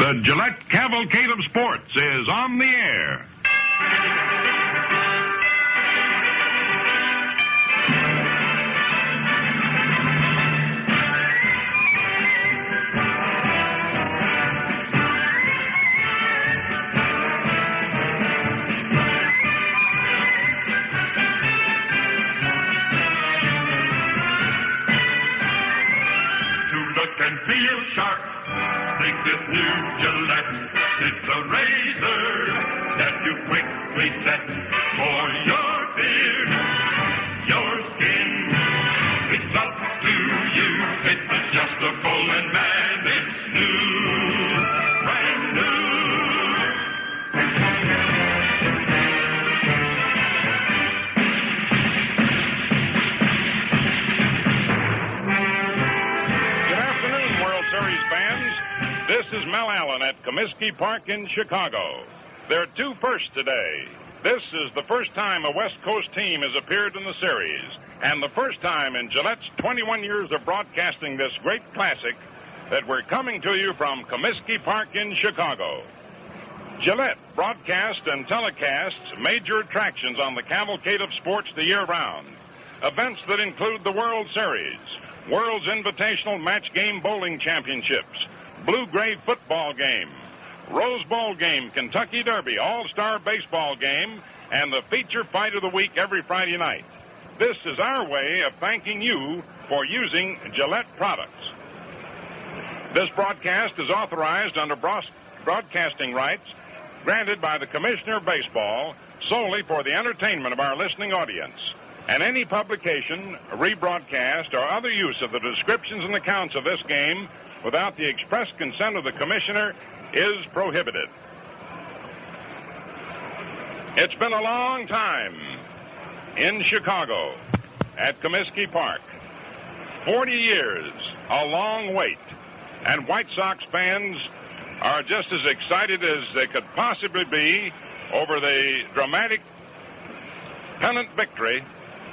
The Gillette Cavalcade of Sports is on the air. To look and feel sharp, think this new Gillette. It's a razor that you quickly set for your beard, your skin. It's up to you. It's adjustable and man, at Comiskey Park in Chicago. There are two firsts today. This is the first time a West Coast team has appeared in the series, and the first time in Gillette's 21 years of broadcasting this great classic that we're coming to you from Comiskey Park in Chicago. Gillette broadcasts and telecasts major attractions on the cavalcade of sports the year round. Events that include the World Series, World's Invitational Match Game Bowling Championships, Blue Gray Football Game, Rose Bowl Game, Kentucky Derby, All Star Baseball Game, and the feature fight of the week every Friday night. This is our way of thanking you for using Gillette products. This broadcast is authorized under broadcasting rights granted by the Commissioner of Baseball solely for the entertainment of our listening audience. And any publication, rebroadcast, or other use of the descriptions and accounts of this game without the express consent of the Commissioner is prohibited. It's been a long time in Chicago at Comiskey Park. 40 years, a long wait. And White Sox fans are just as excited as they could possibly be over the dramatic pennant victory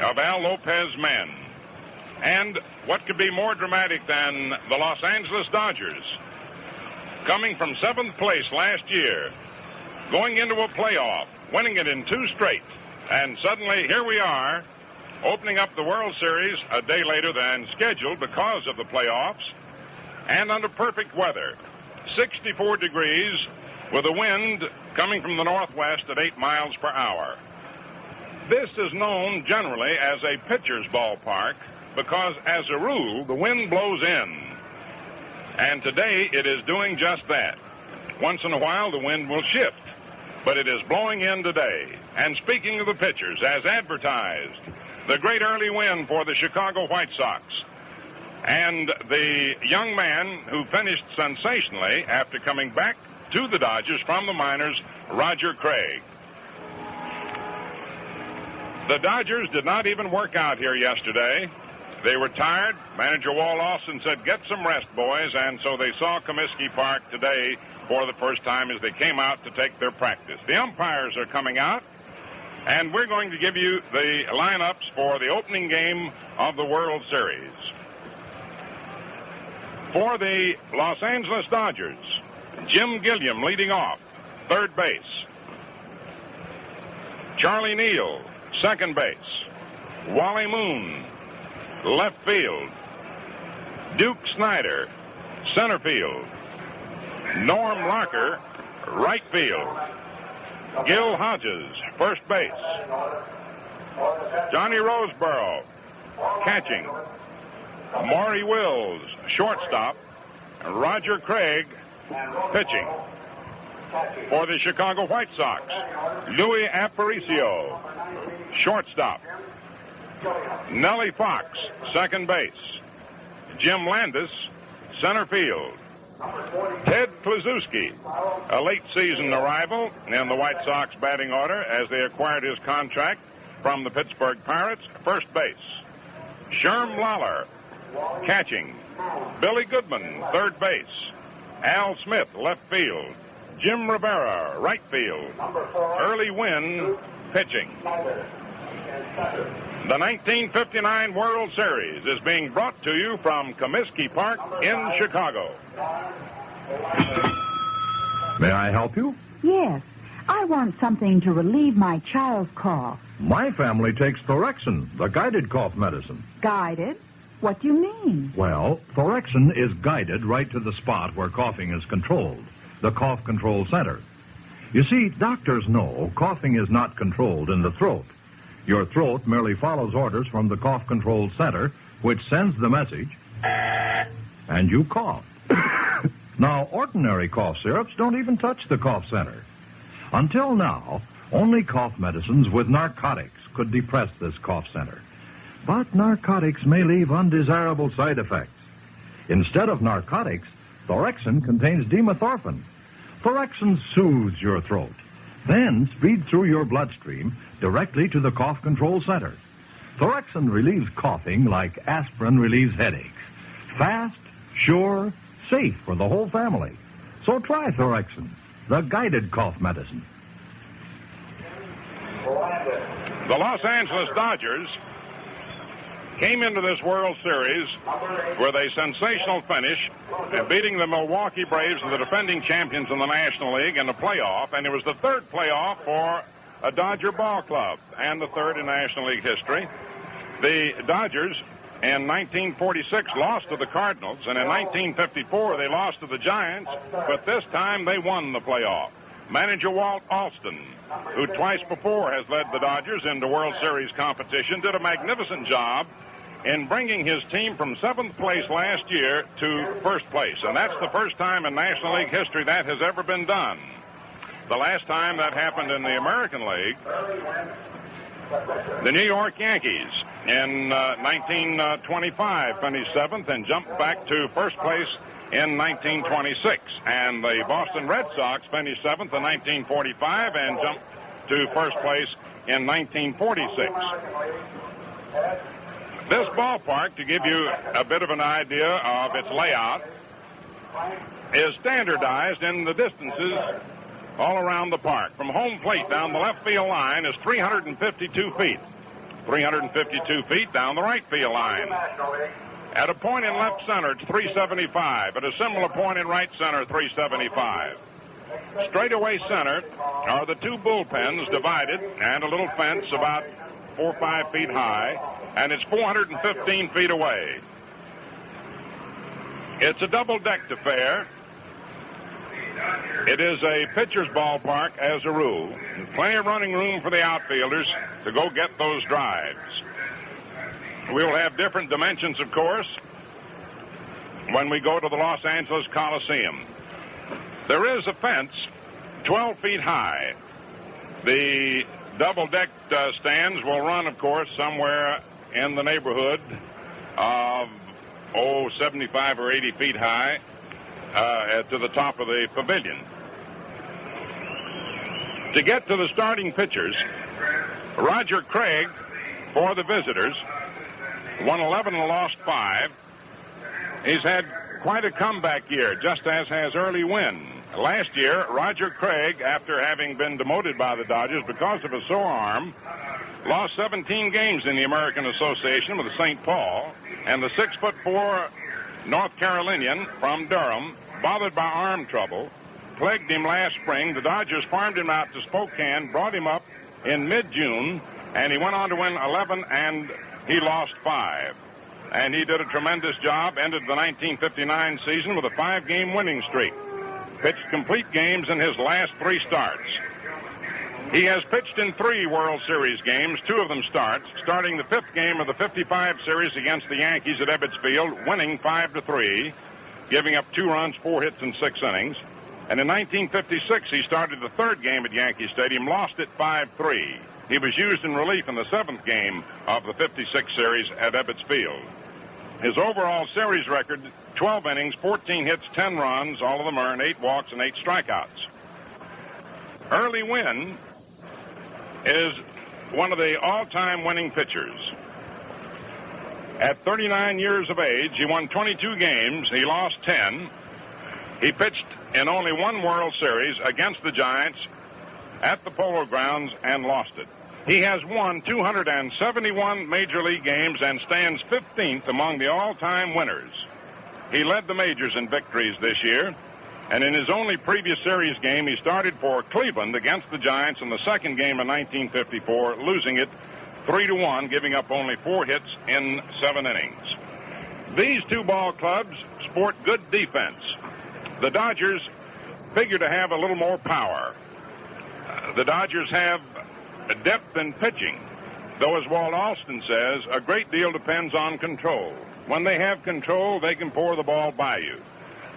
of Al Lopez men. And what could be more dramatic than the Los Angeles Dodgers coming from seventh place last year, going into a playoff, winning it in two straight, and suddenly here we are, opening up the World Series a day later than scheduled because of the playoffs, and under perfect weather. 64 degrees with a wind coming from the northwest at 8 miles per hour. This is known generally as a pitcher's ballpark because, as a rule, the wind blows in. And today it is doing just that. Once in a while the wind will shift, but it is blowing in today. And speaking of the pitchers, as advertised, the great Early Wynn for the Chicago White Sox. And the young man who finished sensationally after coming back to the Dodgers from the minors, Roger Craig. The Dodgers did not even work out here yesterday. They were tired. Manager Walt Alston said, get some rest, boys. And so they saw Comiskey Park today for the first time as they came out to take their practice. The umpires are coming out, and we're going to give you the lineups for the opening game of the World Series. For the Los Angeles Dodgers, Jim Gilliam leading off, third base. Charlie Neal, second base. Wally Moon, left field. Duke Snider, center field. Norm Larker, right field. Gil Hodges, first base. Johnny Roseboro, catching. Maury Wills, shortstop. Roger Craig, pitching. For the Chicago White Sox, Louis Aparicio, shortstop. Nellie Fox, second base. Jim Landis, center field. Ted Kluszewski, a late season arrival in the White Sox batting order as they acquired his contract from the Pittsburgh Pirates, first base. Sherm Lollar, catching. Billy Goodman, third base. Al Smith, left field. Jim Rivera, right field. Early Wynn, pitching. The 1959 World Series is being brought to you from Comiskey Park in Chicago. May I help you? Yes. I want something to relieve my child's cough. My family takes Thorexin, the guided cough medicine. Guided? What do you mean? Well, Thorexin is guided right to the spot where coughing is controlled, the cough control center. You see, doctors know coughing is not controlled in the throat. Your throat merely follows orders from the cough control center, which sends the message, and you cough. now, ordinary cough syrups don't even touch the cough center. Until now, only cough medicines with narcotics could depress this cough center. But narcotics may leave undesirable side effects. Instead of narcotics, Thorexin contains dimethorphan. Thorexin soothes your throat, then speeds through your bloodstream directly to the cough control center. Thorexin relieves coughing like aspirin relieves headaches. Fast, sure, safe for the whole family. So try Thorexin, the guided cough medicine. The Los Angeles Dodgers came into this World Series with a sensational finish, and beating the Milwaukee Braves, the defending champions in the National League, in the playoff, and it was the third playoff for a Dodger ball club, and the third in National League history. The Dodgers in 1946 lost to the Cardinals, and in 1954 they lost to the Giants, but this time they won the playoff. Manager Walt Alston, who twice before has led the Dodgers into World Series competition, did a magnificent job in bringing his team from seventh place last year to first place. And that's the first time in National League history that has ever been done. The last time that happened in the American League, the New York Yankees in uh, 1925 finished seventh and jumped back to first place in 1926. And the Boston Red Sox finished seventh in 1945 and jumped to first place in 1946. This ballpark, to give you a bit of an idea of its layout, is standardized in the distances all around the park. From home plate down the left field line is 352 feet. 352 feet down the right field line. At a point in left center, it's 375. At a similar point in right center, 375. Straightaway center are the two bullpens divided and a little fence about four or five feet high, and it's 415 feet away. It's a double-decked affair. It is a pitcher's ballpark as a rule. Plenty of running room for the outfielders to go get those drives. We will have different dimensions, of course, when we go to the Los Angeles Coliseum. There is a fence 12 feet high. The double-decked uh, stands will run, of course, somewhere in the neighborhood of, oh, 75 or 80 feet high uh, to the top of the pavilion. To get to the starting pitchers, Roger Craig for the visitors won 11 and lost 5. He's had quite a comeback year, just as has Early Wynn. Last year, Roger Craig, after having been demoted by the Dodgers because of a sore arm, lost 17 games in the American Association with St. Paul, and the six foot four North Carolinian from Durham, bothered by arm trouble, plagued him last spring. The Dodgers farmed him out to Spokane, brought him up in mid-June, and he went on to win 11 and he lost five. And he did a tremendous job, ended the 1959 season with a five-game winning streak. Pitched complete games in his last three starts. He has pitched in three World Series games, two of them starts, starting the fifth game of the 55 series against the Yankees at Ebbets Field, winning 5 to 3, giving up two runs, four hits, and six innings. And in 1956, he started the third game at Yankee Stadium, lost it 5 3. He was used in relief in the seventh game of the 56 series at Ebbets Field. His overall series record 12 innings, 14 hits, 10 runs, all of them earned, 8 walks, and 8 strikeouts. Early Wynn is one of the all time winning pitchers. At 39 years of age, he won 22 games, he lost 10. He pitched in only one World Series against the Giants at the Polo Grounds and lost it. He has won 271 Major League games and stands 15th among the all-time winners. He led the majors in victories this year. And in his only previous series game, he started for Cleveland against the Giants in the second game of 1954, losing it 3 to 1, giving up only four hits in seven innings. These two ball clubs sport good defense. The Dodgers figure to have a little more power. Uh, the Dodgers have depth in pitching, though, as Walt Alston says, a great deal depends on control. When they have control, they can pour the ball by you.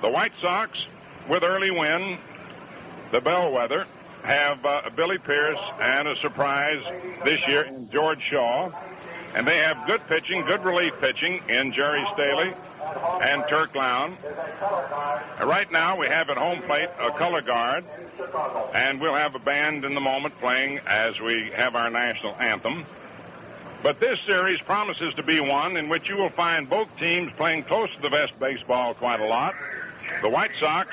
The White Sox, with Early Wynn, the bellwether, have uh, Billy Pierce and a surprise this year in George Shaw. And they have good pitching, good relief pitching in Jerry Staley and Turk Lown. Right now, we have at home plate a color guard, and we'll have a band in the moment playing as we have our national anthem. But this series promises to be one in which you will find both teams playing close to the vest baseball quite a lot. The White Sox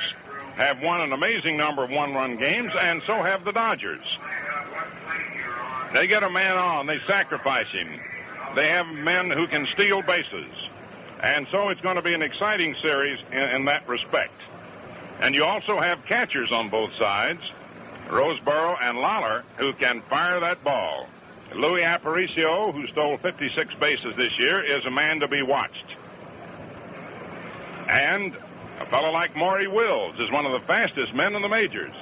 have won an amazing number of one-run games, and so have the Dodgers. They get a man on, they sacrifice him. They have men who can steal bases. And so it's going to be an exciting series in, in that respect. And you also have catchers on both sides, Roseboro and Lollar, who can fire that ball. Luis Aparicio, who stole 56 bases this year, is a man to be watched. And a fellow like Maury Wills is one of the fastest men in the majors.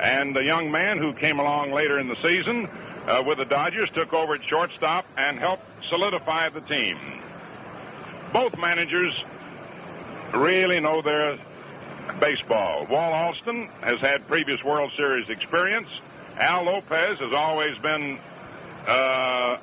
And a young man who came along later in the season uh, with the Dodgers took over at shortstop and helped solidify the team. Both managers really know their baseball. Walt Alston has had previous World Series experience. Al Lopez has always been uh,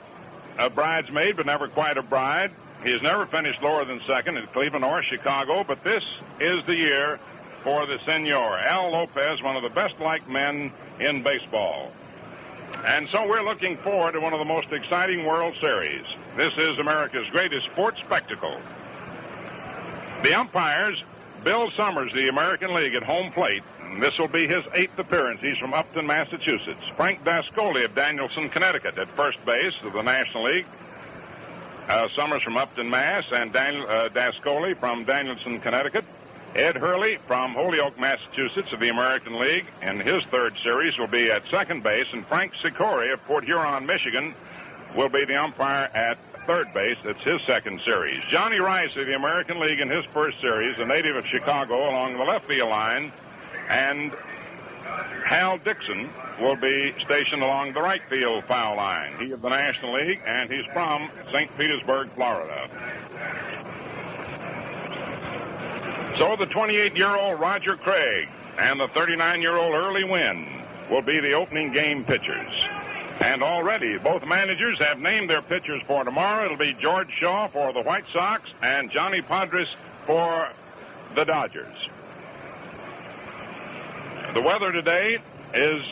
a bridesmaid, but never quite a bride. He has never finished lower than second in Cleveland or Chicago, but this is the year for the senor. Al Lopez, one of the best liked men in baseball. And so we're looking forward to one of the most exciting World Series. This is America's greatest sports spectacle. The umpires, Bill Summers, the American League at home plate. This will be his eighth appearance. He's from Upton, Massachusetts. Frank Dascoli of Danielson, Connecticut at first base of the National League. Uh, Summers from Upton, Mass. and Daniel, uh, Dascoli from Danielson, Connecticut. Ed Hurley from Holyoke, Massachusetts of the American League. And his third series will be at second base. And Frank Secory of Port Huron, Michigan will be the umpire at third base. It's his second series. Johnny Rice of the American League in his first series, a native of Chicago along the left field line. And Hal Dixon will be stationed along the right field foul line. He of the National League, and he's from St. Petersburg, Florida. So the 28-year-old Roger Craig and the 39-year-old Early Wynn will be the opening game pitchers. And already both managers have named their pitchers for tomorrow. It'll be George Shaw for the White Sox and Johnny Podres for the Dodgers. The weather today is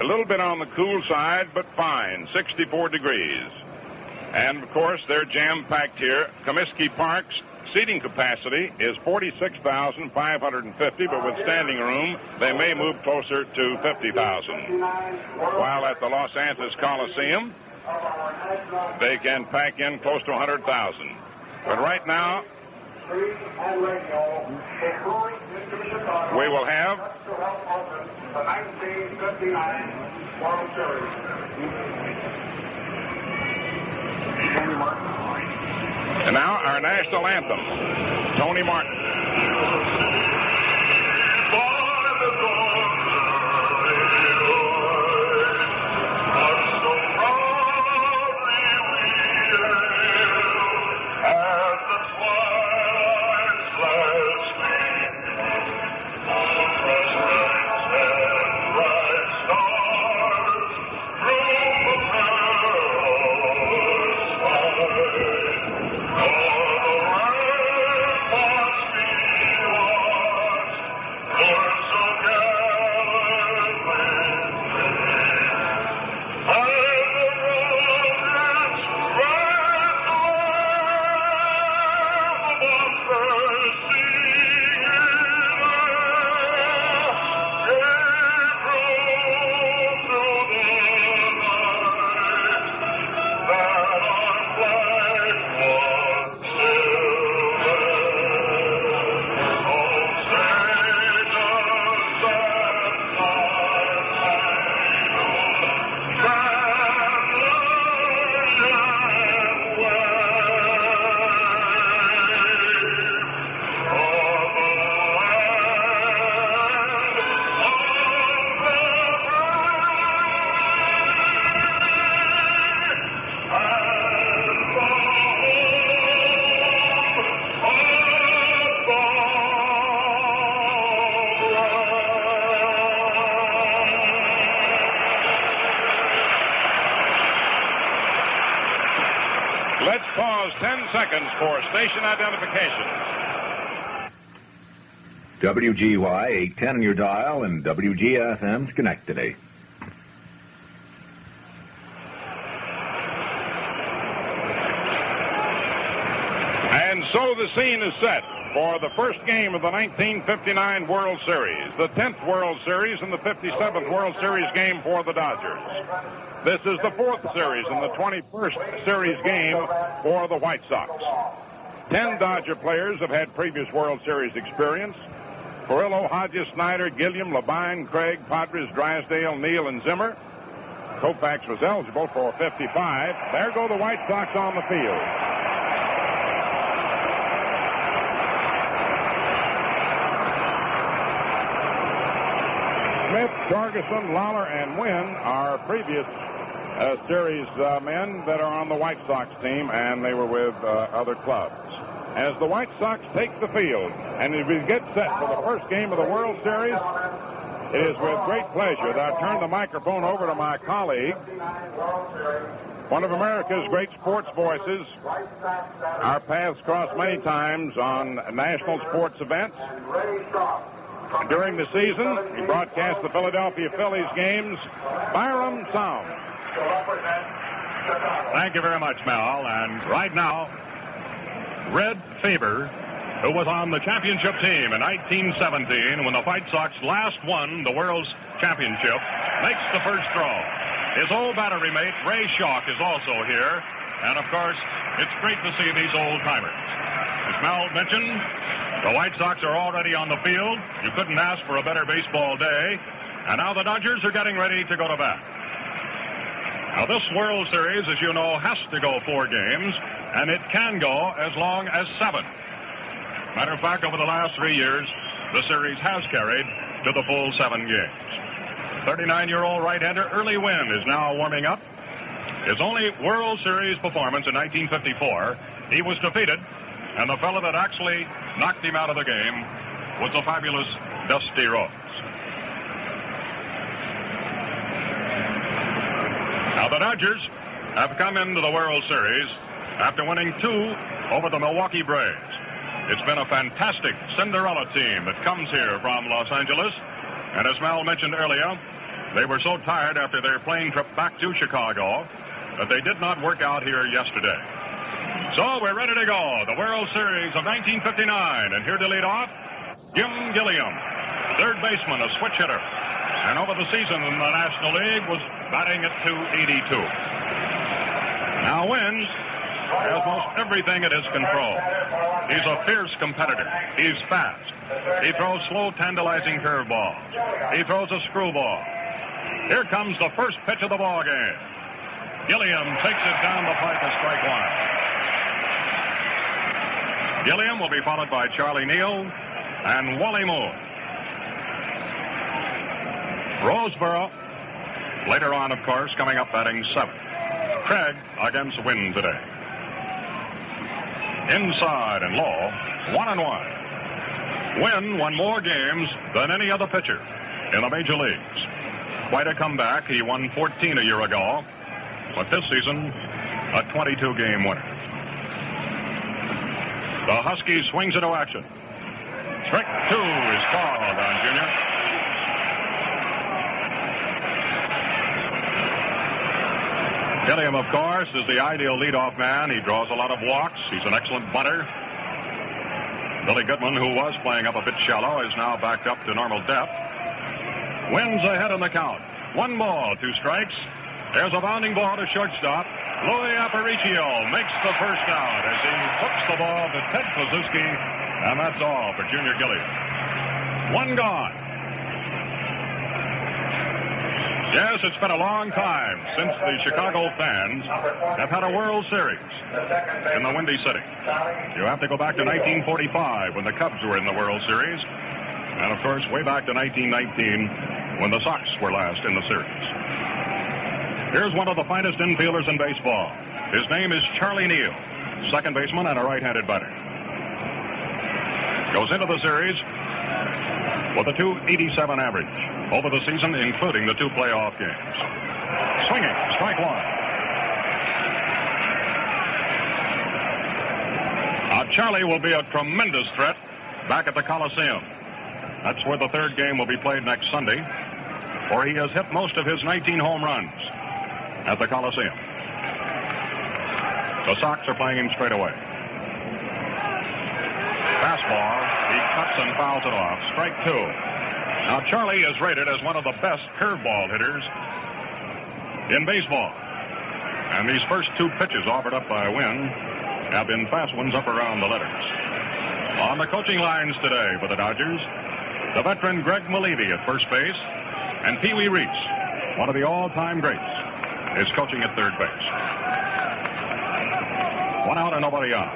a little bit on the cool side, but fine, 64 degrees. And of course, they're jam packed here. Comiskey Park's seating capacity is 46,550, but with standing room, they may move closer to 50,000. While at the Los Angeles Coliseum, they can pack in close to 100,000. But right now, we will have the 1959 World Series. And now our national anthem, Tony Martin. WGY 810 on your dial and WGFM Schenectady. Eh? And so the scene is set for the first game of the 1959 World Series, the 10th World Series and the 57th World Series game for the Dodgers. This is the fourth series and the 21st series game for the White Sox. Ten Dodger players have had previous World Series experience. Furillo, Hodges, Snider, Gilliam, Labine, Craig, Podres, Drysdale, Neal, and Zimmer. Koufax was eligible for 55. There go the White Sox on the field. Smith, Torgeson, Lollar, and Wynn are previous uh, series uh, men that are on the White Sox team, and they were with uh, other clubs. As the White Sox take the field, and as we get set for the first game of the World Series, it is with great pleasure that I turn the microphone over to my colleague, one of America's great sports voices. Our paths crossed many times on national sports events. During the season, he broadcast the Philadelphia Phillies games. Byrum Saam. Thank you very much, Mel. And right now, Red Faber, who was on the championship team in 1917 when the White Sox last won the World's Championship, makes the first throw. His old battery mate, Ray Schalk, is also here. And of course, it's great to see these old timers. As Mel mentioned, the White Sox are already on the field. You couldn't ask for a better baseball day. And now the Dodgers are getting ready to go to bat. Now, this World Series, as you know, has to go four games, and it can go as long as seven. Matter of fact, over the last three years, the series has carried to the full seven games. 39-year-old right-hander Early Wynn is now warming up. His only World Series performance in 1954, he was defeated, and the fellow that actually knocked him out of the game was the fabulous Dusty Rhodes. Now, the Dodgers have come into the World Series after winning two over the Milwaukee Braves. It's been a fantastic Cinderella team that comes here from Los Angeles. And as Mel mentioned earlier, they were so tired after their plane trip back to Chicago that they did not work out here yesterday. So we're ready to go. The World Series of 1959. And here to lead off, Jim Gilliam, third baseman, a switch hitter. And over the season in the National League was batting at 282. Now Wynn has everything at his control. He's a fierce competitor. He's fast. He throws slow, tantalizing curveballs. He throws a screwball. Here comes the first pitch of the ball game. Gilliam takes it down the pipe to strike one. Gilliam will be followed by Charlie Neal and Wally Moon. Roseboro, later on, of course, coming up batting seventh. Craig against Wynn today. Inside and low, one and one. Wynn won more games than any other pitcher in the major leagues. Quite a comeback. He won 14 a year ago, but this season, a 22 game winner. The Husky swings into action. Strike two is called on Junior. Gilliam, of course, is the ideal leadoff man. He draws a lot of walks. He's an excellent bunter. Billy Goodman, who was playing up a bit shallow, is now backed up to normal depth. Wynn's ahead on the count. One ball, two strikes. There's a bounding ball to shortstop. Louis Aparicio makes the first out as he hooks the ball to Ted Kluszewski, and that's all for Junior Gilliam. One gone. Yes, it's been a long time since the Chicago fans have had a World Series in the Windy City. You have to go back to 1945 when the Cubs were in the World Series, and of course, way back to 1919 when the Sox were last in the series. Here's one of the finest infielders in baseball. His name is Charlie Neal, second baseman and a right-handed batter. Goes into the series with a 287 average over the season, including the two playoff games. Swinging, strike one. A Charlie will be a tremendous threat back at the Coliseum. That's where the third game will be played next Sunday, for he has hit most of his 19 home runs at the Coliseum. The Sox are playing him straight away. Fastball, he cuts and fouls it off. Strike two. Now, Charlie is rated as one of the best curveball hitters in baseball. And these first two pitches offered up by Wynn have been fast ones up around the letters. On the coaching lines today for the Dodgers, the veteran Greg Mulleavy at first base, and Pee Wee Reese, one of the all-time greats, is coaching at third base. One out and nobody out.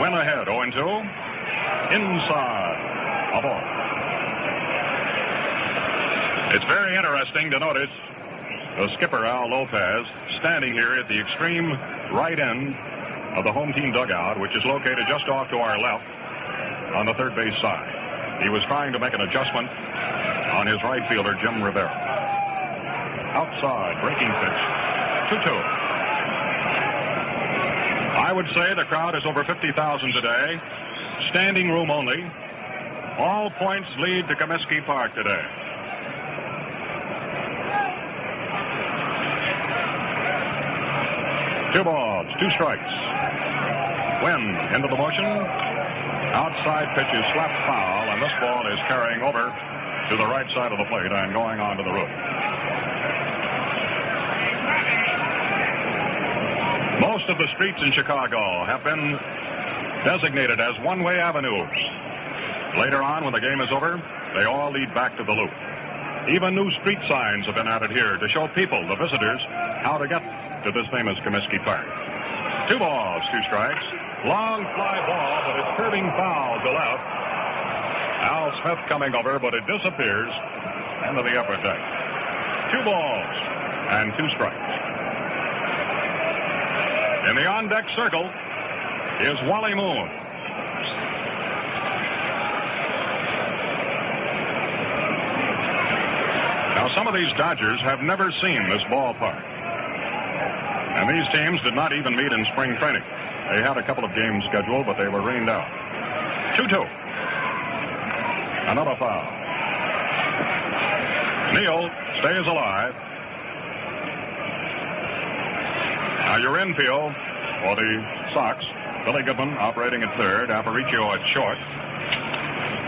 Wynn ahead, 0-2. Inside. A ball. It's very interesting to notice the skipper, Al Lopez, standing here at the extreme right end of the home team dugout, which is located just off to our left on the third base side. He was trying to make an adjustment on his right fielder, Jim Rivera. Outside, breaking pitch. 2 2. I would say the crowd is over 50,000 today. Standing room only. All points lead to Comiskey Park today. Two balls, two strikes. Wynn into the motion. Outside pitch is slapped foul, and this ball is carrying over to the right side of the plate and going on to the roof. Most of the streets in Chicago have been designated as one-way avenues. Later on, when the game is over, they all lead back to the loop. Even new street signs have been added here to show people, the visitors, how to get to this famous Comiskey Park. Two balls, two strikes. Long fly ball, but it's curving foul to left. Al Smith coming over, but it disappears into the upper deck. Two balls and two strikes. In the on-deck circle is Wally Moon. Now, some of these Dodgers have never seen this ballpark. And these teams did not even meet in spring training. They had a couple of games scheduled, but they were rained out. 2-2. Another foul. Neal stays alive. Now your infield for the Sox. Billy Goodman operating at third. Aparicio at short.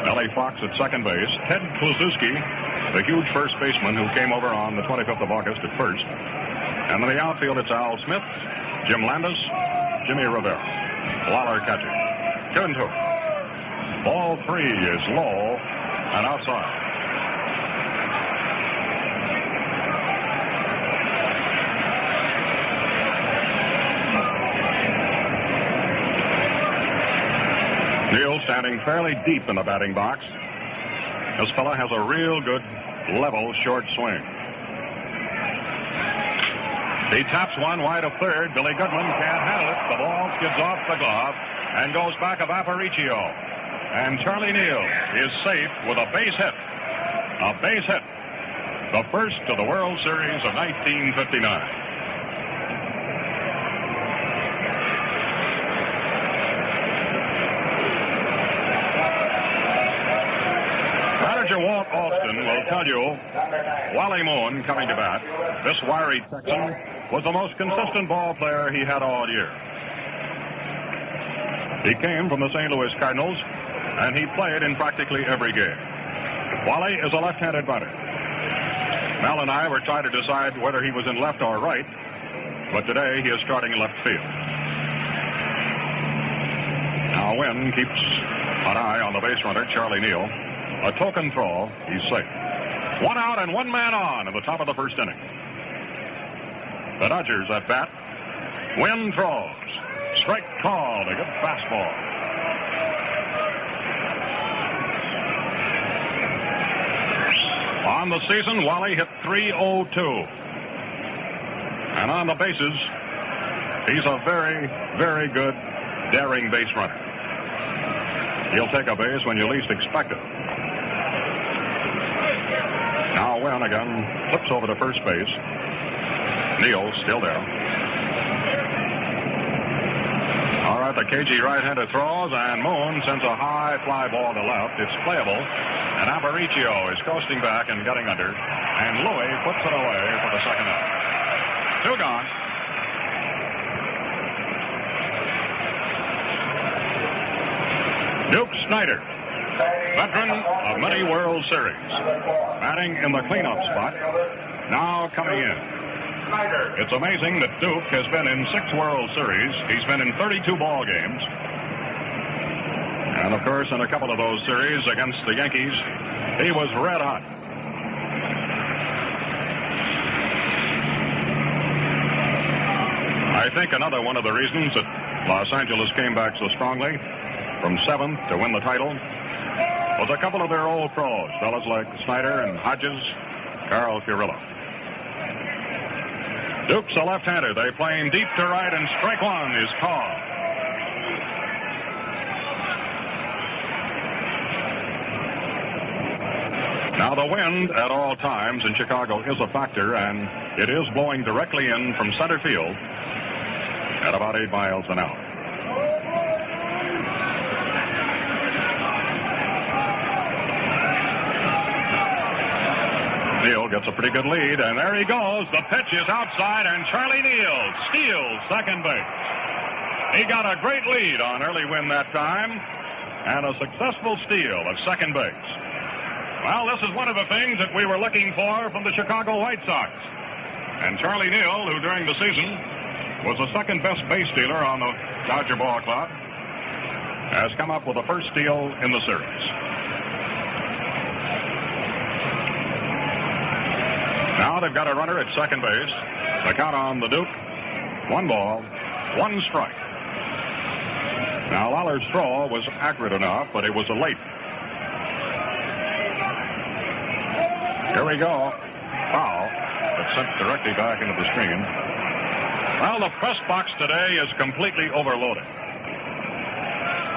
Nellie Fox at second base. Ted Kluszewski, the huge first baseman who came over on the 25th of August at first. And in the outfield, it's Al Smith, Jim Landis, Jimmy Rivera. Lollar catching. Two and two. Ball three is low and outside. Neal standing fairly deep in the batting box. This fella has a real good level short swing. He taps one wide of third. Billy Goodman can't handle it. The ball skids off the glove and goes back of Aparicio. And Charlie Neal is safe with a base hit. A base hit. The first of the World Series of 1959. Manager Walt Alston will tell you Wally Moon coming to bat. This wiry Texan was the most consistent ball player he had all year. He came from the St. Louis Cardinals, and he played in practically every game. Wally is a left-handed batter. Mel and I were trying to decide whether he was in left or right, but today he is starting in left field. Now Wynn keeps an eye on the base runner, Charlie Neal. A token throw, he's safe. One out and one man on in the top of the first inning. The Dodgers at bat. Wynn throws. Strike called. A good fastball. On the season, Wally hit 302. And on the bases, he's a very, very good, daring base runner. He'll take a base when you least expect it. Now Wynn again flips over to first base. Neal still there. All right, the cagey right-hander throws, and Moon sends a high fly ball to left. It's playable, and Aparicio is coasting back and getting under, and Louis puts it away for the second out. Two gone. Duke Snider, veteran of many World Series, batting in the cleanup spot, now coming in. It's amazing that Duke has been in six World Series. He's been in 32 ball games. And of course, in a couple of those series against the Yankees, he was red hot. I think another one of the reasons that Los Angeles came back so strongly from seventh to win the title was a couple of their old pros, fellas like Snider and Hodges, Carl Furillo. Duke's a left-hander. They play him deep to right, and strike one is called. Now the wind at all times in Chicago is a factor, and it is blowing directly in from center field at about eight miles an hour. Neal gets a pretty good lead, and there he goes. The pitch is outside, and Charlie Neal steals second base. He got a great lead on Early Wynn that time, and a successful steal of second base. Well, this is one of the things that we were looking for from the Chicago White Sox. And Charlie Neal, who during the season was the second best base stealer on the Dodger Ball Club, has come up with the first steal in the series. Now they've got a runner at second base. The count on the Duke. One ball, one strike. Now Lollar's throw was accurate enough, but it was a late. Here we go. Foul. It's sent directly back into the screen. Well, the press box today is completely overloaded.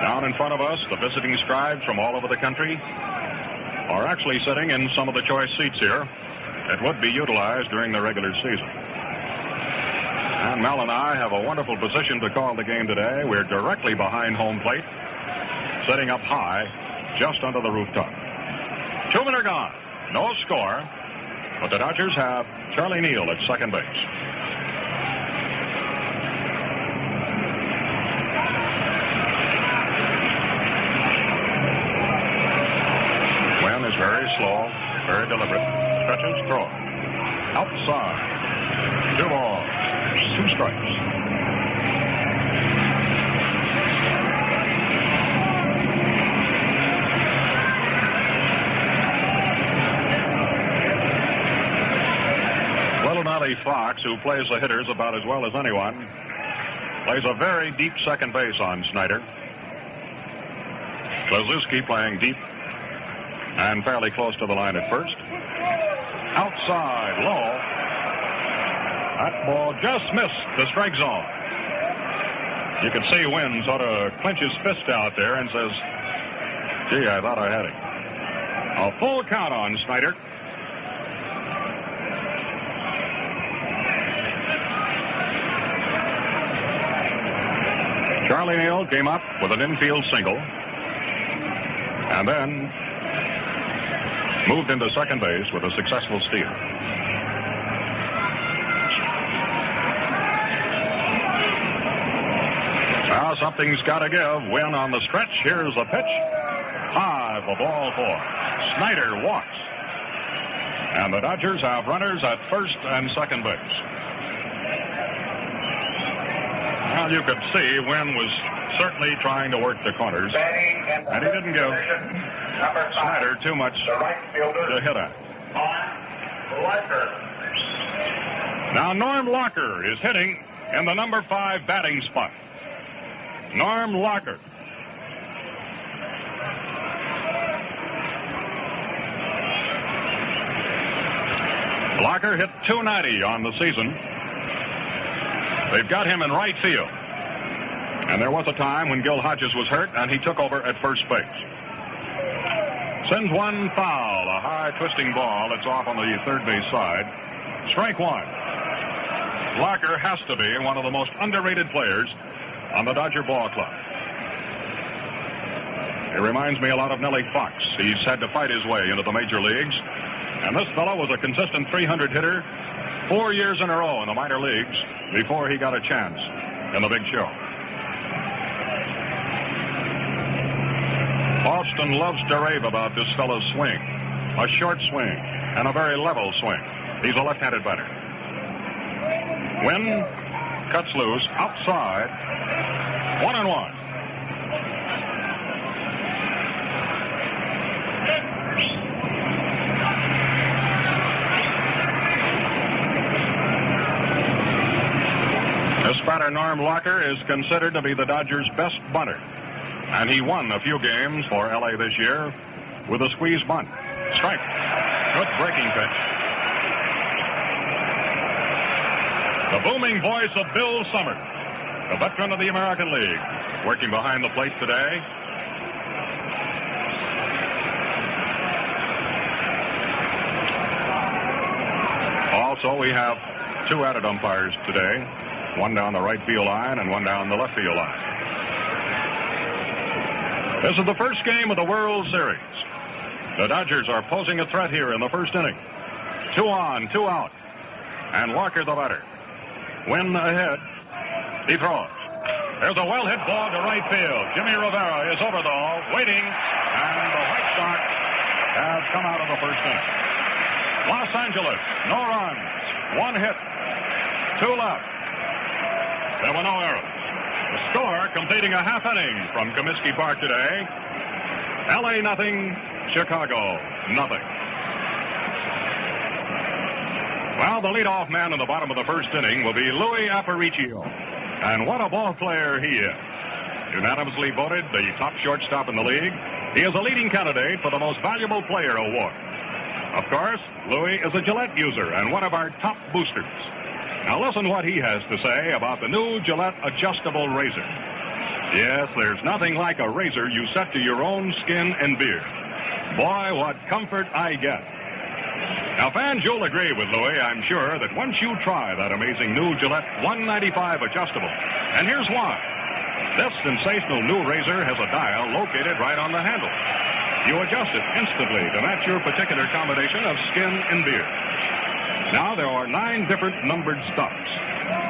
Down in front of us, the visiting scribes from all over the country are actually sitting in some of the choice seats here that would be utilized during the regular season. And Mel and I have a wonderful position to call the game today. We're directly behind home plate, sitting up high, just under the rooftop. Two men are gone. No score, but the Dodgers have Charlie Neal at second base. Plays the hitters about as well as anyone, plays a very deep second base on Snider. Kluszewski playing deep and fairly close to the line at first. Outside, low. That ball just missed the strike zone. You can see Wynn sort of clench his fist out there and says, gee, I thought I had it. A full count on Snider. Charlie Neal came up with an infield single and then moved into second base with a successful steal. Now something's got to give. Wynn on the stretch. Here's the pitch. High for ball four. Snider walks. And the Dodgers have runners at first and second base. Well, you could see Wynn was certainly trying to work the corners. And he didn't give Snider too much to hit at. Now Norm Larker is hitting in the number five batting spot. Norm Locker. Larker hit 290 on the season. They've got him in right field. And there was a time when Gil Hodges was hurt and he took over at first base. Sends one foul, a high twisting ball that's off on the third base side. Strike one. Larker has to be one of the most underrated players on the Dodger Ball Club. He reminds me a lot of Nellie Fox. He's had to fight his way into the major leagues. And this fellow was a consistent 300 hitter four years in a row in the minor leagues before he got a chance in the big show. Alston loves to rave about this fellow's swing. A short swing and a very level swing. He's a left-handed batter. Wynn cuts loose outside. One and one. Batter, Norm Larker, is considered to be the Dodgers' best bunter. And he won a few games for LA this year with a squeeze bunt. Strike. Good breaking pitch. The booming voice of Bill Summers, a veteran of the American League, working behind the plate today. Also, we have two added umpires today, one down the right field line and one down the left field line. This is the first game of the World Series. The Dodgers are posing a threat here in the first inning. Two on, two out. And Walker the batter. Wynn ahead. He throws. There's a well hit ball to right field. Jimmy Rivera is over the wall, waiting, and the White Sox have come out of the first inning. Los Angeles, no runs, one hit, two left. There were no errors. The score completing a half inning from Comiskey Park today. LA nothing, Chicago nothing. Well, the leadoff man in the bottom of the first inning will be Louis Aparicio. And what a ball player he is. Unanimously voted the top shortstop in the league. He is a leading candidate for the most valuable player award. Of course, Louis is a Gillette user and one of our top boosters. Now listen what he has to say about the new Gillette adjustable razor. Yes, there's nothing like a razor you set to your own skin and beard. Boy, what comfort I get. Now, fans, you'll agree with Louis, I'm sure, that once you try that amazing new Gillette 195 adjustable, and here's why. This sensational new razor has a dial located right on the handle. You adjust it instantly to match your particular combination of skin and beard. Now, there are nine different numbered stops.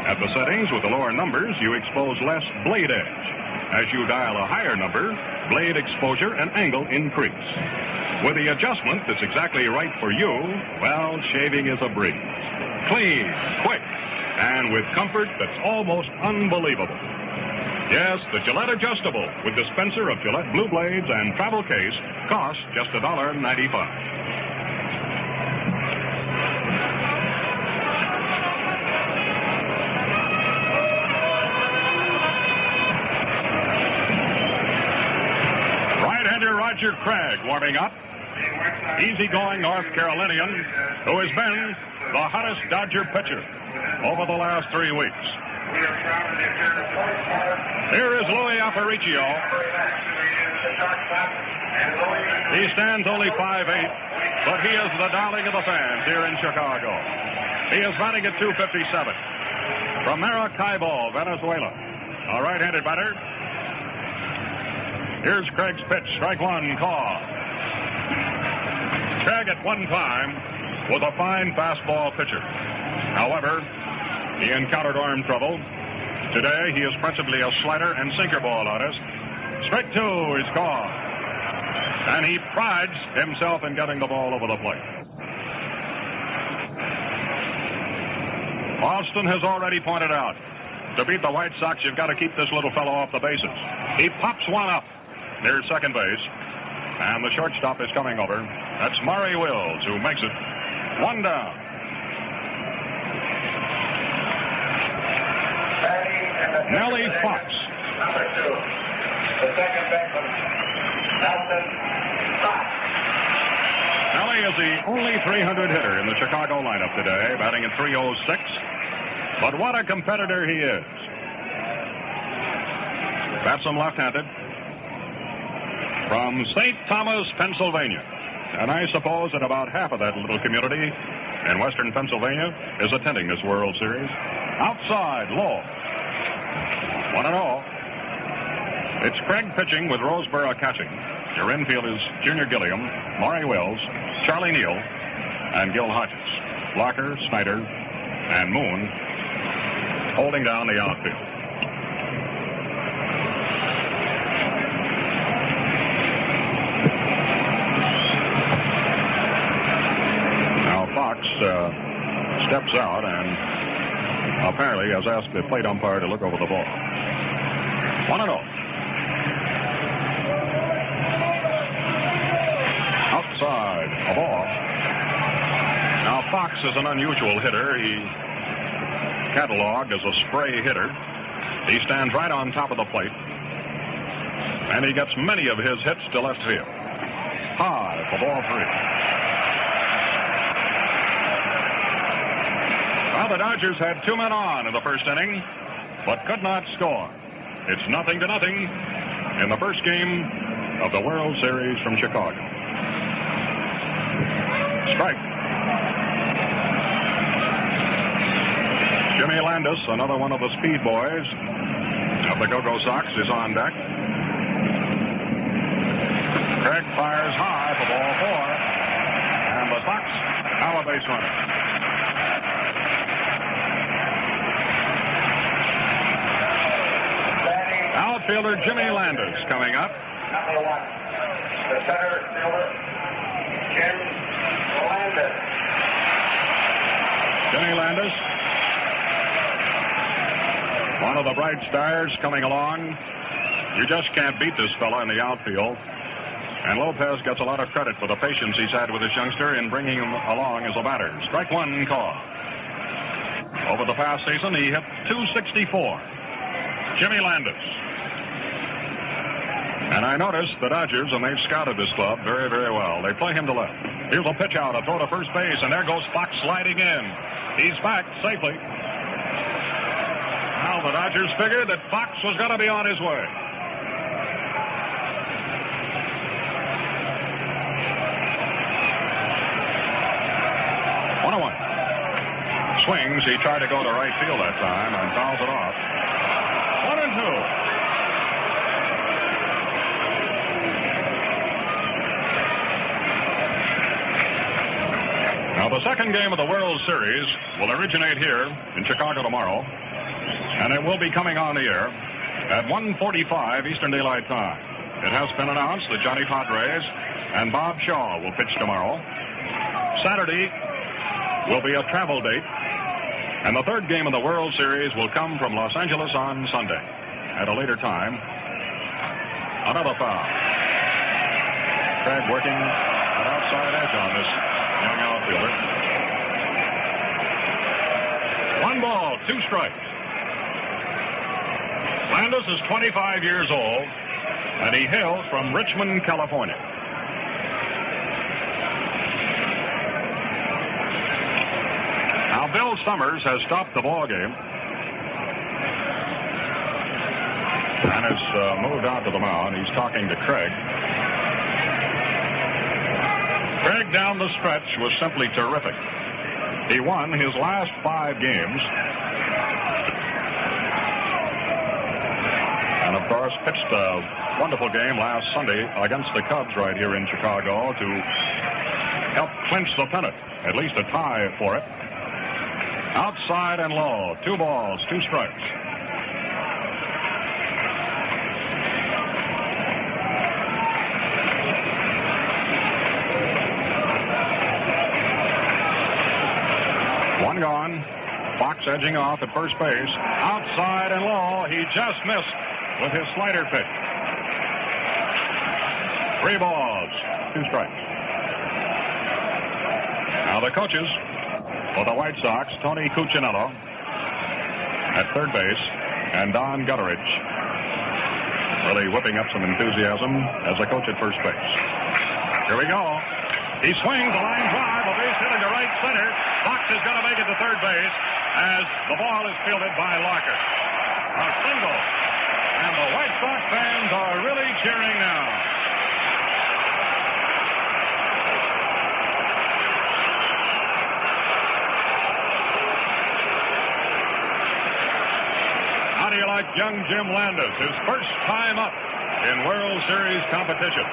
At the settings with the lower numbers, you expose less blade edge. As you dial a higher number, blade exposure and angle increase. With the adjustment that's exactly right for you, well, shaving is a breeze. Clean, quick, and with comfort that's almost unbelievable. Yes, the Gillette Adjustable with dispenser of Gillette Blue Blades and travel case costs just $1.95. Roger Craig warming up. Easygoing North Carolinian who has been the hottest Dodger pitcher over the last three weeks. Here is Louis Aparicio. He stands only 5'8", but he is the darling of the fans here in Chicago. He is batting at 257. From Maracaibo, Venezuela. A right-handed batter. Here's Craig's pitch. Strike one, call. Craig at one time was a fine fastball pitcher. However, he encountered arm trouble. Today, he is principally a slider and sinker ball artist. Strike two is called. And he prides himself in getting the ball over the plate. Alston has already pointed out, to beat the White Sox, you've got to keep this little fellow off the bases. He pops one up near second base, and the shortstop is coming over. That's Maury Wills, who makes it one down. Nellie Fox. Number two, the second baseman, Nelson Fox. Nellie is the only 300 hitter in the Chicago lineup today, batting at 306. But what a competitor he is. Bats him left-handed. From St. Thomas, Pennsylvania. And I suppose that about half of that little community in western Pennsylvania is attending this World Series. Outside, low. One and all. It's Craig pitching with Roseboro catching. Your infield is Junior Gilliam, Maury Wills, Charlie Neal, and Gil Hodges. Larker, Snider, and Moon holding down the outfield. Now Fox uh, steps out and apparently has asked the plate umpire to look over the ball. One and oh. Outside, a ball. Now Fox is an unusual hitter. He cataloged as a spray hitter. He stands right on top of the plate. And he gets many of his hits to left field. High for ball three. Well, the Dodgers had two men on in the first inning, but could not score. It's nothing to nothing in the first game of the World Series from Chicago. Strike. Jimmy Landis, another one of the speed boys of the Go-Go Sox, is on deck. Craig fires high for ball four, and the Sox have a base runner. Outfielder Jimmy Landis coming up. Number one, the center fielder, Jim Landis. Jimmy Landis. One of the bright stars coming along. You just can't beat this fella in the outfield. And Lopez gets a lot of credit for the patience he's had with this youngster in bringing him along as a batter. Strike one call. Over the past season, he hit 264. Jimmy Landis. And I noticed the Dodgers, and they've scouted this club very, very well. They play him to left. Here's a pitch out, a throw to first base, and there goes Fox sliding in. He's back safely. Now the Dodgers figured that Fox was going to be on his way. One on one. Swings. He tried to go to right field that time and fouls it off. One and two. Now, the second game of the World Series will originate here in Chicago tomorrow, and it will be coming on the air at 1.45 Eastern Daylight Time. It has been announced that Johnny Podres and Bob Shaw will pitch tomorrow. Saturday will be a travel date, and the third game of the World Series will come from Los Angeles on Sunday. At a later time, another foul. Craig working at outside edge on this One ball, two strikes. Landis is 25 years old, and he hails from Richmond, California. Now, Bill Summers has stopped the ball game and has uh, moved out to the mound. He's talking to Craig. Craig down the stretch was simply terrific. He won his last five games. And of course, pitched a wonderful game last Sunday against the Cubs right here in Chicago to help clinch the pennant, at least a tie for it. Outside and low, two balls, two strikes. Edging off at first base. Outside and low. He just missed with his slider pitch. Three balls, two strikes. Now the coaches for the White Sox, Tony Cuccinello at third base, and Don Gutteridge really whipping up some enthusiasm as a coach at first base. Here we go. He swings a line drive, a base hit into right center. Fox is going to make it to third base as the ball is fielded by Larker. A single. And the White Sox fans are really cheering now. How do you like young Jim Landis? His first time up in World Series competition.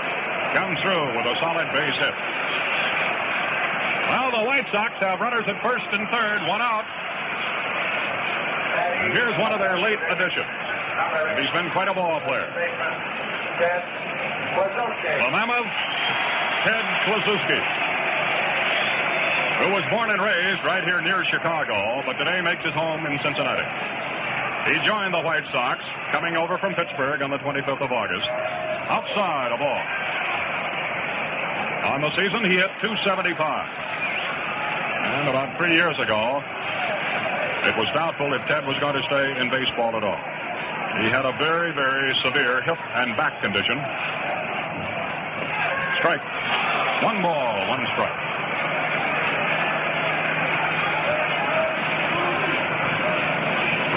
Comes through with a solid base hit. Well, the White Sox have runners at first and third, one out. And here's one of their late additions. And he's been quite a ball player. The Mammoth, Ted Kluszewski, who was born and raised right here near Chicago, but today makes his home in Cincinnati. He joined the White Sox, coming over from Pittsburgh on the 25th of August. Outside a ball. On the season, he hit 275. And about three years ago, it was doubtful if Ted was going to stay in baseball at all. He had a very, very severe hip and back condition. Strike. One ball, one strike.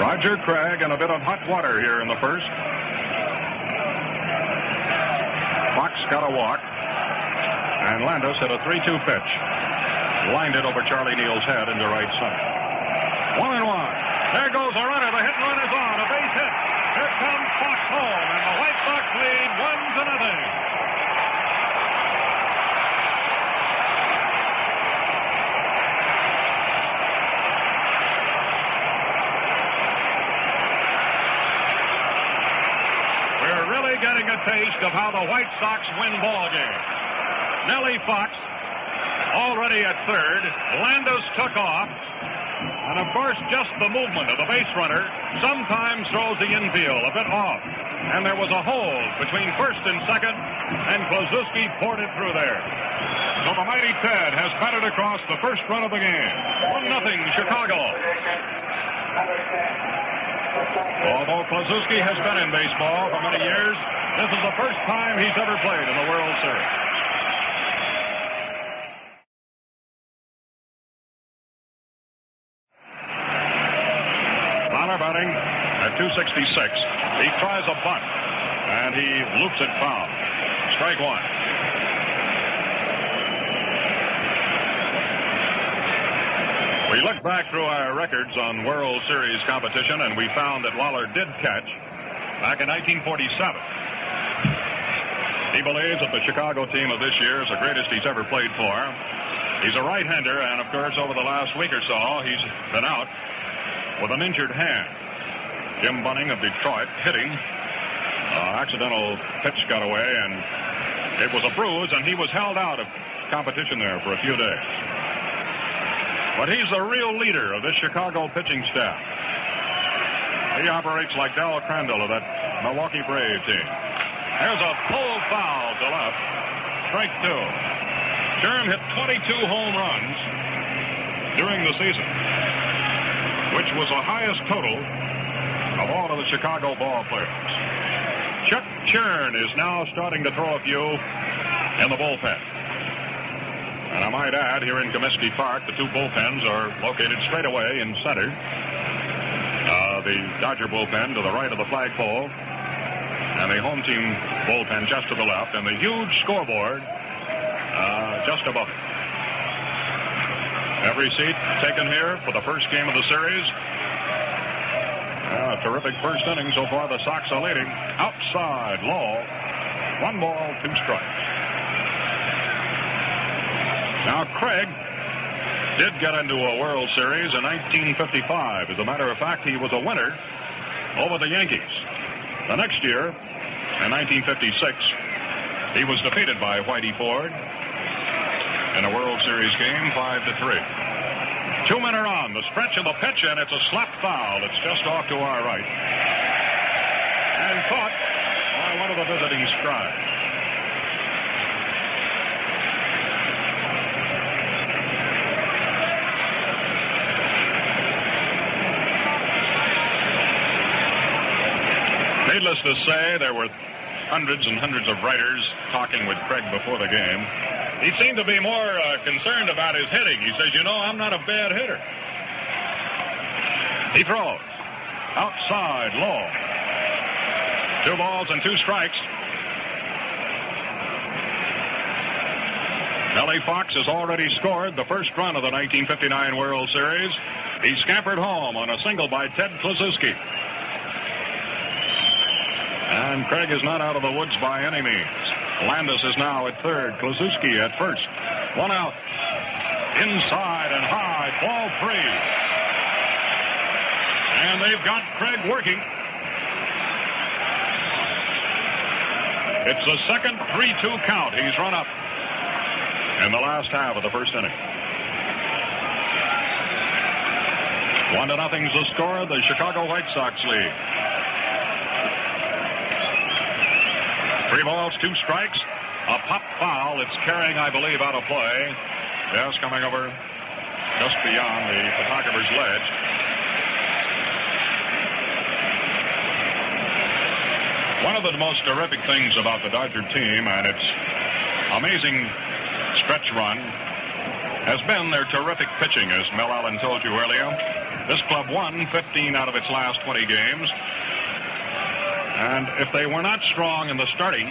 Roger Craig and a bit of hot water here in the first. Fox got a walk. And Landis hit a 3-2 pitch. Lined it over Charlie Neal's head into right center. One and one. There goes a runner. The hit run is on. A base hit. Here comes Fox home, and the White Sox lead one to nothing. We're really getting a taste of how the White Sox win ball games. Nellie Fox already at third. Landis took off. And of course, just the movement of the base runner sometimes throws the infield a bit off. And there was a hole between first and second, and Kluszewski poured it through there. So the mighty Ted has batted across the first run of the game. 1 nothing Chicago. Although Kluszewski has been in baseball for many years, this is the first time he's ever played in the World Series. Lollar batting at 266. He tries a bunt, and he loops it foul. Strike one. We looked back through our records on World Series competition, and we found that Lollar did catch back in 1947. He believes that the Chicago team of this year is the greatest he's ever played for. He's a right-hander, and of course, over the last week or so, he's been out with an injured hand. Jim Bunning of Detroit hitting. Uh, accidental pitch got away, and it was a bruise, and he was held out of competition there for a few days. But he's the real leader of this Chicago pitching staff. He operates like Del Crandall of that Milwaukee Brave team. There's a pull foul to left. Strike two. Sherm hit 22 home runs during the season, which was the highest total of all of the Chicago ball players. Chuck Churn is now starting to throw a few in the bullpen. And I might add, here in Comiskey Park, the two bullpens are located straight away in center. Uh, the Dodger bullpen to the right of the flagpole, and the home team bullpen just to the left, and the huge scoreboard uh, just above it. Every seat taken here for the first game of the series. Uh, terrific first inning so far. The Sox are leading. Outside, low. One ball, two strikes. Now, Craig did get into a World Series in 1955. As a matter of fact, he was a winner over the Yankees. The next year, in 1956, he was defeated by Whitey Ford in a World Series game, 5 to 3. Two men are on. The stretch of the pitch, and it's a slap foul. It's just off to our right. And caught by one of the visiting scribes. Needless to say, there were hundreds and hundreds of writers talking with Craig before the game. He seemed to be more uh, concerned about his hitting. He says, you know, I'm not a bad hitter. He throws. Outside, low. Two balls and two strikes. Nellie Fox has already scored the first run of the 1959 World Series. He scampered home on a single by Ted Kluszewski. And Craig is not out of the woods by any means. Landis is now at third. Kluszewski at first. One out. Inside and high. Ball three. And they've got Craig working. It's the second 3-2 count he's run up in the last half of the first inning. One to nothing's the score. The Chicago White Sox lead. Three balls, two strikes. A pop foul. It's carrying, I believe, out of play. Yes, coming over just beyond the photographer's ledge. One of the most terrific things about the Dodger team and its amazing stretch run has been their terrific pitching, as Mel Allen told you earlier. This club won 15 out of its last 20 games. And if they were not strong in the starting,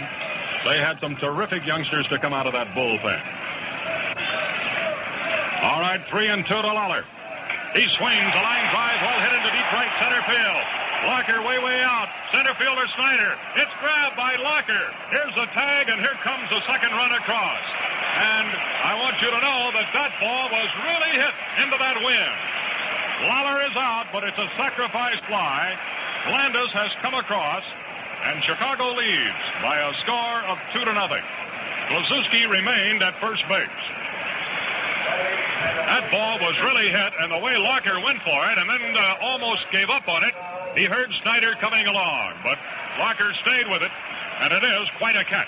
they had some terrific youngsters to come out of that bullpen. All right, three and two to Lollar. He swings, a line drive, ball hit into deep right center field. Larker way, way out. Center fielder Snider. It's grabbed by Larker. Here's the tag, and here comes the second run across. And I want you to know that that ball was really hit into that wind. Lollar is out, but it's a sacrifice fly. Landis has come across, and Chicago leads by a score of two to nothing. Kluszewski remained at first base. That ball was really hit, and the way Larker went for it and then uh, almost gave up on it, he heard Snider coming along, but Larker stayed with it, and it is quite a catch.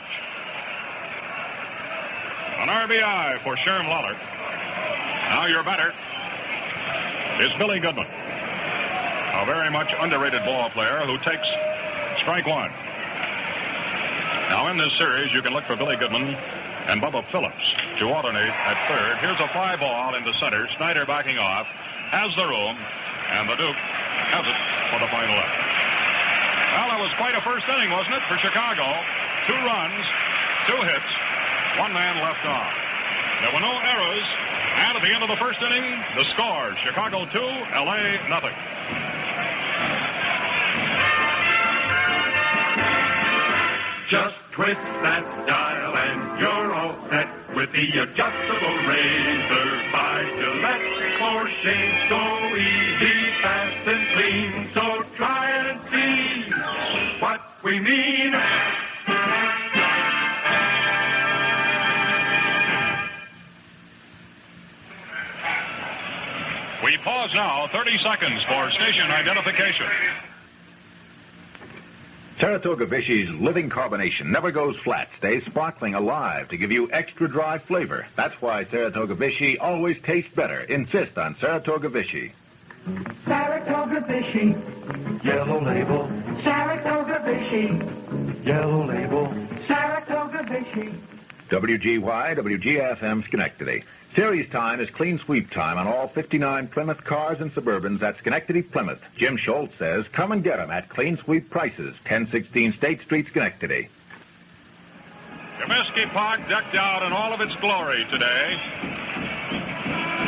An RBI for Sherm Lollar. Now your batter is Billy Goodman, a very much underrated ball player who takes strike one. Now in this series, you can look for Billy Goodman and Bubba Phillips to alternate at third. Here's a fly ball into center. Snider backing off, has the room, and the Duke has it for the final out. Well, that was quite a first inning, wasn't it, for Chicago? Two runs, two hits, one man left on. There were no errors, and at the end of the first inning, the score, Chicago 2, L.A. nothing. Just twist that dial and you're all set with the adjustable razor by Gillette. For shave so easy, fast and clean. So try and see what we mean. We pause now 30 seconds for station identification. Saratoga Vichy's living carbonation never goes flat, stays sparkling alive to give you extra dry flavor. That's why Saratoga Vichy always tastes better. Insist on Saratoga Vichy. Saratoga Vichy, yellow label. Saratoga Vichy, yellow label. Saratoga Vichy. WGY, WGFM Schenectady. Series time is clean sweep time on all 59 Plymouth cars and Suburbans at Schenectady, Plymouth. Jim Schultz says, come and get 'em at clean sweep prices, 1016 State Street, Schenectady. Comiskey Park decked out in all of its glory today.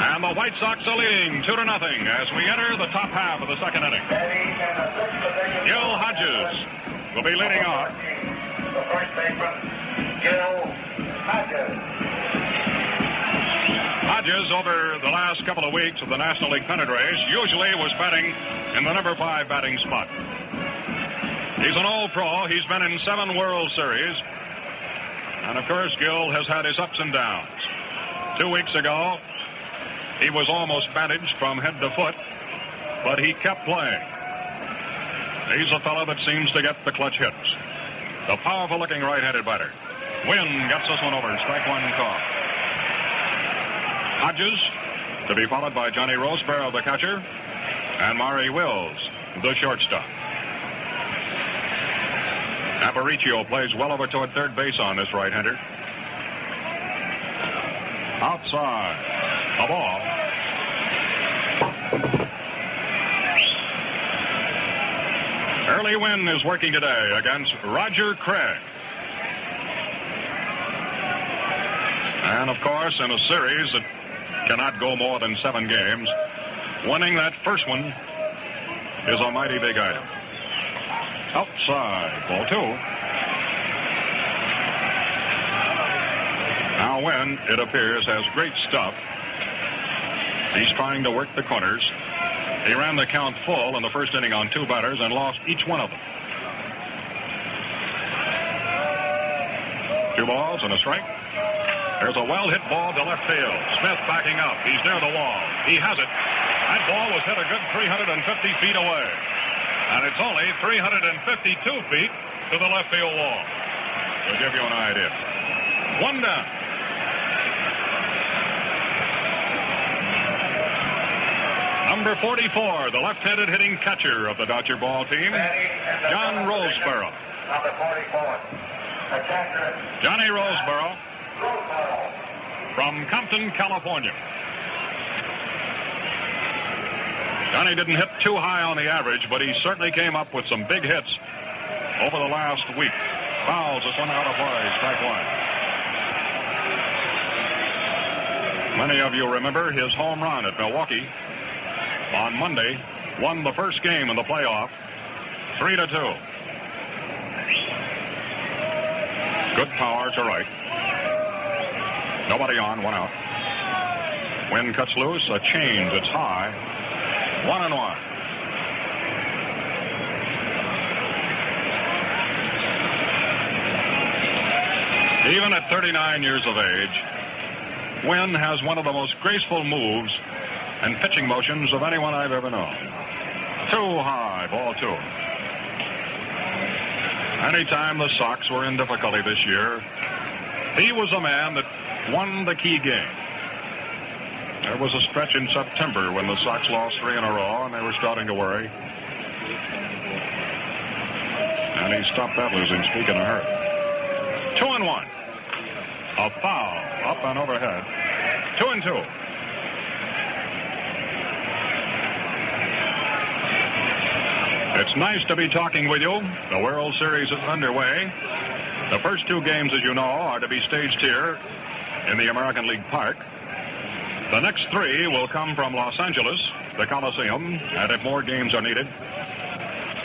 And the White Sox are leading two to nothing as we enter the top half of the second inning. Gil Hodges will be leading off. The first baseman, Gil Hodges. Hodges, over the last couple of weeks of the National League pennant race, usually was batting in the number five batting spot. He's an old pro. He's been in seven World Series. And of course, Gil has had his ups and downs. Two weeks ago, he was almost bandaged from head to foot, but he kept playing. He's a fellow that seems to get the clutch hits. The powerful looking right-handed batter. Wynn gets this one over. Strike one call. Hodges to be followed by Johnny Roseboro, the catcher, and Maury Wills, the shortstop. Aparicio plays well over toward third base on this right-hander. Outside. A ball. Early Wynn is working today against Roger Craig. And of course, in a series that cannot go more than seven games, winning that first one is a mighty big item. Outside, ball two. Now Wynn, it appears, has great stuff. He's trying to work the corners. He ran the count full in the first inning on two batters and lost each one of them. Two balls and a strike. There's a well hit ball to left field. Smith backing up. He's near the wall. He has it. That ball was hit a good 350 feet away. And it's only 352 feet to the left field wall. To give you an idea. One down. Number 44, the left-handed hitting catcher of the Dodger ball team, John Roseboro. Number 44. Catcher, Johnny Roseboro from Compton, California. Johnny didn't hit too high on the average, but he certainly came up with some big hits over the last week. Fouls this one out of play, strike one. Many of you remember his home run at Milwaukee on Monday, won the first game in the playoff, three to two. Good power to right. Nobody on, one out. Wynn cuts loose, a change, it's high. One and one. Even at 39 years of age, Wynn has one of the most graceful moves and pitching motions of anyone I've ever known. Too high, ball two. Anytime the Sox were in difficulty this year, he was a man that won the key game. There was a stretch in September when the Sox lost three in a row and they were starting to worry. And he stopped that losing streak in a hurry. Two and one. A foul up and overhead. Two and two. It's nice to be talking with you. The World Series is underway. The first two games, as you know, are to be staged here in the American League Park. The next three will come from Los Angeles, the Coliseum, and if more games are needed,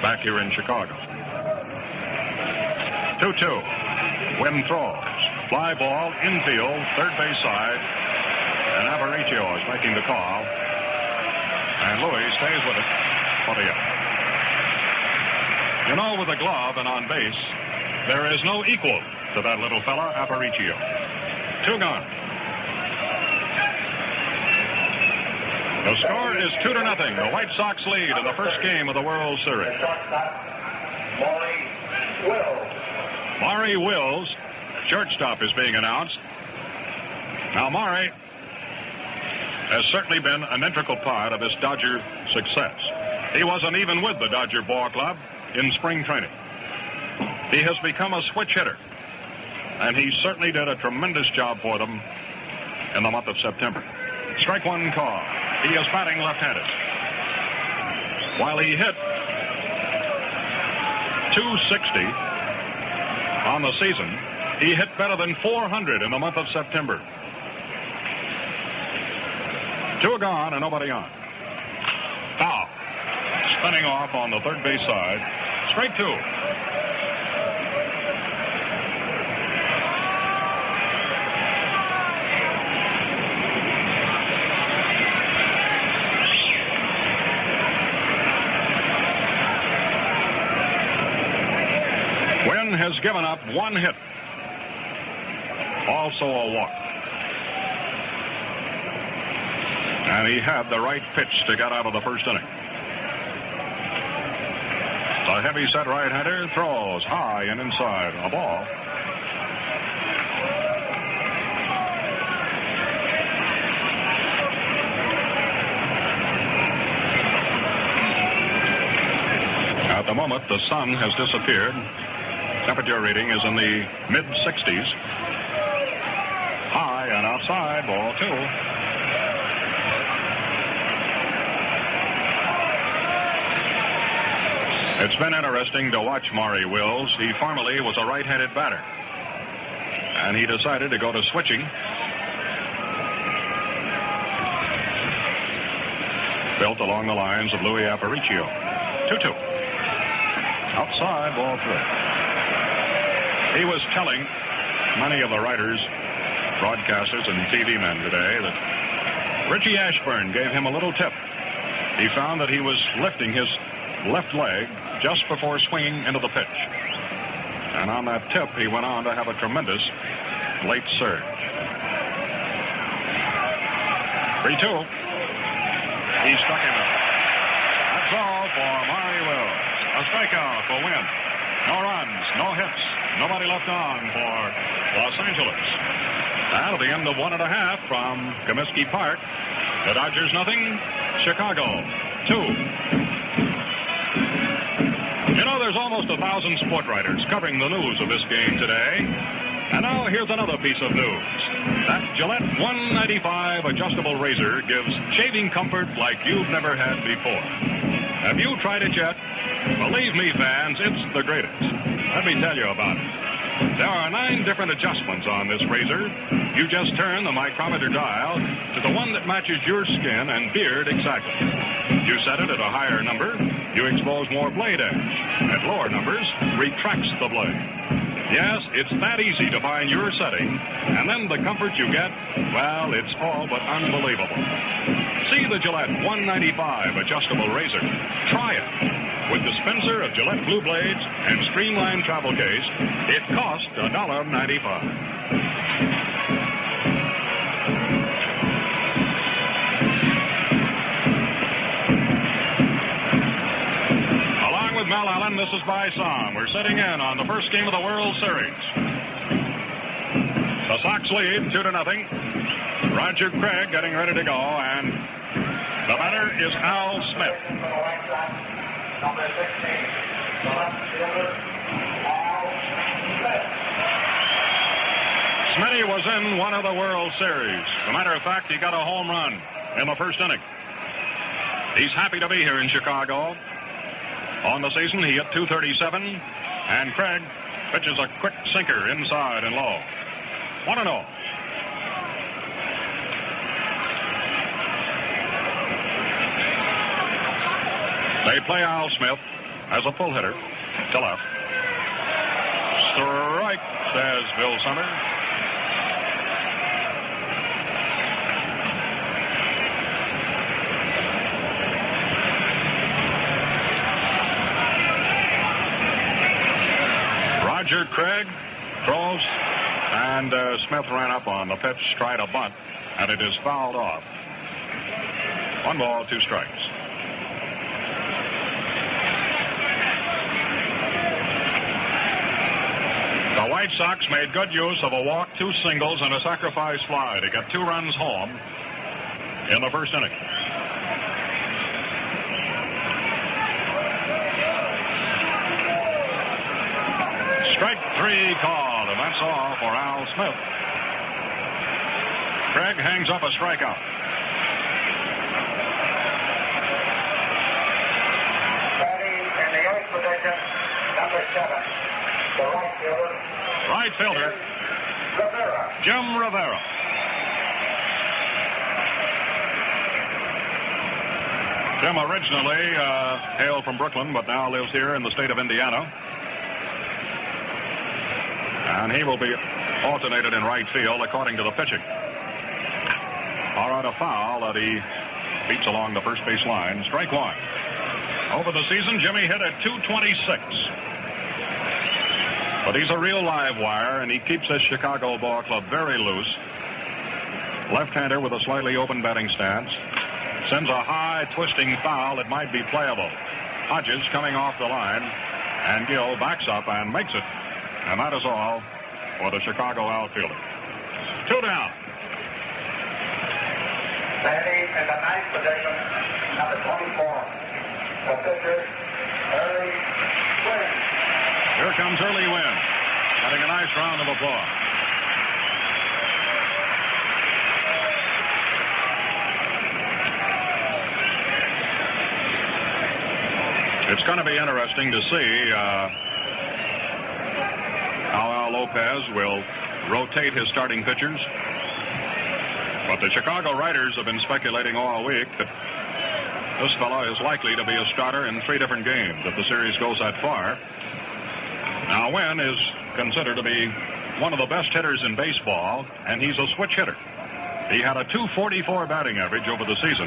back here in Chicago. 2-2. Wynn throws. Fly ball, infield, third base side, and Aparicio is making the call. And Louis stays with it for the out. You know, with a glove and on base, there is no equal to that little fella, Aparicio. Two gone. The score is two to nothing. The White Sox lead in the first game of the World Series. Maury Will. Maury Wills, shortstop, is being announced. Now, Maury has certainly been an integral part of this Dodger success. He wasn't even with the Dodger Ball Club in spring training. He has become a switch hitter, and he certainly did a tremendous job for them in the month of September. Strike one call. He is batting left-handed. While he hit 260 on the season, he hit better than 400 in the month of September. Two gone and nobody on. Foul. Spinning off on the third base side. Strike two. Given up one hit. Also a walk. And he had the right pitch to get out of the first inning. The heavy set right-hander throws high and inside. A ball. At the moment, the sun has disappeared. Temperature reading is in the mid 60s. High and outside, ball two. It's been interesting to watch Maury Wills. He formerly was a right-handed batter. And he decided to go to switching. Built along the lines of Louis Aparicio. 2-2. outside, ball three. He was telling many of the writers, broadcasters, and TV men today that Richie Ashburn gave him a little tip. He found that he was lifting his left leg just before swinging into the pitch. And on that tip, he went on to have a tremendous late surge. 3 2. He struck him out. That's all for Wills. A strikeout for Wynn. No runs, no hits, nobody left on for Los Angeles. At the end of one and a half from Comiskey Park, the Dodgers nothing, Chicago two. You know, there's almost a thousand sport writers covering the news of this game today. And now here's another piece of news. That Gillette 195 adjustable razor gives shaving comfort like you've never had before. Have you tried it yet? Believe me, fans, it's the greatest. Let me tell you about it. There are nine different adjustments on this razor. You just turn the micrometer dial to the one that matches your skin and beard exactly. You set it at a higher number, you expose more blade edge. At lower numbers, retracts the blade. Yes, it's that easy to find your setting, and then the comfort you get, well, it's all but unbelievable. See the Gillette 195 adjustable razor. Try it. With dispenser of Gillette Blue Blades and streamlined travel case, it costs $1.95. Along with Mel Allen, this is By Saam. We're sitting in on the first game of the World Series. The Sox lead two to nothing. Roger Craig getting ready to go, and the batter is Al Smith. Number 16, the left fielder, Al Smith. Smitty was in one of the World Series. As a matter of fact, he got a home run in the first inning. He's happy to be here in Chicago. On the season, he hit 237, and Craig pitches a quick sinker inside and low. 1 0. They play Al Smith as a full hitter to left. Strike, says Bill Summers. Roger Craig throws, and uh, Smith ran up on the pitch, tried a bunt, and it is fouled off. One ball, two strikes. The White Sox made good use of a walk, two singles, and a sacrifice fly to get two runs home in the first inning. Strike three called, and that's all for Al Smith. Craig hangs up a strikeout. Batting in the eighth position, number seven, right fielder. Jim Rivera. Jim originally uh, hailed from Brooklyn, but now lives here in the state of Indiana. And he will be alternated in right field according to the pitching. All right, a foul that he beats along the first base line. Strike one. Over the season, Jimmy hit at 226. But he's a real live wire, and he keeps this Chicago ball club very loose. Left-hander with a slightly open batting stance. Sends a high twisting foul that might be playable. Hodges coming off the line, and Gil backs up and makes it. And that is all for the Chicago outfielder. Two down. Batting in the ninth position, number 24, the pitcher, Early Wynn. Here comes Early Wynn, having a nice round of applause. It's going to be interesting to see uh, how Al Lopez will rotate his starting pitchers. But the Chicago writers have been speculating all week that this fellow is likely to be a starter in three different games if the series goes that far. Now, Wynn is considered to be one of the best hitters in baseball, and he's a switch hitter. He had a 244 batting average over the season.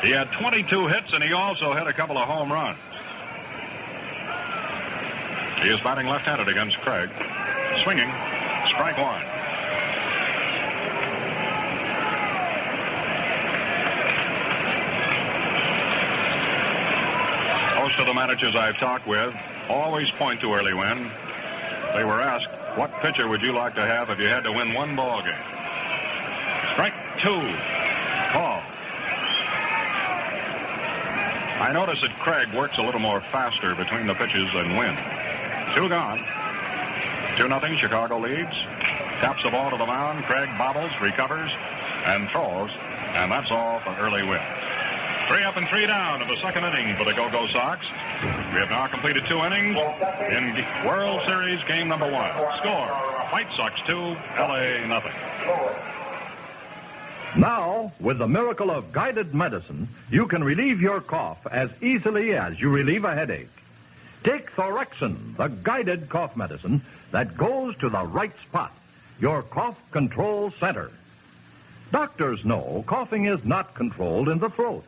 He had 22 hits, and he also hit a couple of home runs. He is batting left-handed against Craig. Swinging, strike one. Most of the managers I've talked with always point to Early Wynn. They were asked, what pitcher would you like to have if you had to win one ball game? Strike two. Call. I notice that Craig works a little more faster between the pitches than Wynn. Two gone. Two nothing. Chicago leads. Taps the ball to the mound. Craig bobbles, recovers, and throws. And that's all for Early Wynn. Three up and three down of the second inning for the Go-Go Sox. We have now completed two innings in World Series game number one. Score, White Sox two, LA nothing. Now, with the miracle of guided medicine, you can relieve your cough as easily as you relieve a headache. Take Thorexin, the guided cough medicine that goes to the right spot, your cough control center. Doctors know coughing is not controlled in the throat.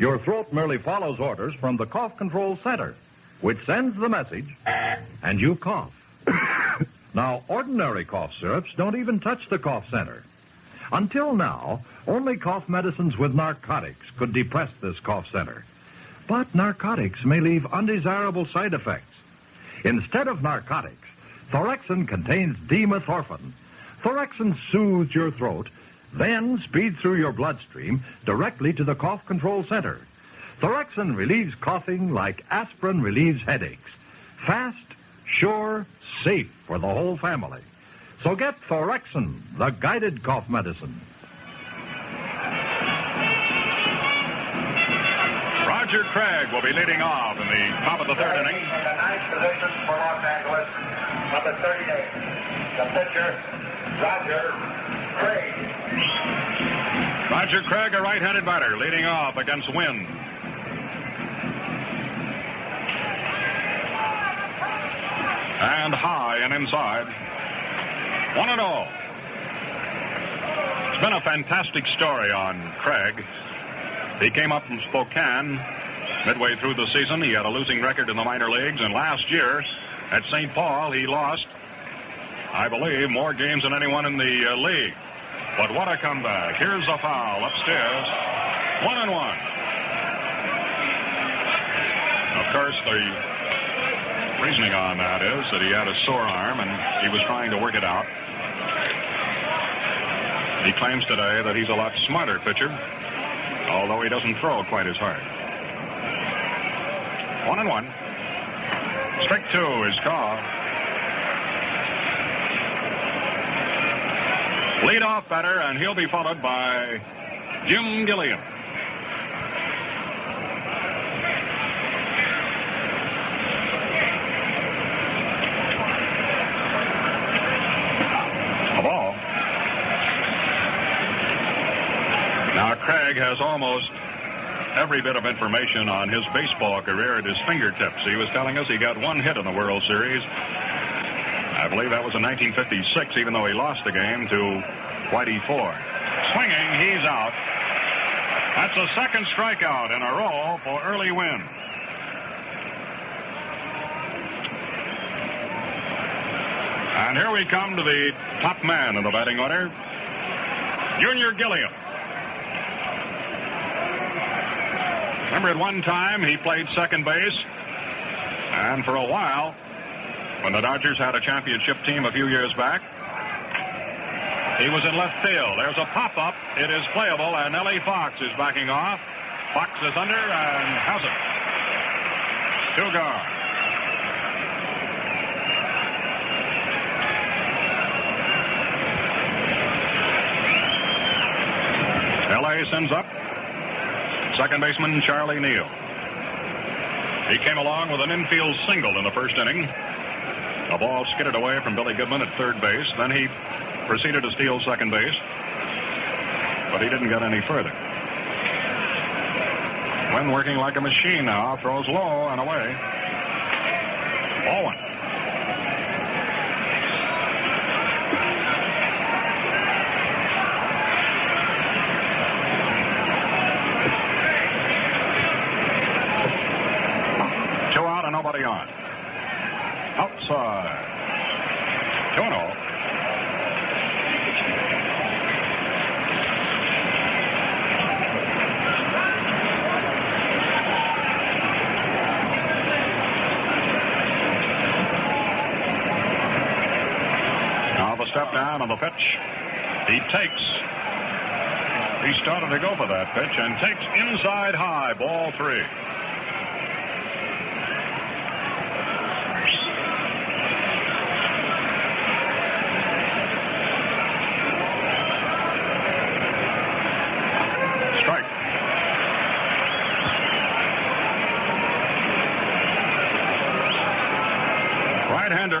Your throat merely follows orders from the cough control center, which sends the message, and you cough. now, ordinary cough syrups don't even touch the cough center. Until now, only cough medicines with narcotics could depress this cough center. But narcotics may leave undesirable side effects. Instead of narcotics, Thorexin contains dimethorphan. Thorexin soothes your throat, then speeds through your bloodstream directly to the cough control center. Thorexin relieves coughing like aspirin relieves headaches. Fast, sure, safe for the whole family. So get Thorexin, the guided cough medicine. Roger Craig will be leading off in the top of the third inning. The ninth position for Los Angeles, number 38. The pitcher, Roger Craig. Roger Craig, a right-handed batter, leading off against Wynn. And high and inside. One and all. It's been a fantastic story on Craig. He came up from Spokane midway through the season. He had a losing record in the minor leagues, and last year at St. Paul, he lost, I believe, more games than anyone in the uh, league. But what a comeback. Here's a foul upstairs. One and one. Of course, the reasoning on that is that he had a sore arm and he was trying to work it out. He claims today that he's a lot smarter pitcher, although he doesn't throw quite as hard. One and one. Strike two is called. Lead off batter, and he'll be followed by Jim Gilliam. Now, Craig has almost every bit of information on his baseball career at his fingertips. He was telling us he got one hit in the World Series. I believe that was in 1956, even though he lost the game to Whitey Ford. Swinging, he's out. That's a second strikeout in a row for Early Wynn. And here we come to the top man in the batting order, Junior Gilliam. Remember, at one time he played second base, and for a while, when the Dodgers had a championship team a few years back, he was in left field. There's a pop-up. It is playable, and Nellie Fox is backing off. Fox is under and has it. Two gone. LA sends up second baseman Charlie Neal. He came along with an infield single in the first inning. The ball skidded away from Billy Goodman at third base. Then he proceeded to steal second base, but he didn't get any further. When working like a machine now, throws low and away. Ball one. To that pitch and takes inside high, ball three.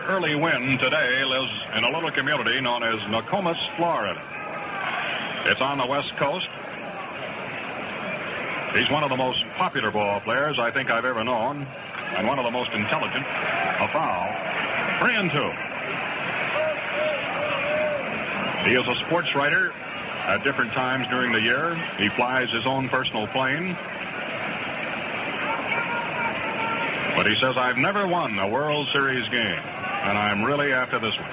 Early Wynn today lives in a little community known as Nokomis, Florida. It's on the west coast. He's one of the most popular ball players I think I've ever known, and one of the most intelligent. A foul. Three and two. He is a sports writer at different times during the year. He flies his own personal plane. But he says, I've never won a World Series game, and I'm really after this one.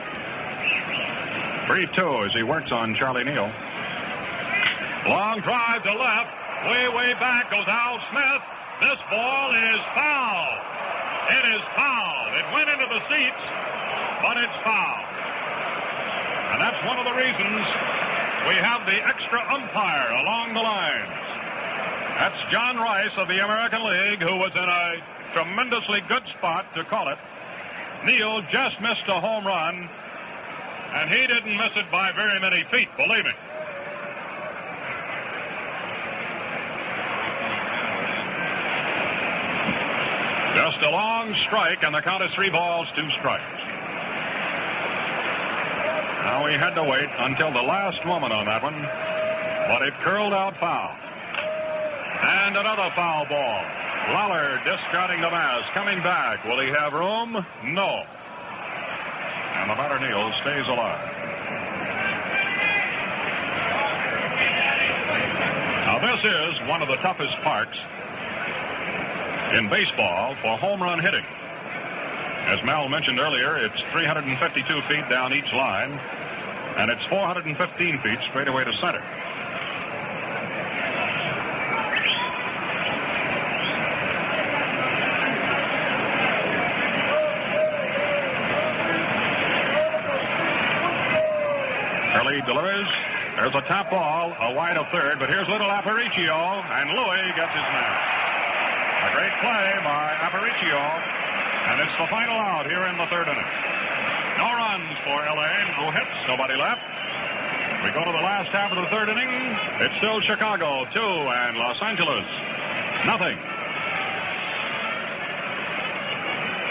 3-2 as he works on Charlie Neal. Long drive to left. Way, way back goes Al Smith. This ball is foul. It is foul. It went into the seats, but it's foul. And that's one of the reasons we have the extra umpire along the lines. That's John Rice of the American League, who was in a tremendously good spot to call it. Neal just missed a home run, and he didn't miss it by very many feet, believe me. Just a long strike, and the count is three balls, two strikes. Now we had to wait until the last moment on that one, but it curled out foul. And another foul ball. Lollar discarding the mask, coming back. Will he have room? No. And the batter Neal stays alive. Now this is one of the toughest parks in baseball for home run hitting. As Mel mentioned earlier, it's 352 feet down each line, and it's 415 feet straight away to center. Early delivers. There's a top ball, a wide of third, but here's little Aparicio, and Luis gets his man. A great play by Aparicio, and it's the final out here in the third inning. No runs for LA, no hits, nobody left. We go to the last half of the third inning. It's still Chicago, two, and Los Angeles, nothing.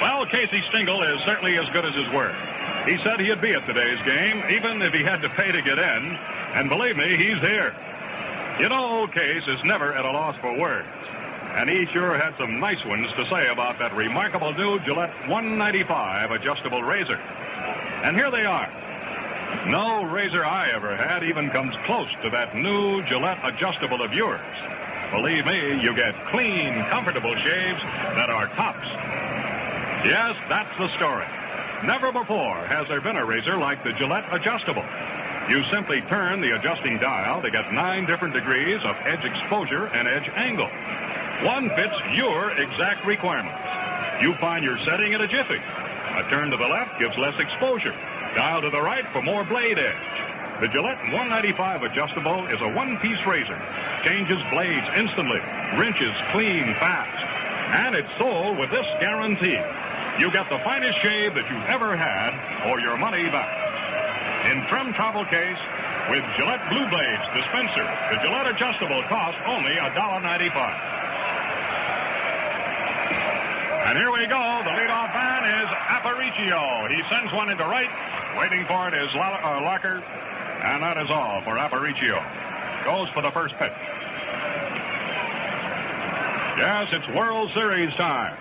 Well, Casey Stengel is certainly as good as his word. He said he'd be at today's game, even if he had to pay to get in. And believe me, he's here. You know, old Case is never at a loss for words. And he sure had some nice ones to say about that remarkable new Gillette 195 adjustable razor. And here they are. No razor I ever had even comes close to that new Gillette adjustable of yours. Believe me, you get clean, comfortable shaves that are tops. Yes, that's the story. Never before has there been a razor like the Gillette adjustable. You simply turn the adjusting dial to get nine different degrees of edge exposure and edge angle. One fits your exact requirements. You find your setting in a jiffy. A turn to the left gives less exposure. Dial to the right for more blade edge. The Gillette 195 adjustable is a one-piece razor. Changes blades instantly. Wrenches clean fast. And it's sold with this guarantee. You get the finest shave that you've ever had or your money back. In trim travel case with Gillette Blue Blades dispenser, the Gillette adjustable costs only $1.95. And here we go. The leadoff man is Aparicio. He sends one into right. Waiting for it is uh, Larker. And that is all for Aparicio. Goes for the first pitch. Yes, it's World Series time.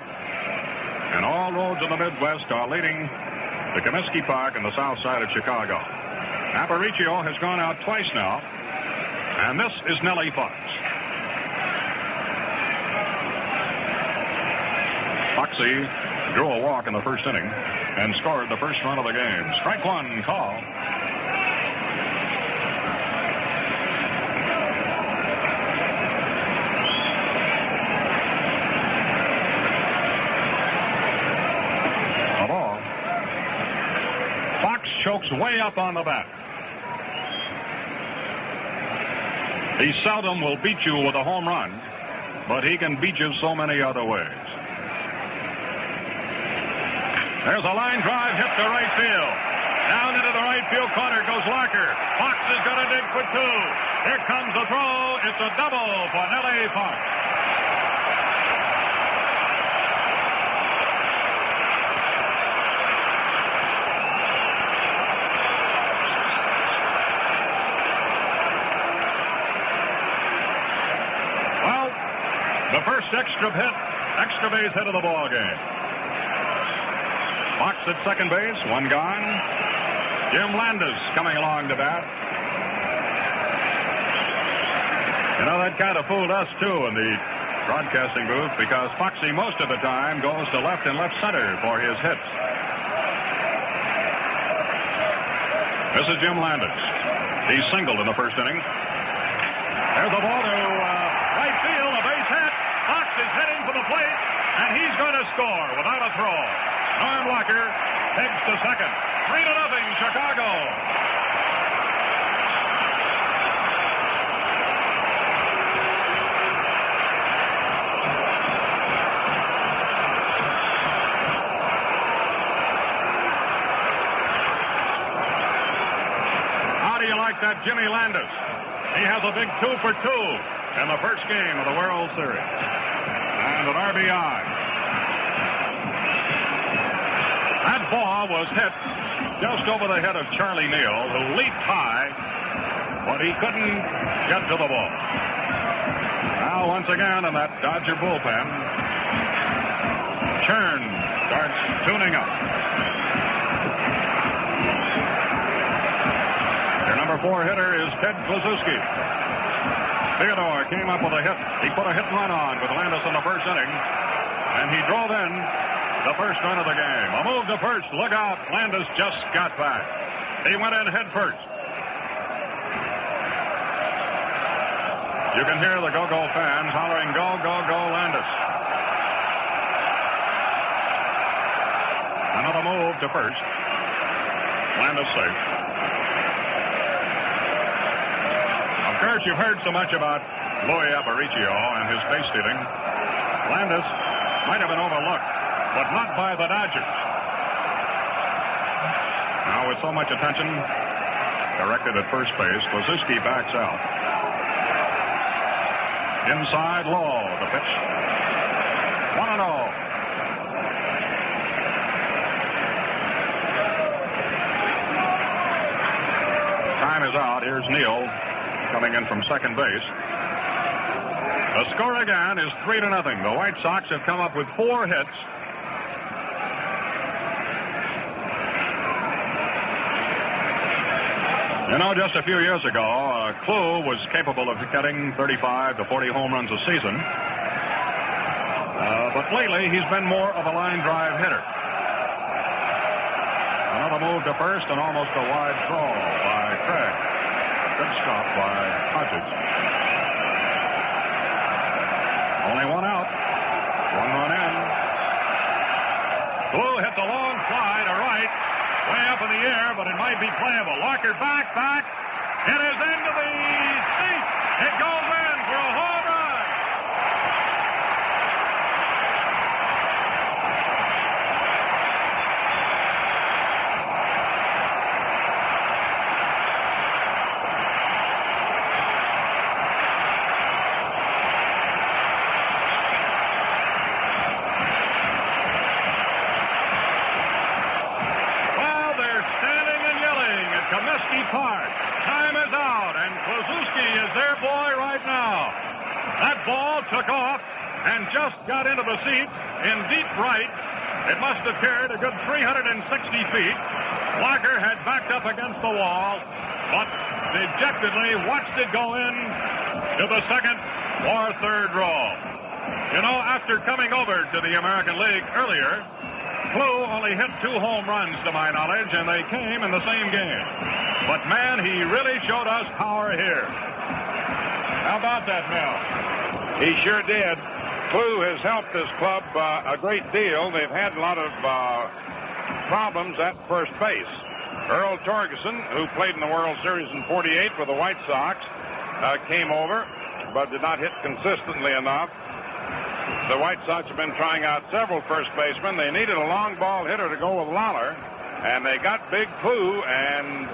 And all roads in the Midwest are leading to Comiskey Park in the south side of Chicago. Aparicio has gone out twice now. And this is Nellie Fox. Foxy drew a walk in the first inning and scored the first run of the game. Strike one call. Fox chokes way up on the bat. He seldom will beat you with a home run, but he can beat you so many other ways. There's a line drive hit to right field. Down into the right field corner goes Larker. Fox is going to dig for two. Here comes the throw. It's a double for Nellie Fox. Well, the first extra hit, extra base hit of the ball game. Fox at second base, one gone. Jim Landis coming along to bat. You know, that kind of fooled us, too, in the broadcasting booth because Foxy, most of the time, goes to left and left center for his hits. This is Jim Landis. He singled in the first inning. There's a ball to uh, right field, a base hit. Fox is heading for the plate, and he's going to score without a throw. Norm Larker heads to second. Three to nothing, Chicago. How do you like that, Jimmy Landis? He has a big two for two in the first game of the World Series. And an RBI. That ball was hit just over the head of Charlie Neal, who leaped high, but he couldn't get to the ball. Now, once again, in that Dodger bullpen, Churn starts tuning up. Their number four hitter is Ted Kluszewski. Theodore came up with a hit. He put a hit run on with Landis in the first inning, and he drove in the first run of the game. A move to first. Look out. Landis just got back. He went in head first. You can hear the go-go fans hollering, go, go, go, Landis. Another move to first. Landis safe. Of course, you've heard so much about Luis Aparicio and his base stealing. Landis might have been overlooked, but not by the Dodgers. Now, with so much attention directed at first base, Kluszewski backs out. Inside low, the pitch. 1 and oh. 0. Time is out. Here's Neal coming in from second base. The score again is three to nothing. The White Sox have come up with four hits. You know, just a few years ago, uh, Clue was capable of getting 35 to 40 home runs a season. Uh, but lately, he's been more of a line drive hitter. Another move to first and almost a wide throw by Craig. Good stop by Hodges. Only one out. One run in. Blue hits a long fly to. Way up in the air, but it might be playable. Larker back, back. It is into the seat. It goes in for a home run. Well, they're standing and yelling at Comiskey Park. Time is out, and Kluszewski is their boy right now. That ball took off and just seat in deep right. It must have carried a good 360 feet. Larker had backed up against the wall, but dejectedly watched it go in to the second or third row. You know, after coming over to the American League earlier, Clue only hit two home runs to my knowledge, and they came in the same game. But man, he really showed us power here. How about that, Mel? He sure did. Clue has helped this club uh, a great deal. They've had a lot of uh, problems at first base. Earl Torgeson, who played in the World Series in 48 for the White Sox, uh, came over, but did not hit consistently enough. The White Sox have been trying out several first basemen. They needed a long ball hitter to go with Lollar, and they got Big Pooh. And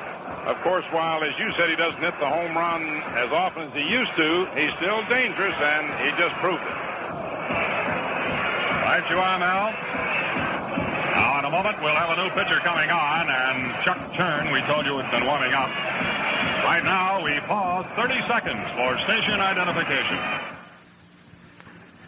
of course, while as you said he doesn't hit the home run as often as he used to, he's still dangerous, and he just proved it. Right you are, Mel. Now, in a moment, we'll have a new pitcher coming on, and Chuck Churn, we told you, has been warming up. Right now, we pause 30 seconds for station identification.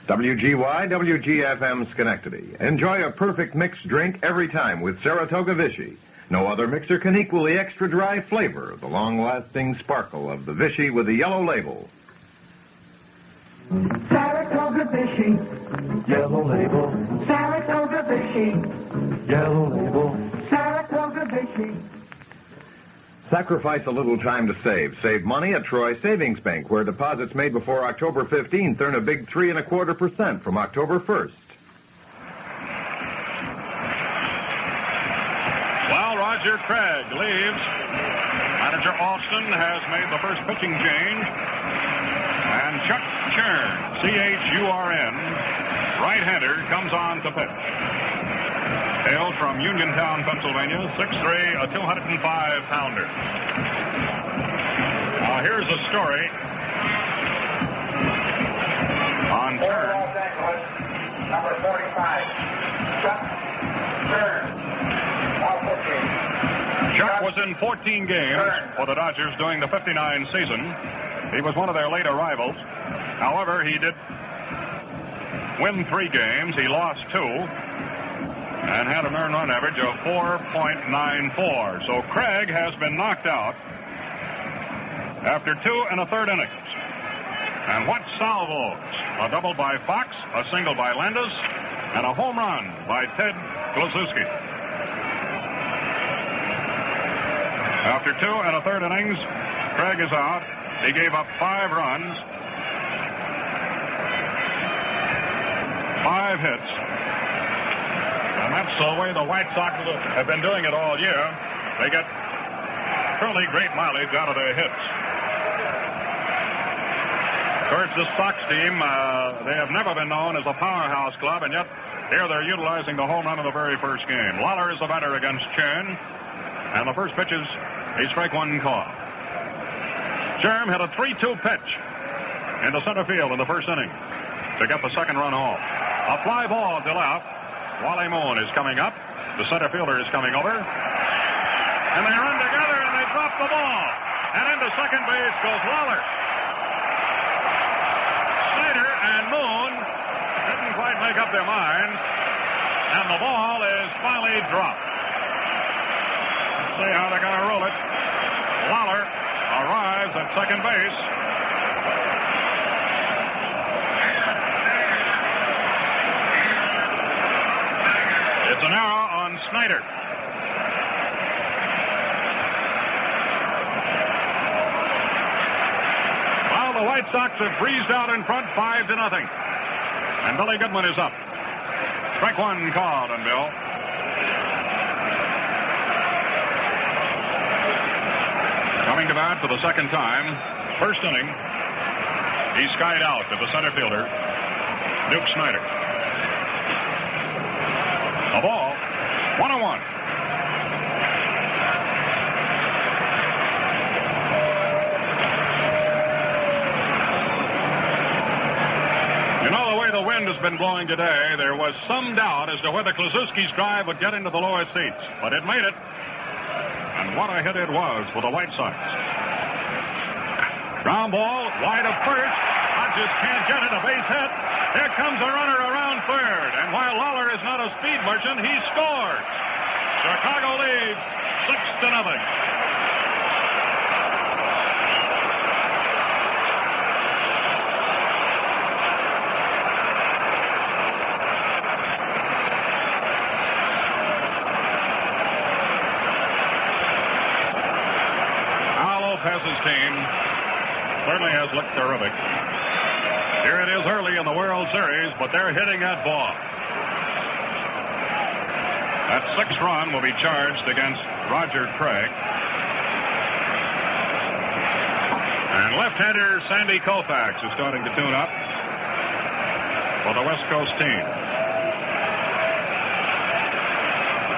WGY, WGFM Schenectady. Enjoy a perfect mixed drink every time with Saratoga Vichy. No other mixer can equal the extra dry flavor, the long-lasting sparkle of the Vichy with the yellow label. Saratoga Vichy, yellow label. Saratoga Vichy, yellow label. Saratoga Vichy. Sacrifice a little time to save. Save money at Troy Savings Bank, where deposits made before October 15th earn a big three and a quarter percent from October 1st. While Roger Craig leaves. Manager Alston has made the first pitching change. And Chuck Churn, C-H-U-R-N, right-hander, comes on to pitch. Hails from Uniontown, Pennsylvania, 6'3", a 205-pounder. Now, here's a story on Churn. Los Angeles, number 45, Chuck. Chuck was in 14 games for the Dodgers during the 59 season. He was one of their late arrivals. However, he did win three games. He lost two and had an earned run average of 4.94. So Craig has been knocked out after two and a third innings. And what salvos? A double by Fox, a single by Landis, and a home run by Ted Kluszewski. After two and a third innings, Craig is out. He gave up five runs, five hits. And that's the way the White Sox have been doing it all year. They get truly great mileage out of their hits. Of course, this Sox team, uh, they have never been known as a powerhouse club, and yet here they're utilizing the home run in the very first game. Lollar is the batter against Churn, and the first pitch is a strike one call. Sherm hit a 3-2 pitch into center field in the first inning to get the second run home. A fly ball to left. Wally Moon is coming up. The center fielder is coming over. And they run together and they drop the ball. And into second base goes Lollar. Snider and Moon didn't quite make up their minds. And the ball is finally dropped. Let's see how they're going to roll it. Lollar arrives at second base. It's an error on Snider. Well, the White Sox have breezed out in front five to nothing. And Billy Goodman is up. Strike one called on Bill. Coming to bat for the second time. First inning. He skied out to the center fielder, Duke Snider. A ball. One on one. You know, the way the wind has been blowing today, there was some doubt as to whether Kluszewski's drive would get into the lower seats. But it made it. What a hit it was for the White Sox. Ground ball, wide of first. Hodges can't get it, a base hit. Here comes a runner around third. And while Lollar is not a speed merchant, he scores. Chicago leads six to nothing. Al Team certainly has looked terrific. Here it is early in the World Series, but they're hitting that ball. That sixth run will be charged against Roger Craig. And left-hander Sandy Koufax is starting to tune up for the West Coast team.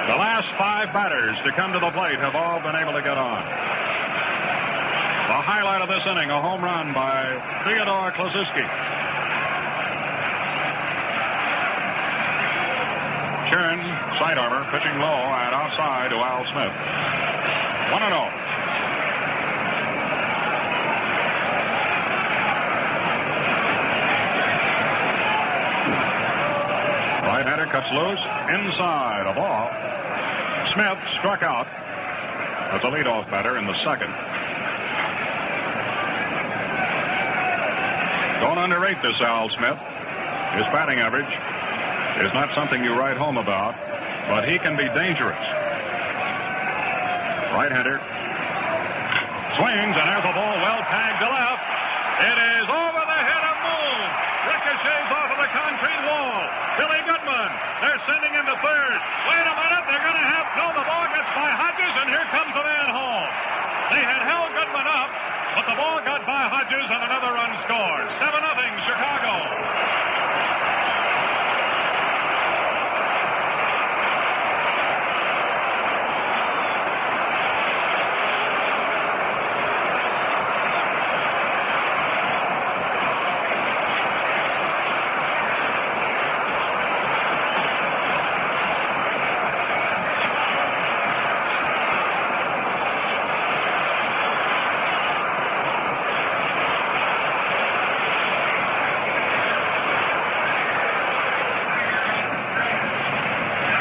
The last five batters to come to the plate have all been able to get on. The highlight of this inning, a home run by Theodore Kluszewski. Churn, side armor, pitching low and outside to Al Smith. 1 0. Right-hander cuts loose, inside, a ball. Smith struck out as a leadoff batter in the second. Don't underrate this Al Smith. His batting average is not something you write home about, but he can be dangerous. Right-hander swings and there's a ball well tagged to left. It is over the head of Moon. Ricochets off of the concrete wall. Billy Goodman. They're sending him to third. Wait a minute. They're going to have no. The ball gets by Hodges, and here comes the man home. They had held Goodman up, the ball got by Hodges, and another run scored. Seven nothing Chicago.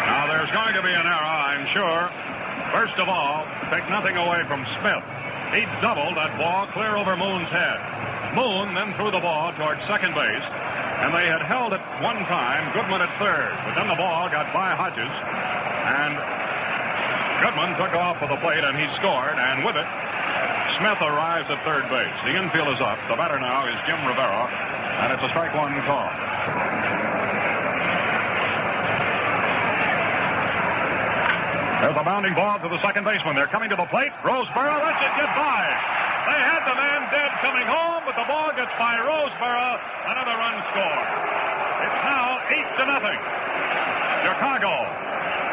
Now, there's going to be an error, I'm sure. First of all, take nothing away from Smith. He doubled that ball clear over Moon's head. Moon then threw the ball towards second base, and they had held it one time, Goodman at third. But then the ball got by Hodges, and Goodman took off for the plate, and he scored, and with it, Smith arrives at third base. The infield is up. The batter now is Jim Rivera, and it's a strike one call. There's a bounding ball to the second baseman. They're coming to the plate. Roseboro lets it get by. They had the man dead coming home, but the ball gets by Roseboro. Another run scored. It's now eight to nothing. Chicago.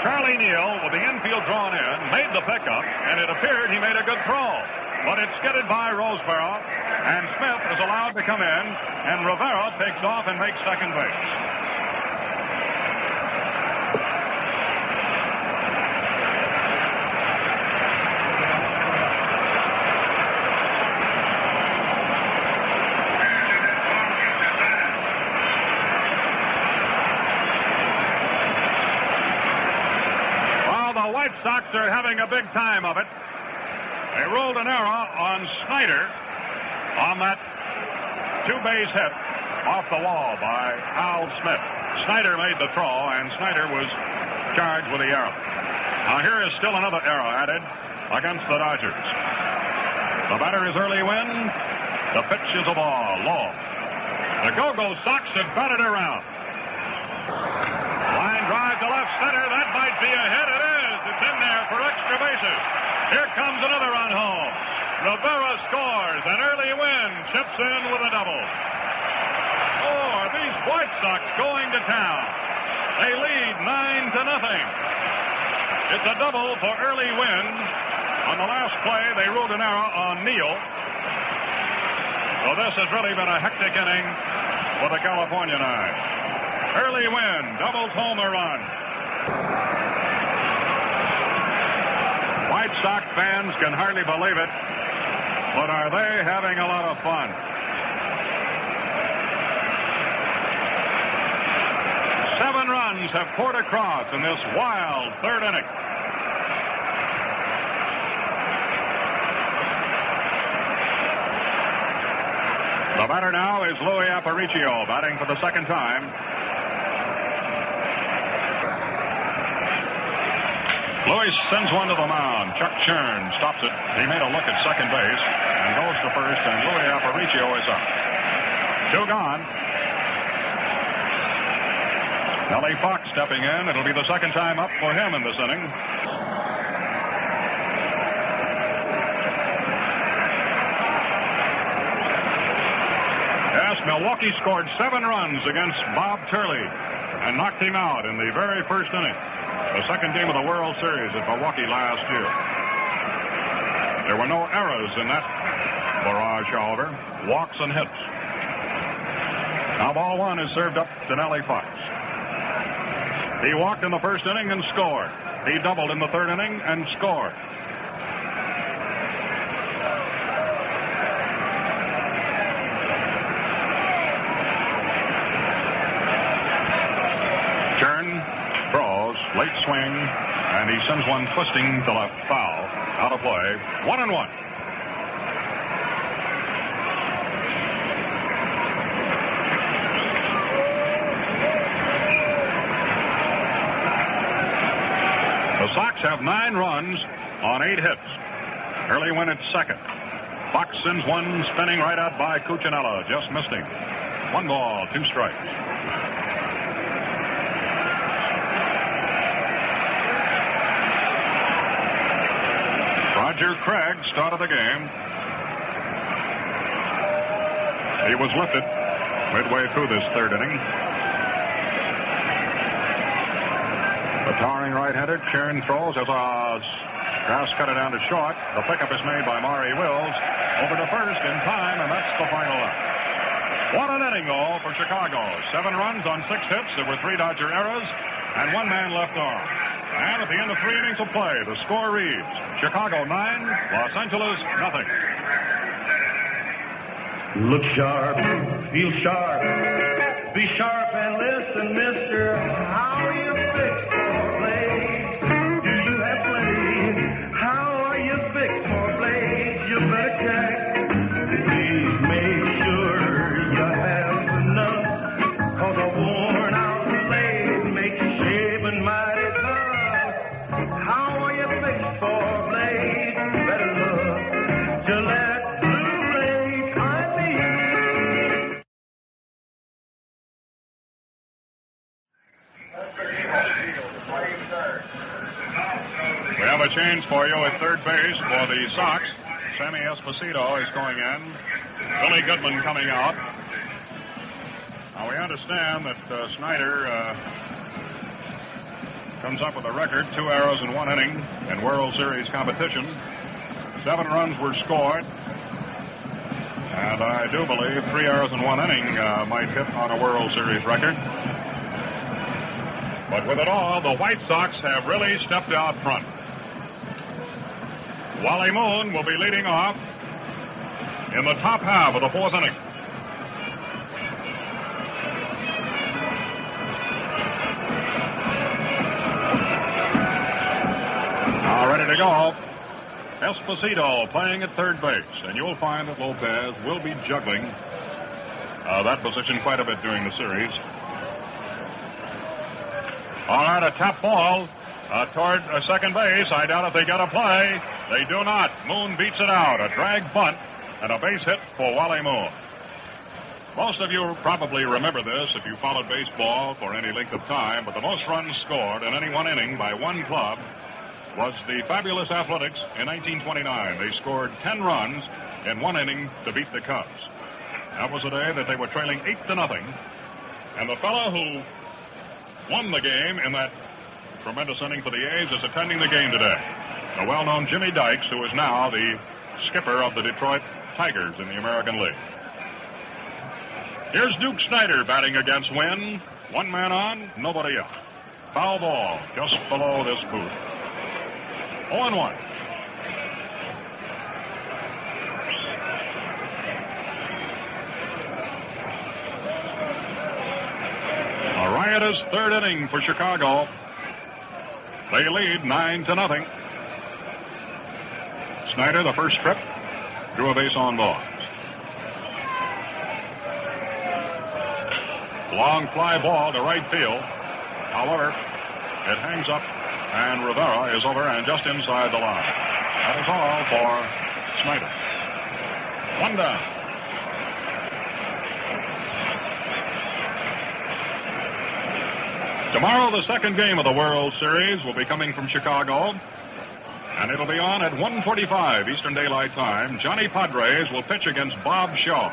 Charlie Neal, with the infield drawn in, made the pickup, and it appeared he made a good throw. But it's skidded by Roseboro, and Smith is allowed to come in, and Rivera takes off and makes second base. While the White Sox are having a big time of it, they rolled an error on Snider on that two-base hit off the wall by Al Smith. Snider made the throw, and Snider was charged with the error. Now here is still another error added against the Dodgers. The batter is Early Wynn. The pitch is a ball, low. The Go-Go Sox have batted around. Line drive to left center. That might be a hit. It is. In there for extra bases. Here comes another run home. Rivera scores. An Early Wynn. Chips in with a double. Oh, these White Sox going to town? They lead nine to nothing. It's a double for Early Wynn. On the last play, they ruled an error on Neal. So this has really been a hectic inning for the California Nine. Early Wynn, doubles home a run. White Sox fans can hardly believe it, but are they having a lot of fun? Seven runs have poured across in this wild third inning. The batter now is Luis Aparicio, batting for the second time. Luis sends one to the mound. Chuck Churn stops it. He made a look at second base and goes to first, and Luis Aparicio is up. Two gone. Nellie Fox stepping in. It'll be the second time up for him in this inning. Yes, Milwaukee scored seven runs against Bob Turley and knocked him out in the very first inning. The second game of the World Series at Milwaukee last year. There were no errors in that barrage, however. Walks and hits. Now ball one is served up to Nellie Fox. He walked in the first inning and scored. He doubled in the third inning and scored. Churn, throws, late swing, he sends one twisting to left foul. Out of play. One and one. The Sox have nine runs on eight hits. Early Wynn at second. Fox sends one spinning right out by Cuccinella. Just missed him. One ball, two strikes. Roger Craig started the game. He was lifted midway through this third inning. The towering right-hander, Churn throws as a Strauss cut it down to short. The pickup is made by Maury Wills. Over to first in time, and that's the final out. What an inning, though, for Chicago. Seven runs on six hits. There were three Dodger errors, and one man left on. And at the end of three innings of play, the score reads Chicago 9, Los Angeles nothing. Look sharp, feel sharp, be sharp and listen, mister. How are you fixed Esposito is going in. Billy Goodman coming out. Now we understand that uh, Snider uh, comes up with a record, two arrows in one inning in World Series competition. Seven runs were scored. And I do believe three arrows in one inning uh, might hit on a World Series record. But with it all, the White Sox have really stepped out front. Wally Moon will be leading off in the top half of the fourth inning. Now ready to go. Esposito playing at third base, and you'll find that Lopez will be juggling uh, that position quite a bit during the series. All right, a tap ball uh, toward uh, second base. I doubt if they get a play. They do not. Moon beats it out. A drag bunt and a base hit for Wally Moon. Most of you probably remember this if you followed baseball for any length of time, but the most runs scored in any one inning by one club was the fabulous Athletics in 1929. They scored 10 runs in one inning to beat the Cubs. That was a day that they were trailing 8 to nothing. And the fellow who won the game in that tremendous inning for the A's is attending the game today. The well-known Jimmy Dykes, who is now the skipper of the Detroit Tigers in the American League. Here's Duke Snider batting against Wynn. One man on, nobody out. Foul ball just below this booth. 0 1. A riotous third inning for Chicago. They lead 9 to nothing. Snider, the first trip, drew a base on ball. Long fly ball to right field. However, it hangs up, and Rivera is over and just inside the line. That is all for Snider. One down. Tomorrow, the second game of the World Series will be coming from Chicago, and it'll be on at 1:45 Eastern Daylight Time. Johnny Podres will pitch against Bob Shaw.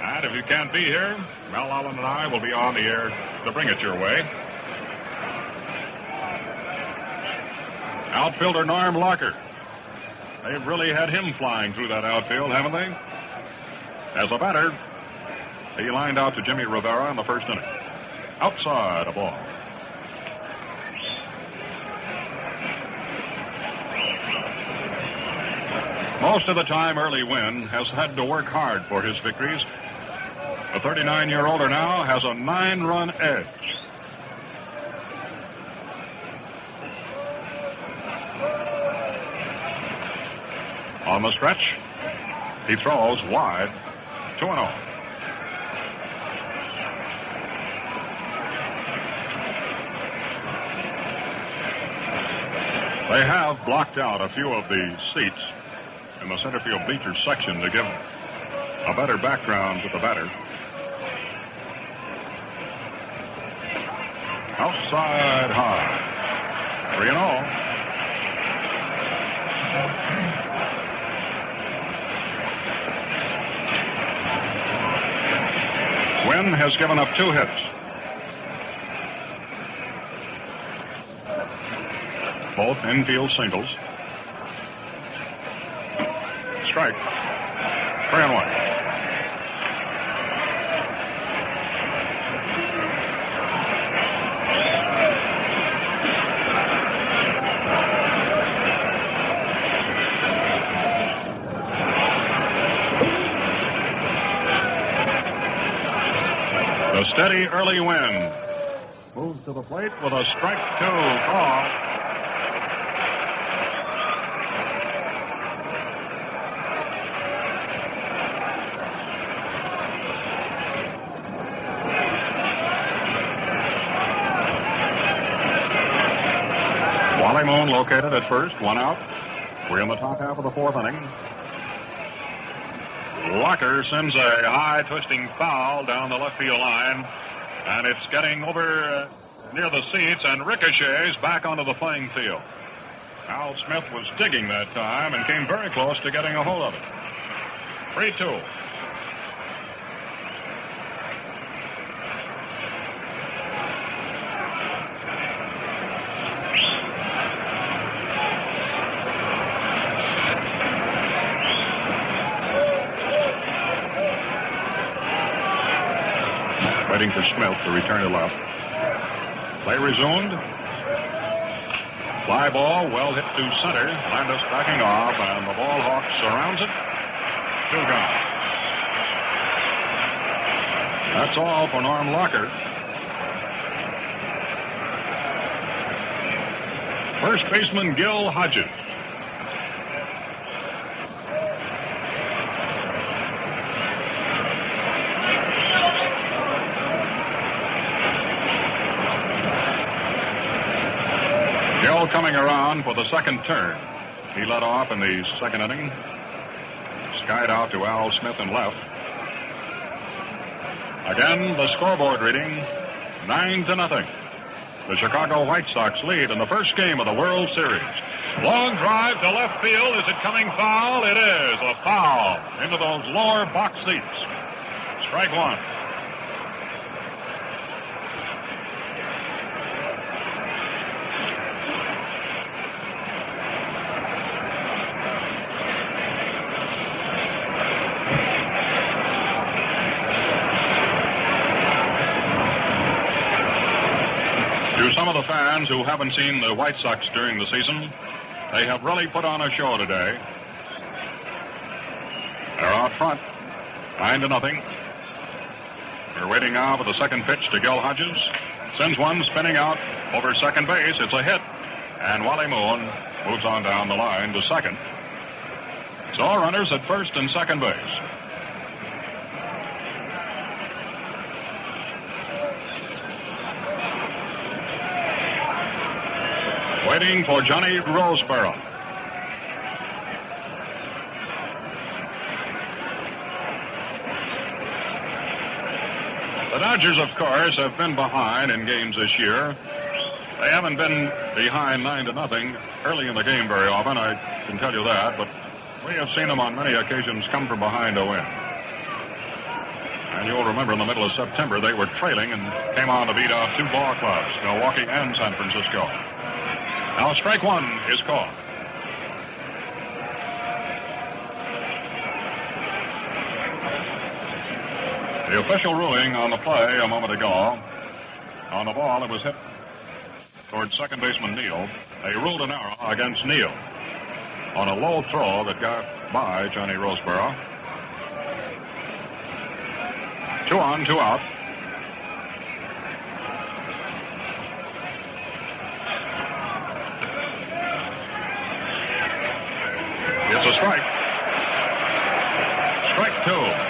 And if you can't be here, Mel Allen and I will be on the air to bring it your way. Outfielder Norm Larker. They've really had him flying through that outfield, haven't they? As a batter, he lined out to Jimmy Rivera in the first inning. Outside a ball. Most of the time, Early Wynn has had to work hard for his victories. The 39-year-older now has a nine-run edge. On the stretch, he throws wide, 2 0. They have blocked out a few of the seats in the center field bleachers section to give a better background to the batter. Outside high. 3 and all. Wynn has given up two hits. Both infield singles. Strike. Three and one. The steady Early Wynn. Moves to the plate with a strike two call. Wally Moon located at first, one out. We're in the top half of the fourth inning. Larker sends a high twisting foul down the left field line, and it's getting over uh, near the seats and ricochets back onto the playing field. Al Smith was digging that time and came very close to getting a hold of it. 3 2. Waiting for Smith to return to left. Play resumed. Fly ball, well hit to center. Landis backing off, and the ball hawk surrounds it. Two gone. That's all for Norm Larker. First baseman Gil Hodges. Gil coming around for the second turn. He led off in the second inning. Skied out to Al Smith and left. Again, the scoreboard reading nine to nothing. The Chicago White Sox lead in the first game of the World Series. Long drive to left field. Is it coming foul? It is a foul into those lower box seats. Strike one. Fans who haven't seen the White Sox during the season, they have really put on a show today. They're out front, nine to nothing. They're waiting now for the second pitch to Gil Hodges. Sends one spinning out over second base. It's a hit, and Wally Moon moves on down the line to second. So runners at first and second base. Waiting for Johnny Roseboro. The Dodgers, of course, have been behind in games this year. They haven't been behind nine to nothing early in the game very often, I can tell you that, but we have seen them on many occasions come from behind to win. And you'll remember in the middle of September they were trailing and came on to beat off two ball clubs, Milwaukee and San Francisco. Now strike one is called. The official ruling on the play a moment ago on the ball that was hit towards second baseman Neal. They ruled an error against Neal on a low throw that got by Johnny Roseboro. Two on, two out. It's a strike. Strike two.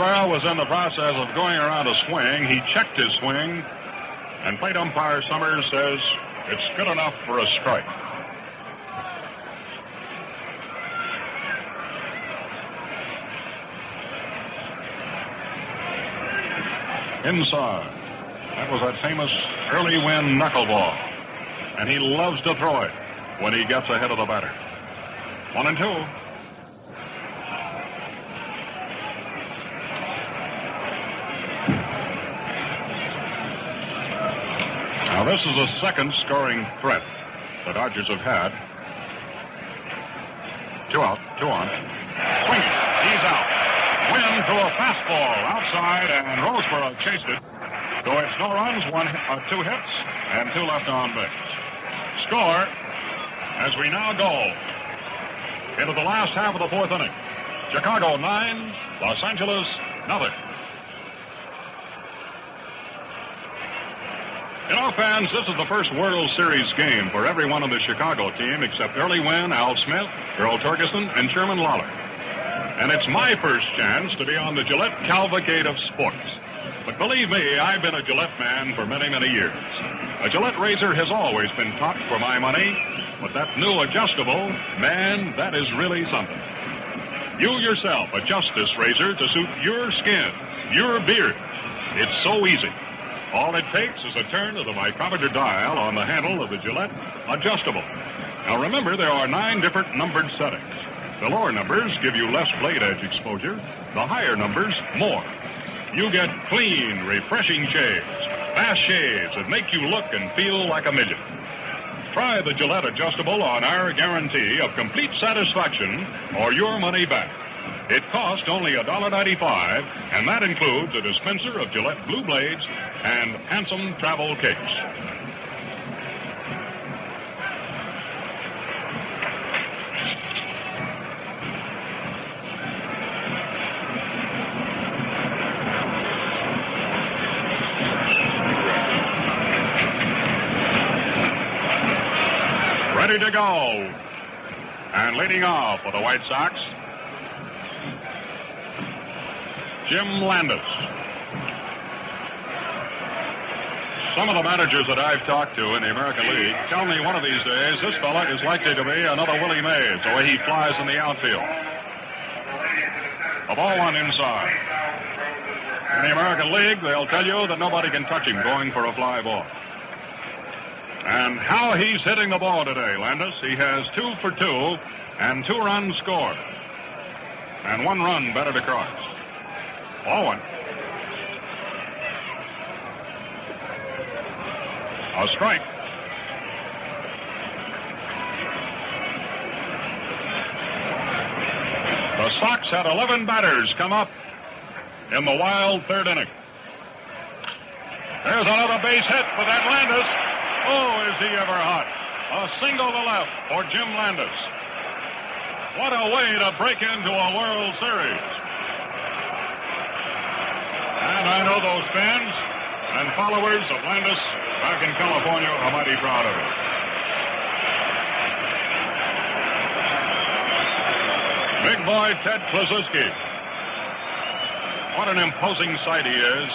Roseboro was in the process of going around a swing. He checked his swing, and plate umpire Summers says it's good enough for a strike. Inside. That was that famous Early Wynn knuckleball. And he loves to throw it when he gets ahead of the batter. One and two. This is the second scoring threat the Dodgers have had. Two out, two on. Swing it. He's out. Wynn to a fastball outside, and Roseboro chased it. So it's no runs, one, uh, two hits, and two left on base. Score as we now go into the last half of the fourth inning. Chicago nine, Los Angeles nothing. You know, fans, this is the first World Series game for everyone on the Chicago team except Early Wynn, Al Smith, Earl Torgeson, and Sherman Lollar. And it's my first chance to be on the Gillette cavalcade of sports. But believe me, I've been a Gillette man for many, many years. A Gillette razor has always been top for my money, but that new adjustable, man, that is really something. You yourself adjust this razor to suit your skin, your beard. It's so easy. All it takes is a turn of the micrometer dial on the handle of the Gillette adjustable. Now remember, there are nine different numbered settings. The lower numbers give you less blade edge exposure. The higher numbers, more. You get clean, refreshing shaves, fast shaves that make you look and feel like a million. Try the Gillette adjustable on our guarantee of complete satisfaction or your money back. It costs only $1.95, and that includes a dispenser of Gillette Blue Blades and handsome travel case. Ready to go. And leading off for the White Sox, Jim Landis. Some of the managers that I've talked to in the American League tell me one of these days this fella is likely to be another Willie Mays, the way he flies in the outfield. A ball one inside. In the American League, they'll tell you that nobody can touch him going for a fly ball. And how he's hitting the ball today, Landis. He has two for two and two runs scored. And one run batted across. One. A strike. The Sox had 11 batters come up in the wild third inning. There's another base hit for that Landis. Oh, is he ever hot. A single to left for Jim Landis. What a way to break into a World Series. And I know those fans and followers of Landis back in California are mighty proud of him. Big boy Ted Kluszewski. What an imposing sight he is.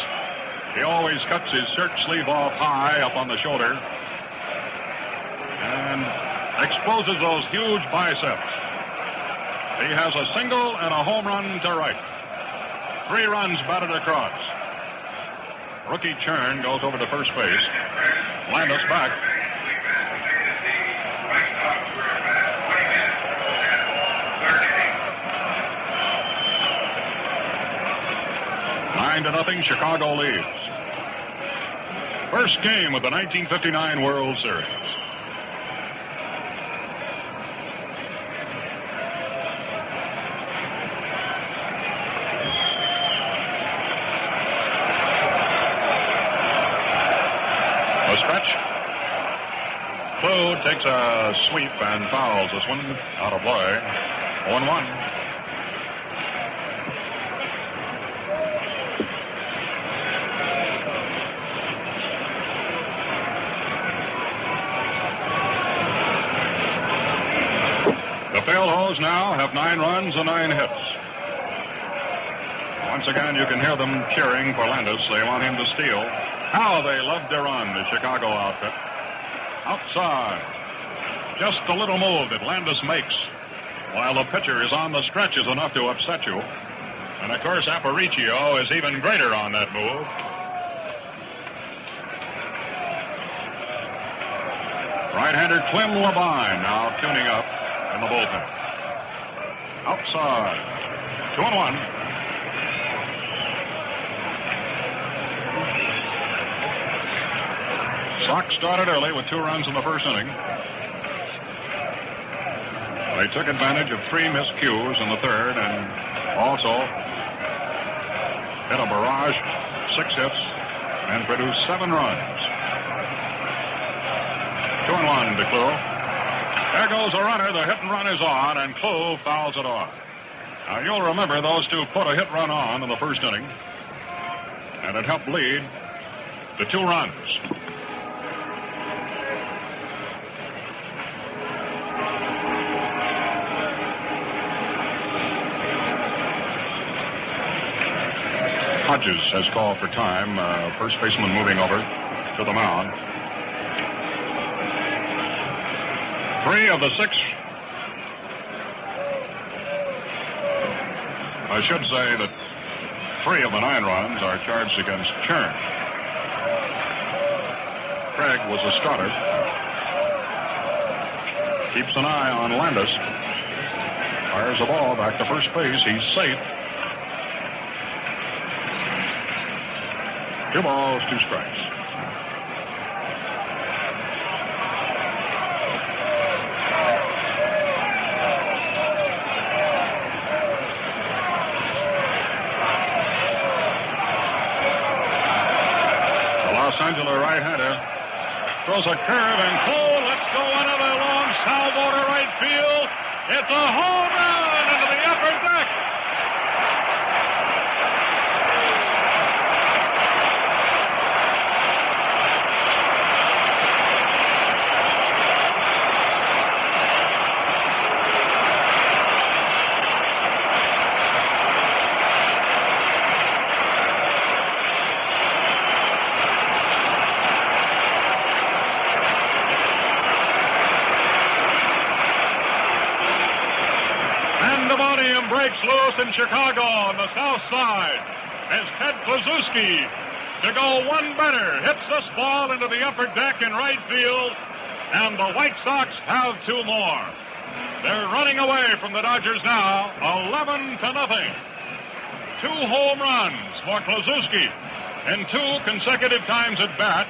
He always cuts his shirt sleeve off high up on the shoulder and exposes those huge biceps. He has a single and a home run to right. Three runs batted across. Rookie Churn goes over to first base. Landis back. Nine to nothing, Chicago leads. First game of the 1959 World Series. Takes a sweep and fouls this one out of play. 1-1. The Pale Hose now have nine runs and nine hits. Once again, you can hear them cheering for Landis. They want him to steal. How they love to run, the Chicago outfit. Outside. Just a little move that Landis makes while the pitcher is on the stretch is enough to upset you. And of course, Aparicio is even greater on that move. Right-hander Clem Labine now tuning up in the bullpen. Outside. Two and one. Sox started early with two runs in the first inning. They took advantage of three miscues in the third and also hit a barrage, six hits, and produced seven runs. Two and one to Klu. There goes the runner. The hit and run is on, and Klu fouls it off. Now, you'll remember those two put a hit run on in the first inning, and it helped lead the two runs. Has called for time. Uh, first baseman moving over to the mound. Three of the six. I should say that three of the nine runs are charged against Churn. Craig was a starter. Keeps an eye on Landis. Fires the ball back to first base. He's safe. Two balls, two strikes. The Los Angeles right-hander throws a curve and Klu lets go another long salvo to right field. It's a home run into the upper deck. Pandemonium breaks loose in Chicago on the south side as Ted Kluszewski, to go one better, hits this ball into the upper deck in right field, and the White Sox have two more. They're running away from the Dodgers now, 11 to nothing. Two home runs for Kluszewski in two consecutive times at bat.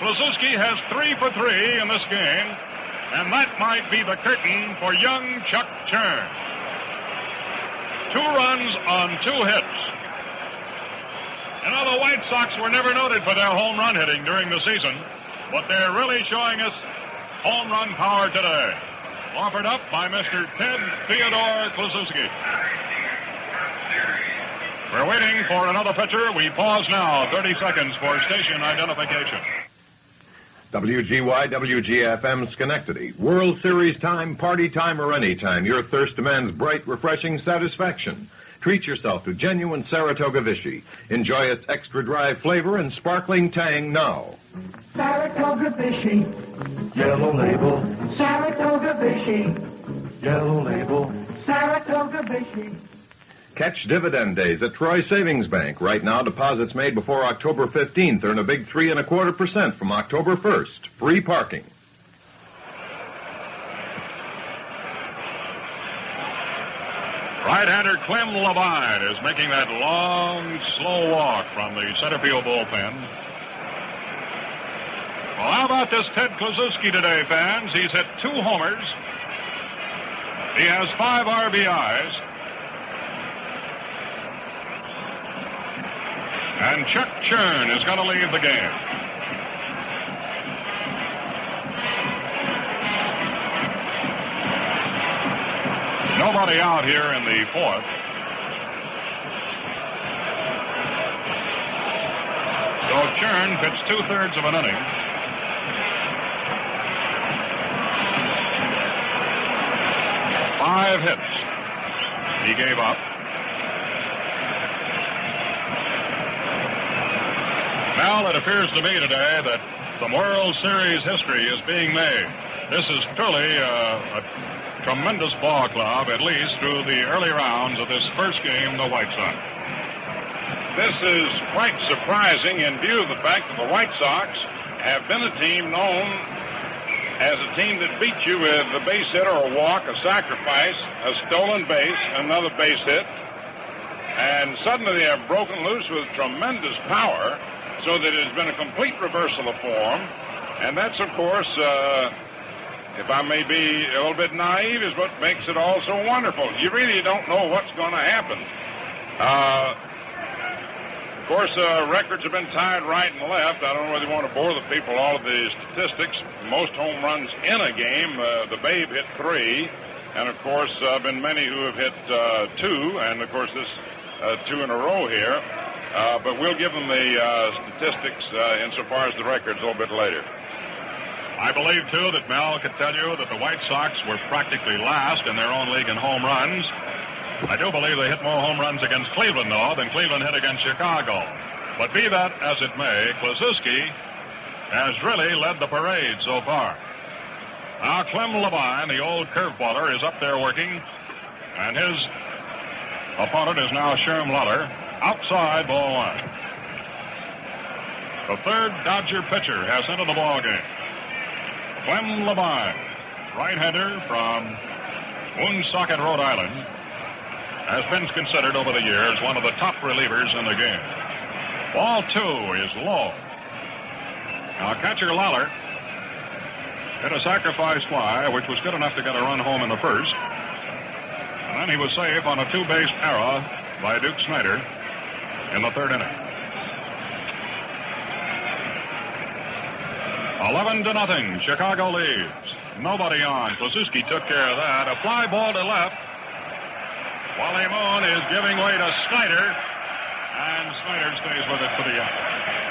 Kluszewski has three for three in this game, and that might be the curtain for young Chuck Churn. Two runs on two hits. You know, the White Sox were never noted for their home run hitting during the season, but they're really showing us home run power today. Offered up by Mr. Ted Theodore Kluszewski. We're waiting for another pitcher. We pause now, 30 seconds for station identification. WGY, WGFM Schenectady. World Series time, party time, or any time. Your thirst demands bright, refreshing satisfaction. Treat yourself to genuine Saratoga Vichy. Enjoy its extra dry flavor and sparkling tang now. Saratoga Vichy. Yellow label. Saratoga Vichy. Yellow label. Saratoga Vichy. Catch dividend days at Troy Savings Bank. Right now, deposits made before October 15th earn a big three and a quarter percent from October 1st. Free parking. Right-hander Clem Labine is making that long, slow walk from the center field bullpen. Well, how about this Ted Kluszewski today, fans? He's hit two homers. He has five RBIs. And Chuck Churn is going to leave the game. Nobody out here in the fourth. So Churn pitched two thirds of an inning. Five hits he gave up. Now it appears to me today that some World Series history is being made. This is truly a, a tremendous ball club, at least through the early rounds of this first game, the White Sox. This is quite surprising in view of the fact that the White Sox have been a team known as a team that beats you with a base hit or a walk, a sacrifice, a stolen base, another base hit. And suddenly they have broken loose with tremendous power so that it has been a complete reversal of form. And that's, of course, uh, if I may be a little bit naive, is what makes it all so wonderful. You really don't know what's going to happen. Uh, of course, uh, records have been tied right and left. I don't know whether you want to bore the people all of the statistics. Most home runs in a game. Uh, the Babe hit three, and of course, uh, been many who have hit uh, two, and of course, this uh, two in a row here. Uh, but we'll give them the uh, statistics uh, insofar as the records a little bit later. I believe, too, that Mel could tell you that the White Sox were practically last in their own league in home runs. I do believe they hit more home runs against Cleveland, though, than Cleveland hit against Chicago. But be that as it may, Kluszewski has really led the parade so far. Now, Clem Labine, the old curveballer, is up there working, and his opponent is now Sherm Lollar, outside ball one. The third Dodger pitcher has entered the ball game. Clem Labine, right-hander from Woonsocket, Rhode Island, has been considered over the years one of the top relievers in the game. Ball two is low. Now, catcher Lollar hit a sacrifice fly, which was good enough to get a run home in the first. And then he was safe on a two-base error by Duke Snider in the third inning. 11 to nothing. Chicago leads. Nobody on. Kluszewski took care of that. A fly ball to left. Wally Moon is giving way to Snider, and Snider stays with it for the out.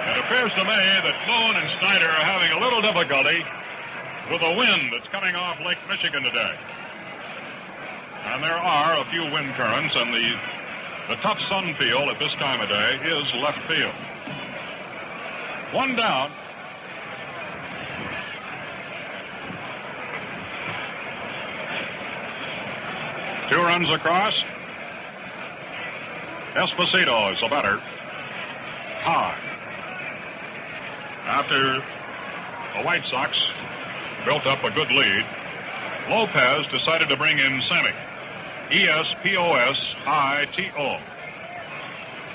It appears to me that Moon and Snider are having a little difficulty with the wind that's coming off Lake Michigan today. And there are a few wind currents, and the the tough sun field at this time of day is left field. One down. Two runs across. Esposito is the batter. High. After the White Sox built up a good lead, Lopez decided to bring in Sammy. E S P O S I T O.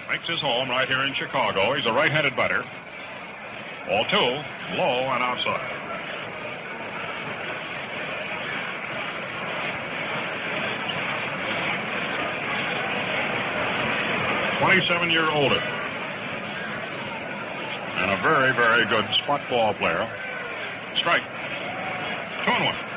Makes his home right here in Chicago. He's a right handed batter. Ball two, low and outside. Twenty-seven year older. And a very, very good spot ball player. Strike. Two and one.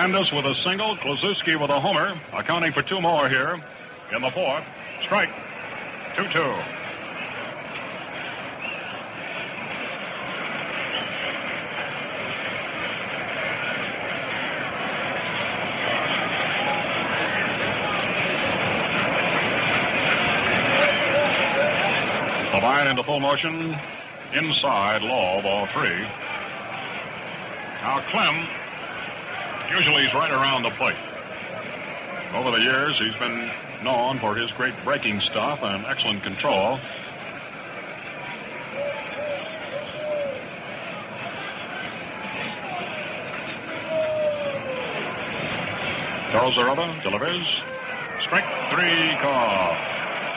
Landis with a single, Kluszewski with a homer, accounting for two more here in the fourth. Strike. 2 2. Labine into full motion. Inside, low, ball three. Now Clem Usually he's right around the plate. Over the years, he's been known for his great breaking stuff and excellent control. Charles Zarella delivers. Strike three call.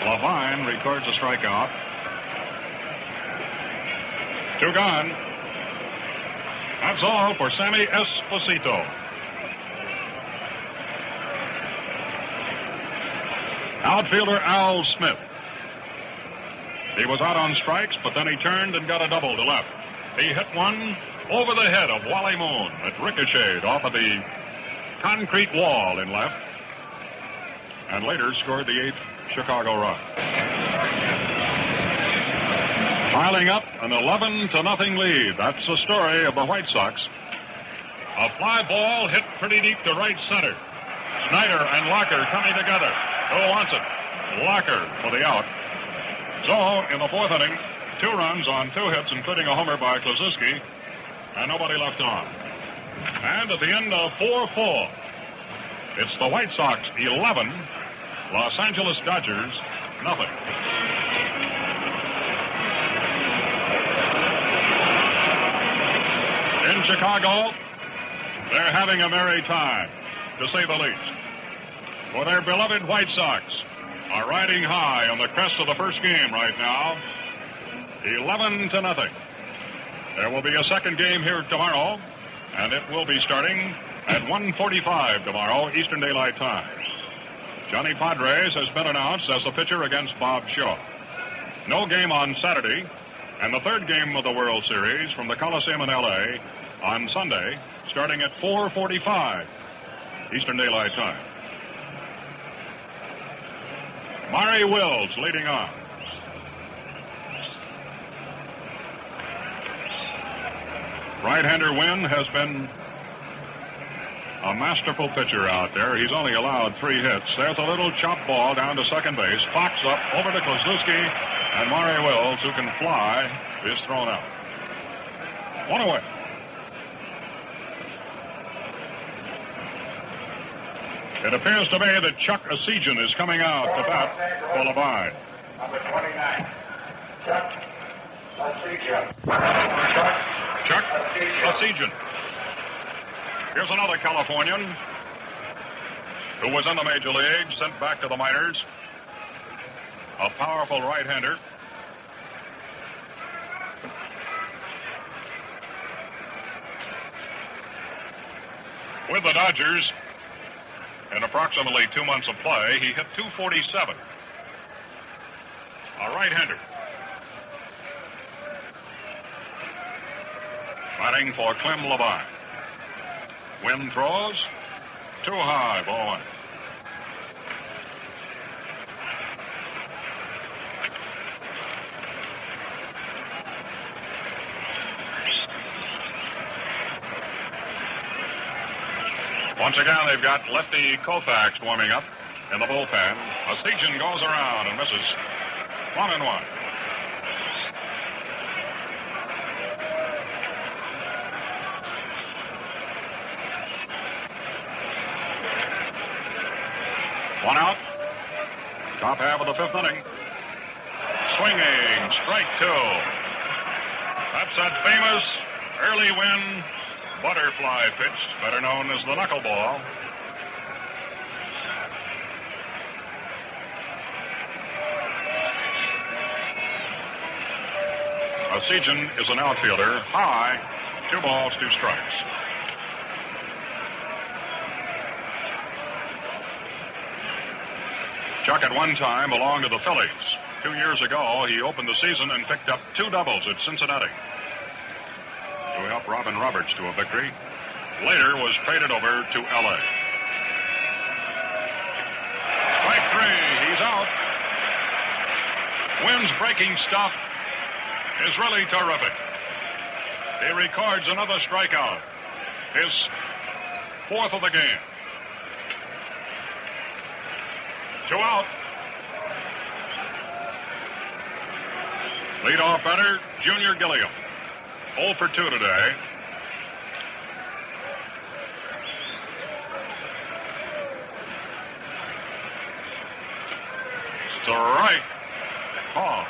Labine records a strikeout. Two gone. That's all for Sammy Esposito. Outfielder Al Smith. He was out on strikes, but then he turned and got a double to left. He hit one over the head of Wally Moon. It ricocheted off of the concrete wall in left, and later scored the eighth Chicago run. Piling up an 11 to nothing lead. That's the story of the White Sox. A fly ball hit pretty deep to right center. Snider and Larker coming together. Who wants it? Larker for the out. So, in the fourth inning, two runs on two hits, including a homer by Kluszewski, and nobody left on. And at the end of 4-4, it's the White Sox 11, Los Angeles Dodgers nothing. In Chicago, they're having a merry time, to say the least. For their beloved White Sox are riding high on the crest of the first game right now. 11 to nothing. There will be a second game here tomorrow, and it will be starting at 1.45 tomorrow, Eastern Daylight Time. Johnny Podres has been announced as the pitcher against Bob Shaw. No game on Saturday, and the third game of the World Series from the Coliseum in L.A. on Sunday, starting at 4.45 Eastern Daylight Time. Maury Wills leading off. Right-hander Wynn has been a masterful pitcher out there. He's only allowed three hits. There's a little chop ball down to second base. Fox up over to Kluszewski, and Maury Wills, who can fly, is thrown out. One away. It appears to me that Chuck Essegian is coming out to bat for Labine. Number 29. Chuck Essegian. Chuck Essegian. Here's another Californian who was in the major leagues, sent back to the minors. A powerful right-hander. With the Dodgers, in approximately two months of play, he hit 247. A right-hander. Batting for Clem Labine. Wynn throws. Too high, ball one. Once again, they've got lefty Koufax warming up in the bullpen. A Essegian goes around and misses. One and one. One out. Top half of the fifth inning. Swinging, strike two. That's that famous Early Wynn butterfly pitch, better known as the knuckleball. Essegian is an outfielder, high, two balls, two strikes. Chuck at one time belonged to the Phillies. Two years ago, he opened the season and picked up two doubles at Cincinnati to help Robin Roberts to a victory. Later was traded over to L.A. Strike three, he's out. Wynn's breaking stuff is really terrific. He records another strikeout, his fourth of the game. Two out. Leadoff batter, Junior Gilliam. 0 for 2 today. Strike. Call.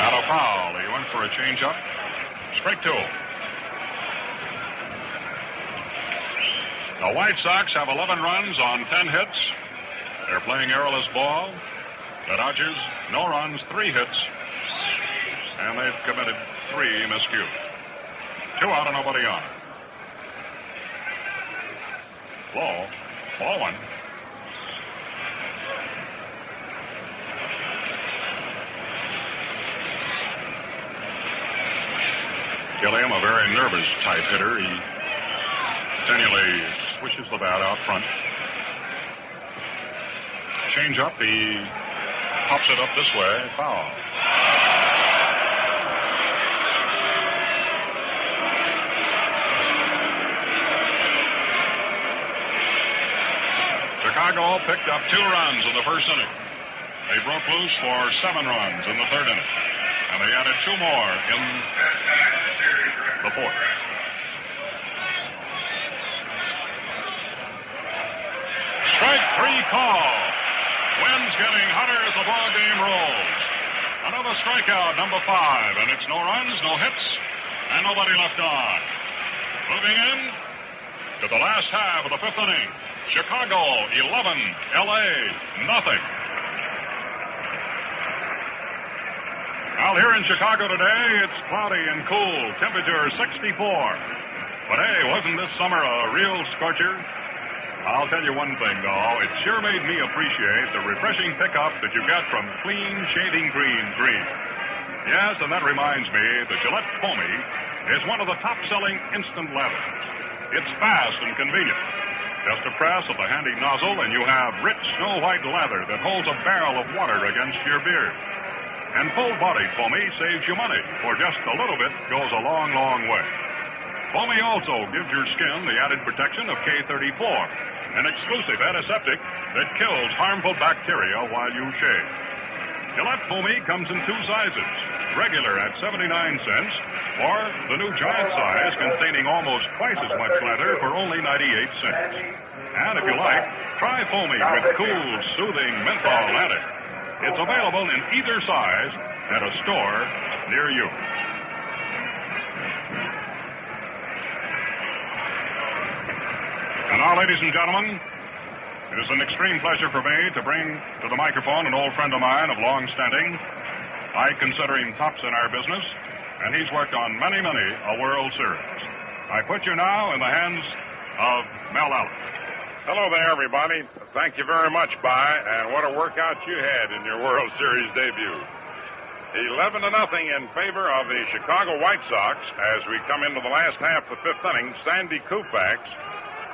Out of foul. He went for a changeup. Strike two. The White Sox have 11 runs on 10 hits. They're playing errorless ball. The Dodgers, no runs, three hits. And they've committed three miscues. Two out and nobody on. Low. Ball one. Gilliam, a very nervous type hitter. He continually swishes bat out front. Change up, he pops it up this way, foul. Chicago picked up two runs in the first inning. They broke loose for seven runs in the third inning. And they added two more in the fourth. Three call. Wynn's getting hotter as the ball game rolls. Another strikeout, number five, and it's no runs, no hits, and nobody left on. Moving in to the last half of the fifth inning. Chicago 11, LA nothing. Well, here in Chicago today, it's cloudy and cool. Temperature 64. But hey, wasn't this summer a real scorcher? I'll tell you one thing, though. It sure made me appreciate the refreshing pickup that you get from clean shaving cream cream. Yes, and that reminds me that Gillette Foamy is one of the top-selling instant lathers. It's fast and convenient. Just a press of the handy nozzle, and you have rich snow-white lather that holds a barrel of water against your beard. And full-bodied Foamy saves you money, for just a little bit goes a long, long way. Foamy also gives your skin the added protection of K34, an exclusive antiseptic that kills harmful bacteria while you shave. Gillette Foamy comes in two sizes, regular at 79 cents, or the new giant size containing almost twice as much lather for only 98 cents. And if you like, try Foamy with cool, soothing menthol lather. It's available in either size at a store near you. And now, ladies and gentlemen, it is an extreme pleasure for me to bring to the microphone an old friend of mine of long standing. I consider him tops in our business, and he's worked on many, many a World Series. I put you now in the hands of Mel Allen. Hello there, everybody. Thank you very much, By, and what a workout you had in your World Series debut. 11 to nothing in favor of the Chicago White Sox as we come into the last half of the fifth inning. Sandy Koufax,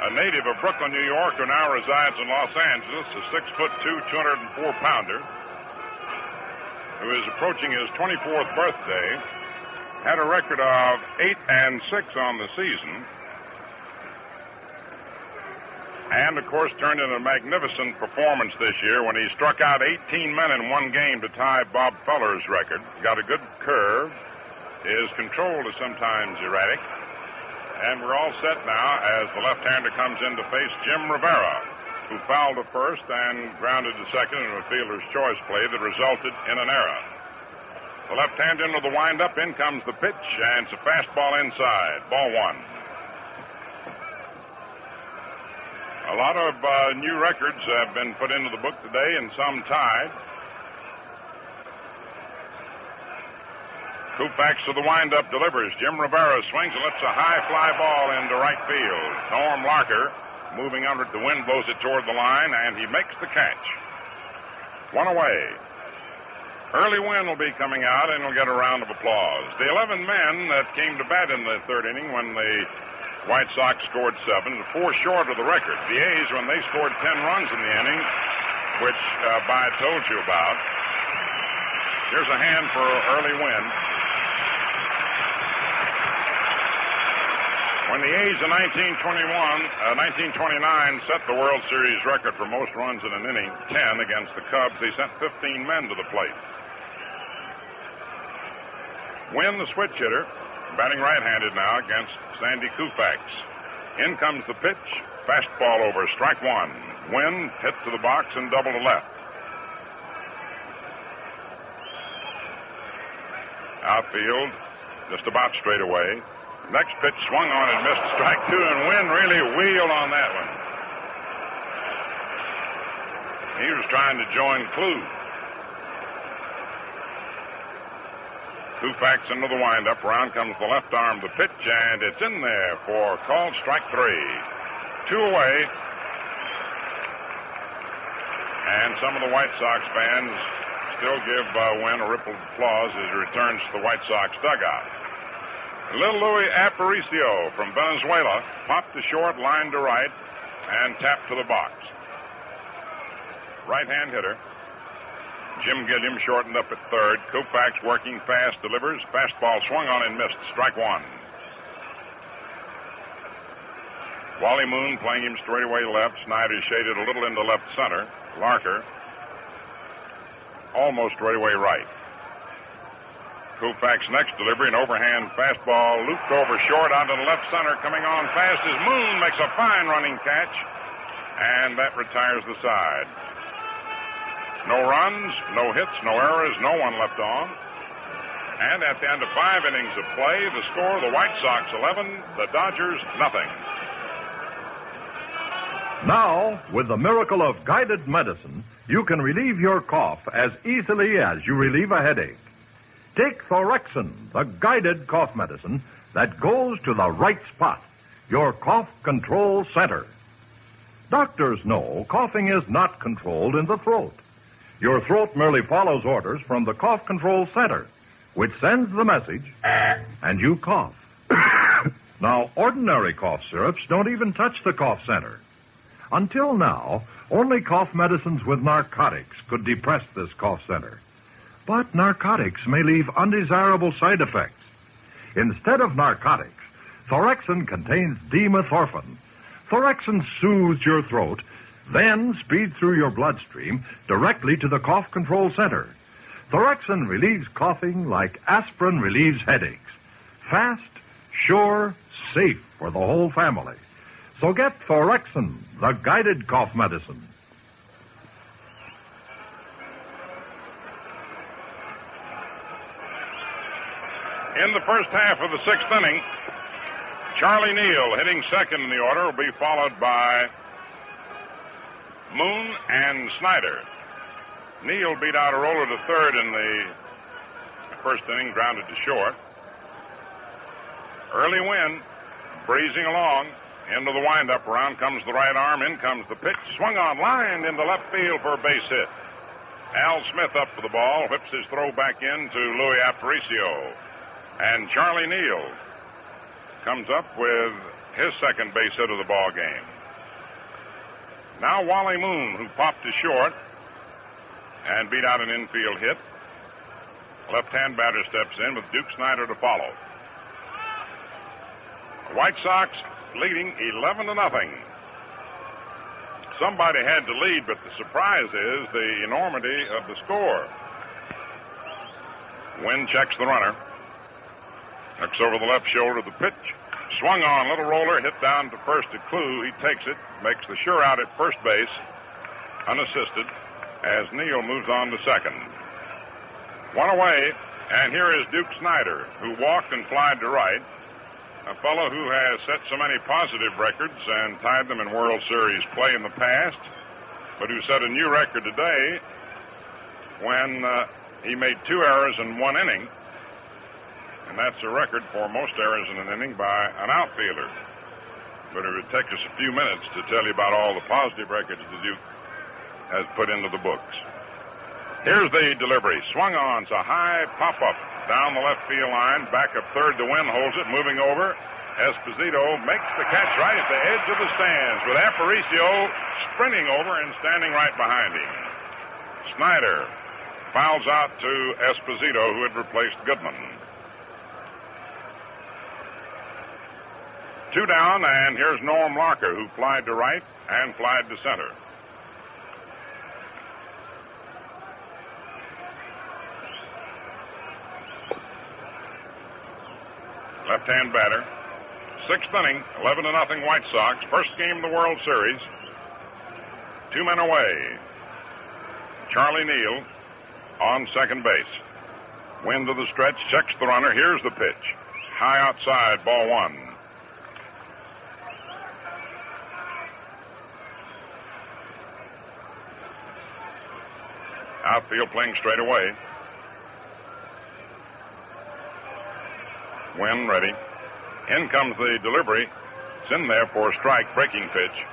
a native of Brooklyn, New York, who now resides in Los Angeles, a six foot two, 204 pounder, who is approaching his 24th birthday, had a record of eight and six on the season. And, of course, turned in a magnificent performance this year when he struck out 18 men in one game to tie Bob Feller's record. Got a good curve. His control is sometimes erratic. And we're all set now as the left-hander comes in to face Jim Rivera, who fouled to first and grounded to second in a fielder's choice play that resulted in an error. The left-hand into the windup, in comes the pitch, and it's a fastball inside. Ball one. A lot of uh, new records have been put into the book today, and some tied. Koufax to the windup delivers. Jim Rivera swings and lets a high fly ball into right field. Norm Larker moving under it. The wind blows it toward the line, and he makes the catch. One away. Early Wynn will be coming out, and he'll get a round of applause. The 11 men that came to bat in the third inning when the White Sox scored seven, four short of the record. The A's, when they scored 10 runs in the inning, which uh, told you about. Here's a hand for Early Wynn. When the A's in 1921, uh, 1929 set the World Series record for most runs in an inning, 10 against the Cubs, they sent 15 men to the plate. Wynn the switch hitter, batting right-handed now against Sandy Koufax. In comes the pitch, fastball over, strike one. Wynn hit to the box and double to left. Outfield, just about straight away. Next pitch swung on and missed strike two, and Wynn really wheeled on that one. He was trying to join Klu. Koufax into the windup. Round comes the left arm, the pitch, and it's in there for called strike three. Two away. And some of the White Sox fans still give uh, Wynn a rippled applause as he returns to the White Sox dugout. Little Luis Aparicio from Venezuela popped to short, line to right, and tapped to the box. Right hand hitter. Jim Gilliam shortened up at third. Koufax working fast, delivers. Fastball swung on and missed. Strike one. Wally Moon playing him straightaway left. Snider shaded a little into left center. Larker almost straightaway right. Koufax next delivery, an overhand fastball looped over short onto the left center, coming on fast as Moon makes a fine running catch, and that retires the side. No runs, no hits, no errors, no one left on. And at the end of five innings of play, the score the White Sox 11, the Dodgers nothing. Now, with the miracle of guided medicine, you can relieve your cough as easily as you relieve a headache. Take Thorexin, the guided cough medicine that goes to the right spot, your cough control center. Doctors know coughing is not controlled in the throat. Your throat merely follows orders from the cough control center, which sends the message, and you cough. now, ordinary cough syrups don't even touch the cough center. Until now, only cough medicines with narcotics could depress this cough center. But narcotics may leave undesirable side effects. Instead of narcotics, Thorexin contains dimethorphan. Thorexin soothes your throat, then speeds through your bloodstream directly to the cough control center. Thorexin relieves coughing like aspirin relieves headaches. Fast, sure, safe for the whole family. So get Thorexin, the guided cough medicine. In the first half of the sixth inning, Charlie Neal hitting second in the order will be followed by Moon and Snider. Neal beat out a roller to third in the first inning, grounded to short. Early Wynn, breezing along into the windup. Around comes the right arm. In comes the pitch. Swung on, lined into left field for a base hit. Al Smith up for the ball, whips his throw back in to Luis Aparicio. And Charlie Neal comes up with his second base hit of the ball game. Now Wally Moon, who popped to short and beat out an infield hit. Left-hand batter steps in with Duke Snider to follow. White Sox leading 11 to nothing. Somebody had to lead, but the surprise is the enormity of the score. Wynn checks the runner. Over the left shoulder of the pitch. Swung on, little roller, hit down to first to Klu. He takes it, makes the sure out at first base, unassisted, as Neal moves on to second. One away, and here is Duke Snider, who walked and flied to right. A fellow who has set so many positive records and tied them in World Series play in the past, but who set a new record today when uh, he made two errors in one inning and that's a record for most errors in an inning by an outfielder. But it would take us a few minutes to tell you about all the positive records the Duke has put into the books. Here's the delivery. Swung on. It's a high pop up down the left field line. Back up third. The wind holds it. Moving over. Esposito makes the catch right at the edge of the stands with Aparicio sprinting over and standing right behind him. Snider fouls out to Esposito, who had replaced Goodman. Two down, and here's Norm Larker, who flied to right and flied to center. Left hand batter. Sixth inning, 11 to nothing White Sox. First game of the World Series. Two men away. Charlie Neal on second base. Wynn to the stretch, checks the runner. Here's the pitch. High outside, ball one. Outfield playing straight away. Wynn ready. In comes the delivery. It's in there for a strike, breaking pitch.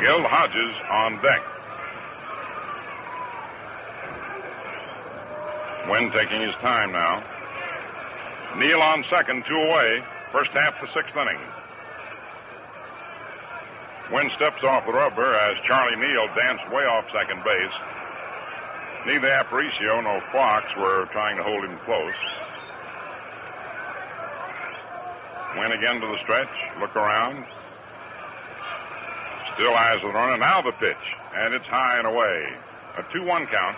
Gil Hodges on deck. Wynn taking his time now. Neal on second, two away. First half the sixth inning. Wynn steps off the rubber as Charlie Neal danced way off second base. Neither Aparicio nor Fox were trying to hold him close. Wynn again to the stretch, look around. Still eyes the runner. Now the pitch, and it's high and away. A 2-1 count.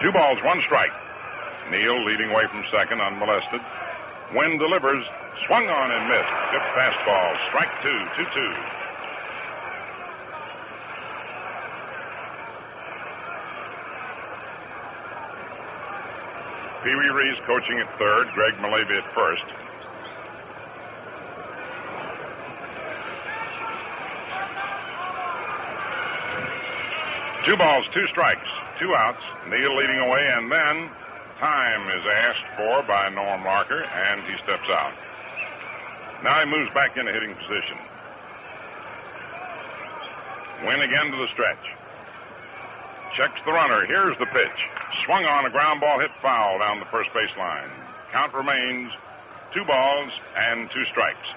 Two balls, one strike. Neal leading away from second, unmolested. Wynn delivers, swung on and missed. Good fastball, strike two, two-two. Pee Wee Reese coaching at third, Greg Mulleavy at first. Two balls, two strikes, two outs. Neal leading away, and then time is asked for by Norm Larker, and he steps out. Now he moves back into hitting position. Wynn again to the stretch. Checks the runner. Here's the pitch. Swung on a ground ball hit foul down the first base line. Count remains two balls and two strikes.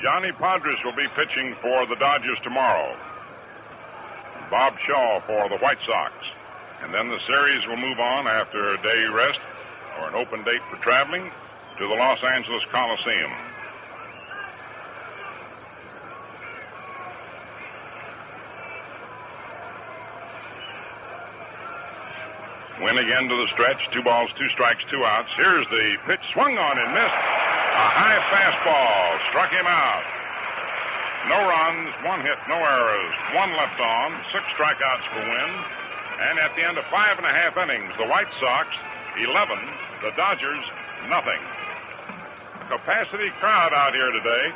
Johnny Podres will be pitching for the Dodgers tomorrow. Bob Shaw for the White Sox. And then the series will move on after a day rest or an open date for traveling to the Los Angeles Coliseum. Wynn again to the stretch. Two balls, two strikes, two outs. Here's the pitch swung on and missed. A high fastball struck him out. No runs, one hit, no errors, one left on, six strikeouts for Wynn. And at the end of five and a half innings, the White Sox 11, the Dodgers nothing. Capacity crowd out here today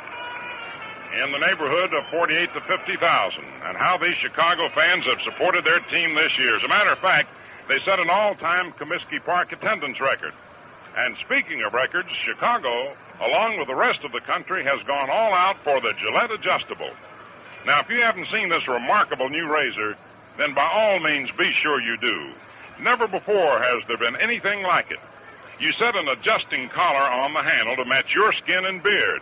in the neighborhood of 48 to 50,000. And how these Chicago fans have supported their team this year. As a matter of fact, they set an all-time Comiskey Park attendance record. And speaking of records, Chicago, along with the rest of the country, has gone all out for the Gillette Adjustable. Now, if you haven't seen this remarkable new razor, then by all means be sure you do. Never before has there been anything like it. You set an adjusting collar on the handle to match your skin and beard.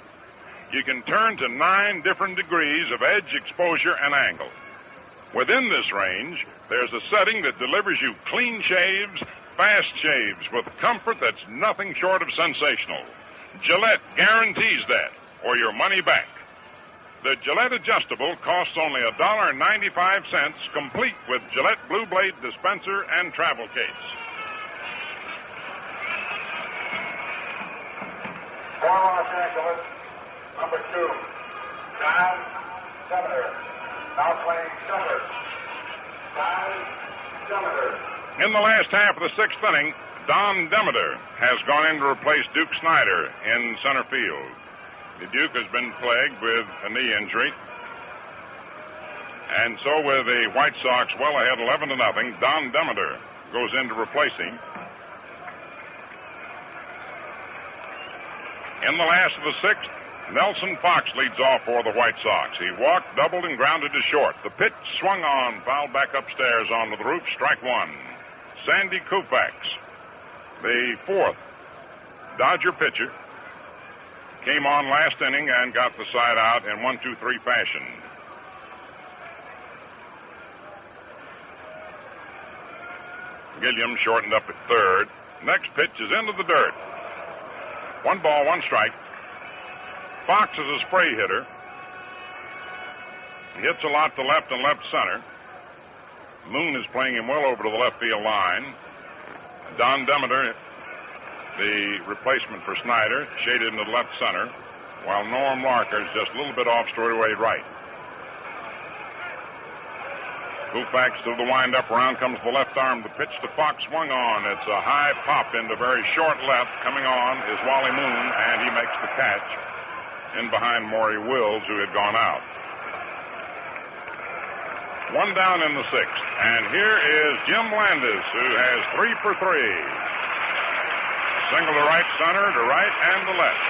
You can turn to nine different degrees of edge exposure and angle. Within this range, there's a setting that delivers you clean shaves, fast shaves with comfort that's nothing short of sensational. Gillette guarantees that, or your money back. The Gillette adjustable costs only $1.95, complete with Gillette Blue Blade dispenser and travel case. For Los Angeles, number two, Don Demeter. Now playing center. Don Demeter. In the last half of the sixth inning, Don Demeter has gone in to replace Duke Snider in center field. The Duke has been plagued with a knee injury. And so with the White Sox well ahead 11 to nothing, Don Demeter goes in to replace him. In the last of the sixth, Nelson Fox leads off for the White Sox. He walked, doubled, and grounded to short. The pitch swung on, fouled back upstairs onto the roof, strike one. Sandy Koufax, the fourth Dodger pitcher, came on last inning and got the side out in one, two, three fashion. Gilliam shortened up at third. Next pitch is into the dirt. One ball, one strike. Fox is a spray hitter. He hits a lot to left and left center. Moon is playing him well over to the left field line. Don Demeter, the replacement for Snider, shaded into the left center, while Norm Larker is just a little bit off straightaway right. Koufax to the windup. Around comes the left arm. The pitch to Fox swung on. It's a high pop into very short left. Coming on is Wally Moon, and he makes the catch in behind Maury Wills, who had gone out. One down in the sixth. And here is Jim Landis, who has three for three. Single to right center, to right, and to left.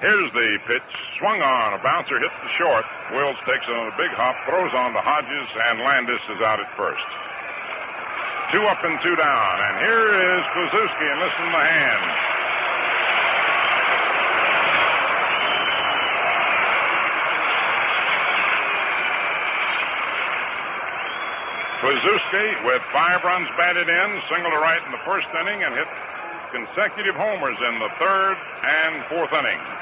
Here's the pitch. Swung on. A bouncer hits the short. Wills takes a big hop, throws on to Hodges, and Landis is out at first. Two up and two down. And here is Kluszewski, and listen to the hand. Kluszewski with five runs batted in, single to right in the first inning, and hit consecutive homers in the third and fourth innings.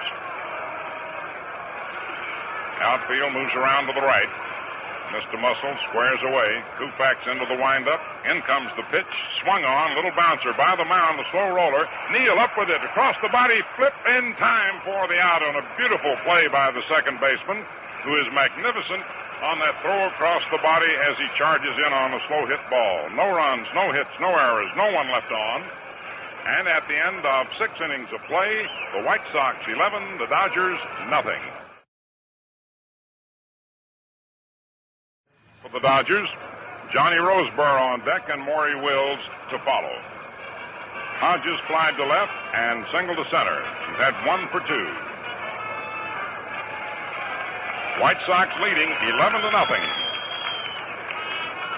Outfield moves around to the right. Mr. Muscle squares away. Koufax into the windup. In comes the pitch. Swung on. Little bouncer by the mound. The slow roller. Neal up with it. Across the body. Flip in time for the out on a beautiful play by the second baseman, who is magnificent on that throw across the body as he charges in on a slow hit ball. No runs, no hits, no errors, no one left on. And at the end of six innings of play, the White Sox 11, the Dodgers nothing. For the Dodgers, Johnny Roseboro on deck and Maury Wills to follow. Hodges flied to left and single to center. He's had one for two. White Sox leading 11 to nothing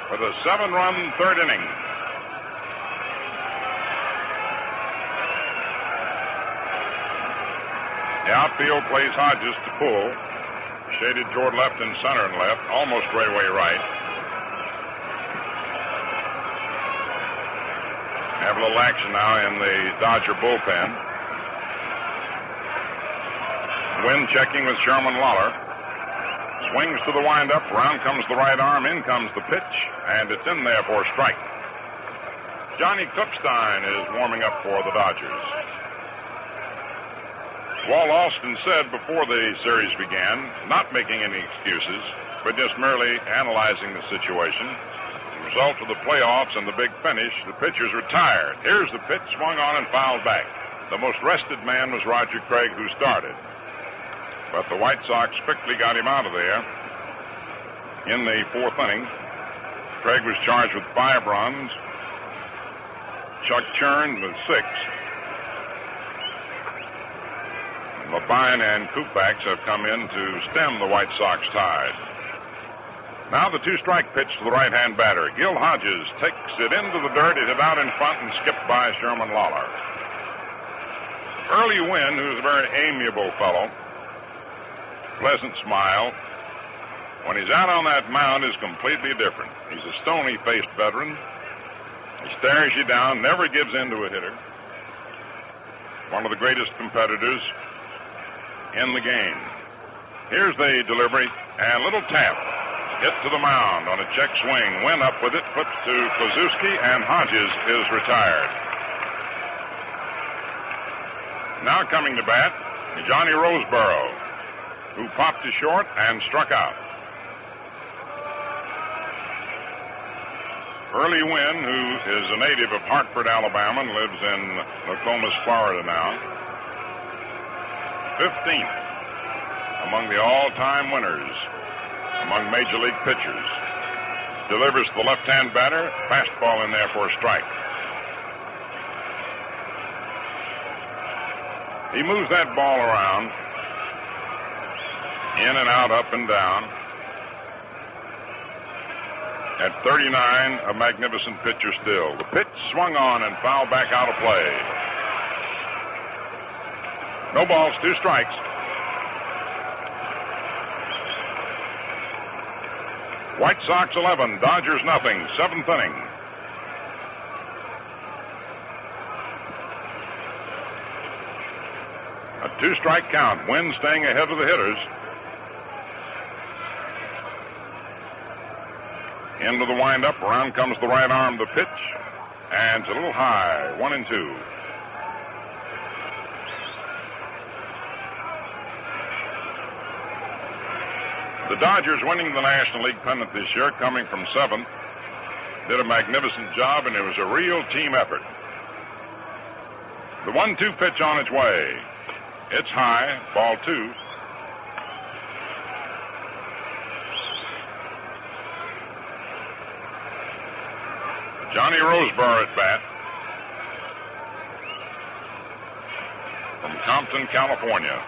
for the seven-run third inning. The outfield plays Hodges to pull. Shaded toward left and center and left, almost straightaway right. Have a little action now in the Dodger bullpen. Wynn checking with Sherman Lollar. Swings to the windup. Round comes the right arm. In comes the pitch. And it's in there for a strike. Johnny Klippstein is warming up for the Dodgers. Walt Alston said before the series began, not making any excuses, but just merely analyzing the situation. The result of the playoffs and the big finish, the pitchers retired. Here's the pitch swung on and fouled back. The most rested man was Roger Craig, who started. But the White Sox quickly got him out of there. In the fourth inning, Craig was charged with five runs. Chuck Churn with six. Labine and Koufax have come in to stem the White Sox tide. Now the two-strike pitch to the right-hand batter. Gil Hodges takes it into the dirt, it hit out in front and skipped by Sherman Lollar. Early Wynn, who's a very amiable fellow, pleasant smile, when he's out on that mound is completely different. He's a stony-faced veteran. He stares you down, never gives in to a hitter. One of the greatest competitors in the game. Here's the delivery and little tap. Hit to the mound on a check swing. Wynn up with it, flips to Kluszewski, and Hodges is retired. Now coming to bat, Johnny Roseboro, who popped to short and struck out. Early Wynn, who is a native of Hartford, Alabama, and lives in Nokomis, Florida now. 15th among the all-time winners among Major League pitchers. Delivers the left-hand batter, fastball in there for a strike. He moves that ball around, in and out, up and down. At 39, a magnificent pitcher still. The pitch swung on and fouled back out of play. No balls, two strikes. White Sox 11, Dodgers nothing, seventh inning. A two strike count, Wynn staying ahead of the hitters. Into the windup. Around comes the right arm, the pitch. And it's a little high. One and two. The Dodgers winning the National League pennant this year, coming from seventh, did a magnificent job, and it was a real team effort. The one-two pitch on its way. It's high, ball two. Johnny Roseboro at bat. From Compton, California.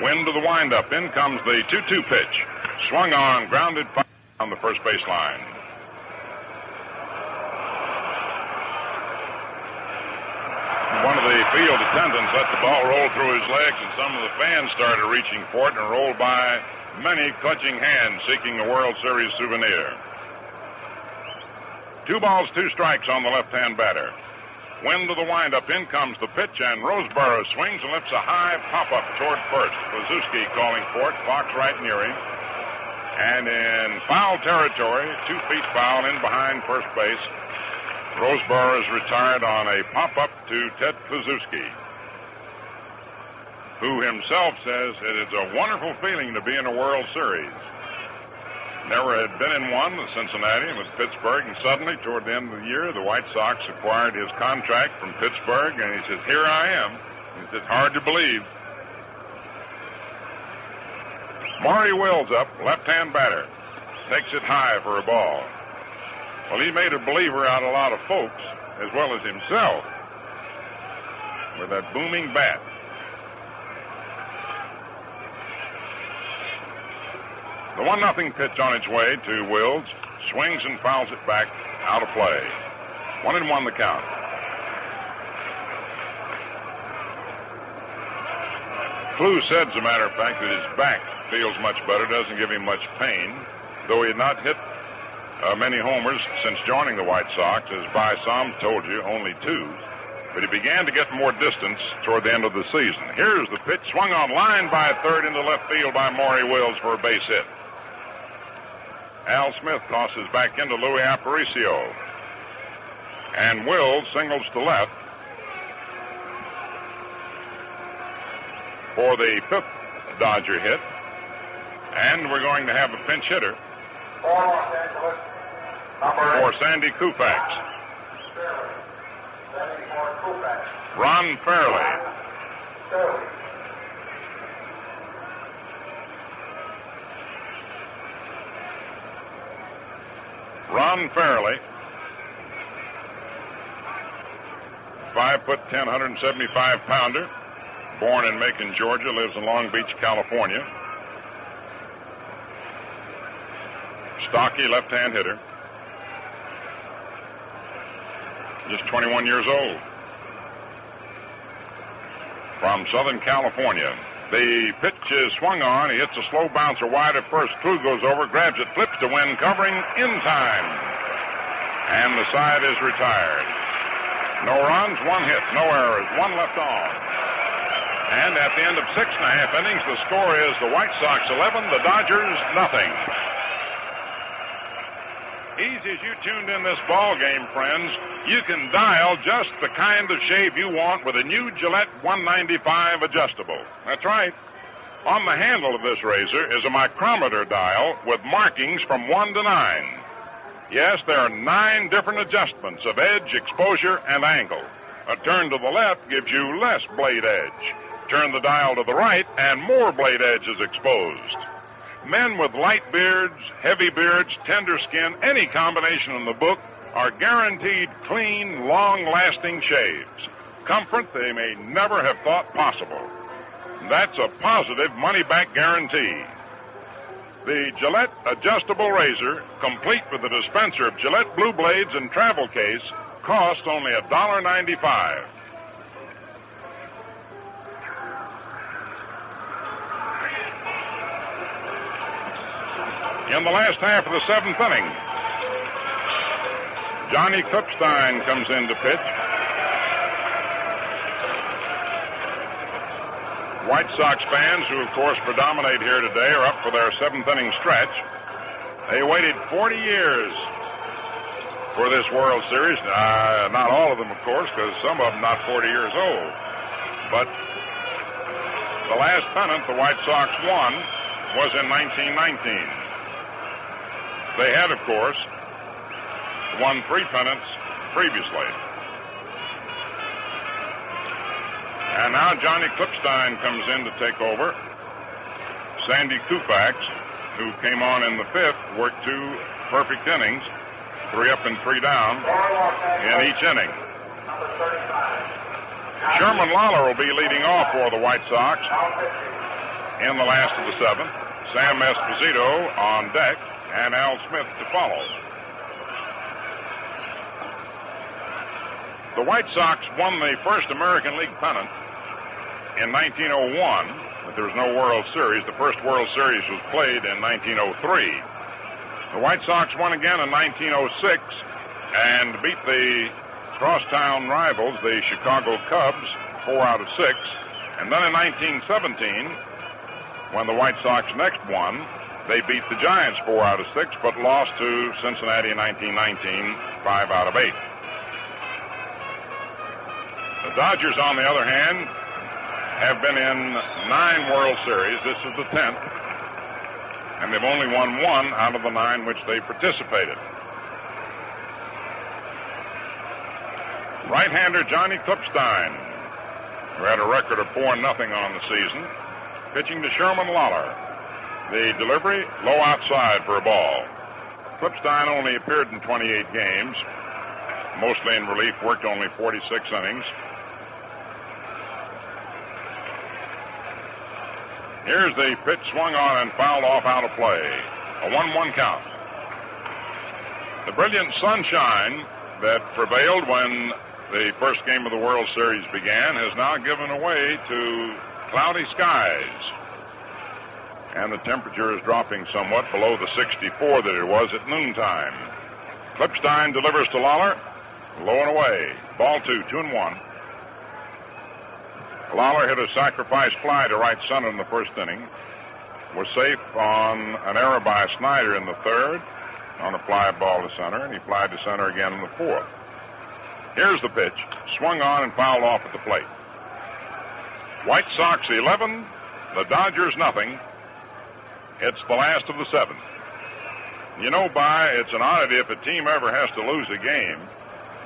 Wynn to the windup. In comes the 2-2 pitch. Swung on, grounded on the first base line. One of the field attendants let the ball roll through his legs, and some of the fans started reaching for it and rolled by many clutching hands seeking a World Series souvenir. Two balls, two strikes on the left-hand batter. Wynn to the windup. In comes the pitch, and Roseboro swings and lifts a high pop-up toward first. Kluszewski calling for it. Fox right near him. And in foul territory, two feet foul in behind first base. Roseboro is retired on a pop-up to Ted Kluszewski, who himself says it is a wonderful feeling to be in a World Series never had been in one with Cincinnati and with Pittsburgh, and suddenly, toward the end of the year, the White Sox acquired his contract from Pittsburgh, and he says, "Here I am." He says, "Hard to believe." Maury Wills up, left-hand batter, takes it high for a ball. Well, he made a believer out of a lot of folks, as well as himself, with that booming bat. The one nothing pitch on its way to Wills swings and fouls it back out of play. One and one the count. Klu said, as a matter of fact, that his back feels much better, doesn't give him much pain, though he had not hit uh, many homers since joining the White Sox, as By Saam told you, only two. But he began to get more distance toward the end of the season. Here's the pitch swung on line by third into left field by Maury Wills for a base hit. Al Smith tosses back into Luis Aparicio. And Will singles to left for the fifth Dodger hit. And we're going to have a pinch hitter for Sandy Koufax. Ron Fairly. Ron Fairly, five foot ten, 175 pounder, born in Macon, Georgia, lives in Long Beach, California. Stocky left-hand hitter. Just 21 years old. From Southern California. The pitch is swung on. He hits a slow bouncer wide at first. Klu goes over, grabs it, flips to Wynn, covering in time. And the side is retired. No runs, one hit, no errors, one left on. And at the end of six and a half innings, the score is the White Sox 11, the Dodgers nothing. Easy as you tuned in this ball game, friends, you can dial just the kind of shave you want with a new Gillette 195 adjustable. That's right. On the handle of this razor is a micrometer dial with markings from 1 to 9. Yes, there are nine different adjustments of edge, exposure, and angle. A turn to the left gives you less blade edge. Turn the dial to the right, and more blade edge is exposed. Men with light beards, heavy beards, tender skin, any combination in the book are guaranteed clean, long-lasting shaves. Comfort they may never have thought possible. That's a positive money-back guarantee. The Gillette adjustable razor, complete with a dispenser of Gillette Blue Blades and travel case, costs only $1.95. in the last half of the seventh inning. Johnny Klippstein comes in to pitch. White Sox fans, who of course predominate here today, are up for their seventh inning stretch. They waited 40 years for this World Series. Uh, not all of them, of course, because some of them not 40 years old. But the last pennant the White Sox won was in 1919. They had, of course, won three pennants previously. And now Johnny Klippstein comes in to take over. Sandy Koufax, who came on in the fifth, worked two perfect innings, three up and three down in each inning. Sherman Lollar will be leading off for the White Sox in the last of the seventh. Sam Esposito on deck and Al Smith to follow. The White Sox won the first American League pennant in 1901, but there was no World Series. The first World Series was played in 1903. The White Sox won again in 1906 and beat the crosstown rivals, the Chicago Cubs, four out of six. And then in 1917, when the White Sox next won, they beat the Giants four out of six, but lost to Cincinnati in 1919, five out of eight. The Dodgers, on the other hand, have been in nine World Series. This is the tenth. And they've only won one out of the nine which they participated. Right-hander Johnny Klippstein, who had a record of 4 nothing on the season, pitching to Sherman Lollar. The delivery, low outside for a ball. Klippstein only appeared in 28 games, mostly in relief, worked only 46 innings. Here's the pitch swung on and fouled off out of play. A 1 1 count. The brilliant sunshine that prevailed when the first game of the World Series began has now given way to cloudy skies. And the temperature is dropping somewhat below the 64 that it was at noontime. Klippstein delivers to Lollar. Low and away. Ball two, two and one. Lollar hit a sacrifice fly to right center in the first inning. Was safe on an error by Snider in the third on a fly ball to center, and he flied to center again in the fourth. Here's the pitch. Swung on and fouled off at the plate. White Sox 11, the Dodgers nothing. It's the last of the seventh. You know, by it's an oddity if a team ever has to lose a game,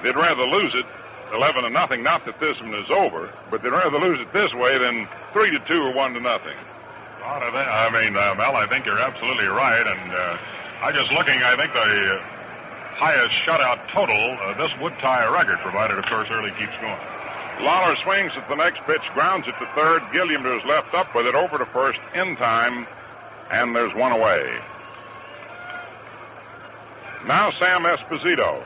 they'd rather lose it 11 to nothing. Not that this one is over, but they'd rather lose it this way than 3 to 2 or 1 to nothing. Lot of that. I mean, uh, Mel, I think you're absolutely right. And uh, I just looking, I think the highest shutout total, uh, this would tie a record, provided, of course, Early keeps going. Lollar swings at the next pitch, grounds it to third. Gilliam is left up with it over to first in time, and there's one away. Now Sam Esposito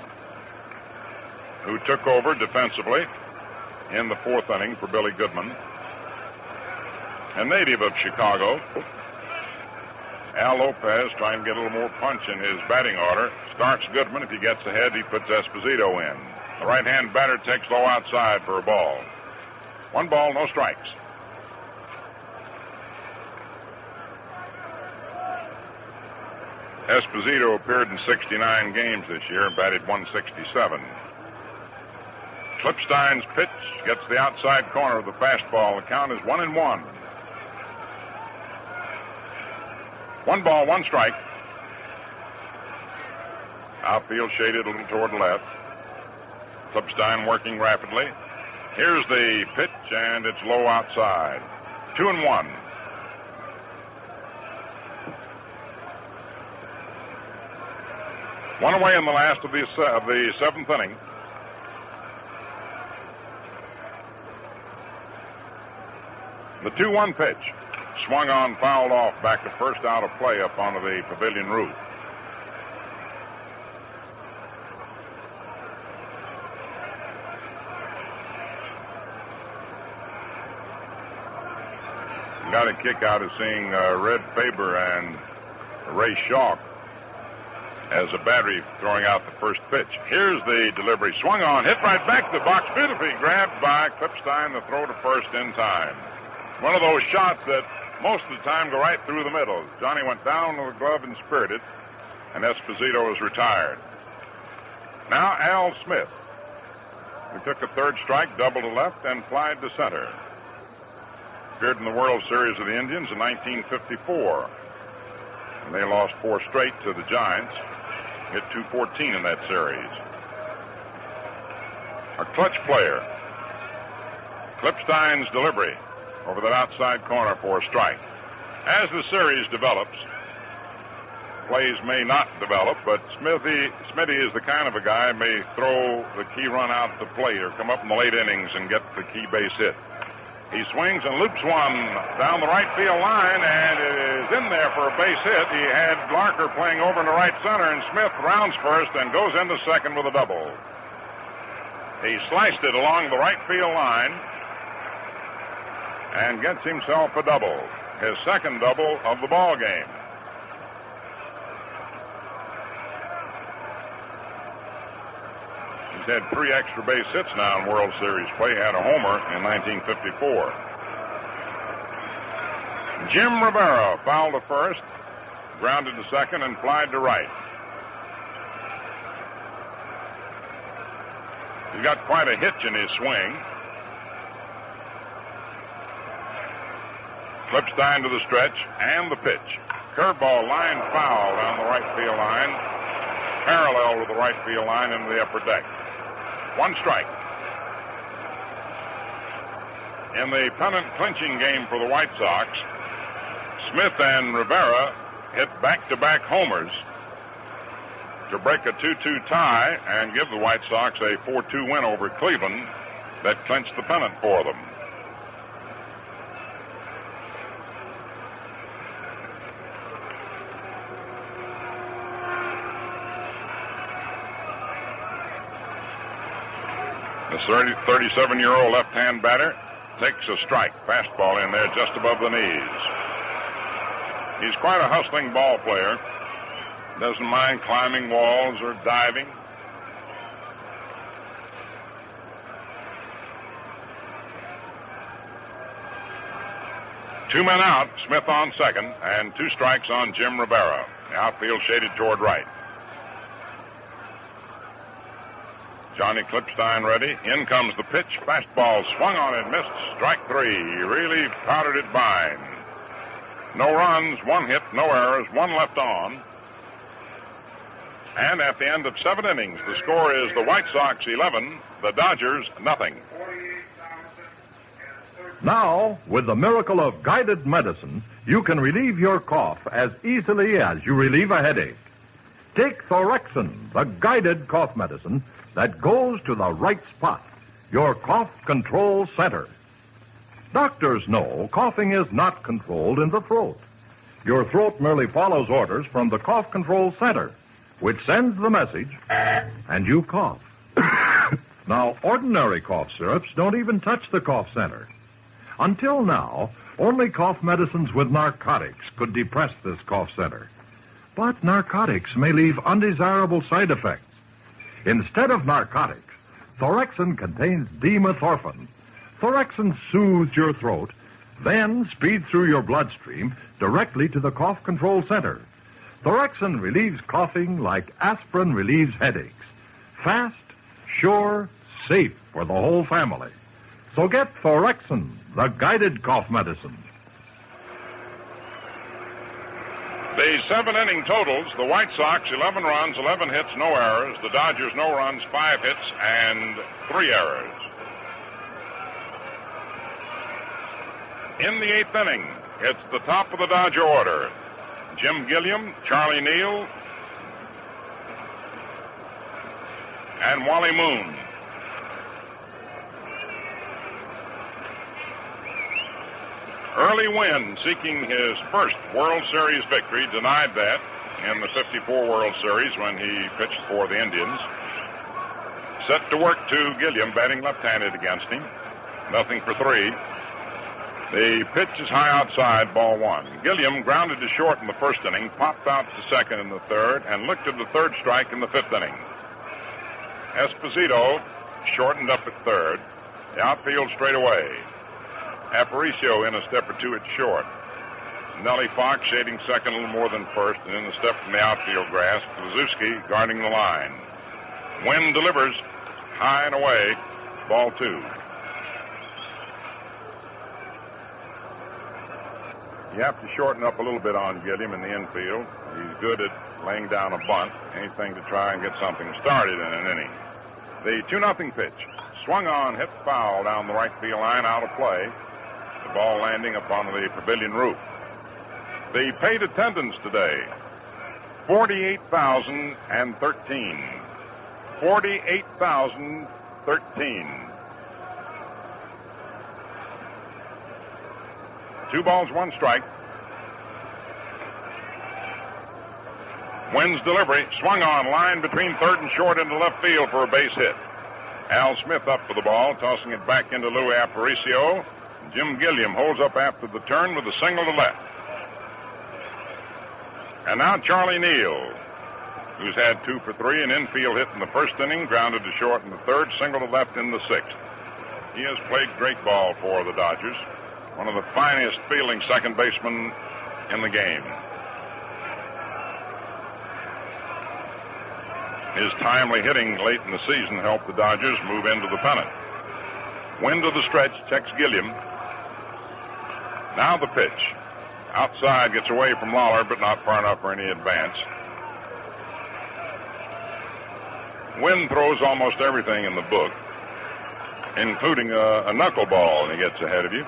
who took over defensively in the fourth inning for Billy Goodman. A native of Chicago. Al Lopez trying to get a little more punch in his batting order. Starts Goodman. If he gets ahead, he puts Esposito in. The right hand batter takes low outside for a ball. One ball, no strikes. Esposito appeared in 69 games this year and batted 167. Klippstein's pitch gets the outside corner of the fastball. The count is one and one. One ball, one strike. Outfield shaded a little toward the left. Klippstein working rapidly. Here's the pitch, and it's low outside. Two and one. One away in the last of the, of the seventh inning. The 2 1 pitch. Swung on, fouled off, back to first out of play up onto the pavilion roof. Got a kick out of seeing uh, Red Faber and Ray Schalk as a battery throwing out the first pitch. Here's the delivery. Swung on, hit right back to the box. Beautifully grabbed by Klippstein, the throw to first in time. One of those shots that most of the time go right through the middle. Johnny went down with the glove and speared it, and Esposito was retired. Now Al Smith, He took a third strike, double to left, and flied to center. Appeared in the World Series of the Indians in 1954. And they lost four straight to the Giants. Hit 214 in that series. A clutch player. Klippstein's delivery over that outside corner for a strike. As the series develops, plays may not develop, but Smithy Smitty is the kind of a guy may throw the key run out the plate or come up in the late innings and get the key base hit. He swings and loops one down the right field line, and it is in there for a base hit. He had Larker playing over in the right center, and Smith rounds first and goes into second with a double. He sliced it along the right field line and gets himself a double, his second double of the ball game. He's had three extra base hits now in World Series play. Had a homer in 1954. Jim Rivera fouled to first, grounded to second, and flied to right. He's got quite a hitch in his swing. Klippstein to the stretch and the pitch. Curveball line foul down the right field line, parallel to the right field line into the upper deck. One strike. In the pennant clinching game for the White Sox, Smith and Rivera hit back-to-back homers to break a 2-2 tie and give the White Sox a 4-2 win over Cleveland that clinched the pennant for them. The 37 year old left hand batter takes a strike, fastball in there just above the knees. He's quite a hustling ball player. Doesn't mind climbing walls or diving. Two men out, Smith on second, and two strikes on Jim Rivera. Outfield shaded toward right. Johnny Klippstein ready. In comes the pitch. Fastball swung on and missed. Strike three. He really powdered it fine. No runs, one hit, no errors, one left on. And at the end of seven innings, the score is the White Sox 11, the Dodgers nothing. Now, with the miracle of guided medicine, you can relieve your cough as easily as you relieve a headache. Take Thorexin, the guided cough medicine that goes to the right spot, your cough control center. Doctors know coughing is not controlled in the throat. Your throat merely follows orders from the cough control center, which sends the message, and you cough. now, ordinary cough syrups don't even touch the cough center. Until now, only cough medicines with narcotics could depress this cough center. But narcotics may leave undesirable side effects. Instead of narcotics, Thorexin contains dimethorphan. Thorexin soothes your throat, then speeds through your bloodstream directly to the cough control center. Thorexin relieves coughing like aspirin relieves headaches. Fast, sure, safe for the whole family. So get Thorexin, the guided cough medicine. The seven inning totals the White Sox 11 runs, 11 hits, no errors. The Dodgers no runs, five hits, and three errors. In the eighth inning, it's the top of the Dodger order. Jim Gilliam, Charlie Neal, and Wally Moon. Early Wynn, seeking his first World Series victory, denied that in the 54 World Series when he pitched for the Indians. Set to work to Gilliam, batting left-handed against him. Nothing for three. The pitch is high outside, ball one. Gilliam grounded to short in the first inning, popped out to second in the third, and looked at the third strike in the fifth inning. Esposito shortened up at third. The outfield straight away. Aparicio in a step or two at short. Nellie Fox shading second a little more than first, and in the step from the outfield grass. Kluszewski guarding the line. Wynn delivers high and away. Ball two. You have to shorten up a little bit on Gilliam in the infield. He's good at laying down a bunt, anything to try and get something started in an inning. The 2 nothing pitch. Swung on, hit foul down the right field line, out of play. The ball landing upon the pavilion roof. The paid attendance today 48,013. 48,013. Two balls, one strike. Wynn's delivery swung on line between third and short into left field for a base hit. Al Smith up for the ball, tossing it back into Luis Aparicio. Jim Gilliam holds up after the turn with a single to left. And now Charlie Neal, who's had two for three, an infield hit in the first inning, grounded to short in the third, single to left in the sixth. He has played great ball for the Dodgers. One of the finest fielding second basemen in the game. His timely hitting late in the season helped the Dodgers move into the pennant. Wynn to the stretch, checks Gilliam. Now the pitch. Outside gets away from Lollar, but not far enough for any advance. Wynn throws almost everything in the book, including a, a knuckleball, and he gets ahead of you.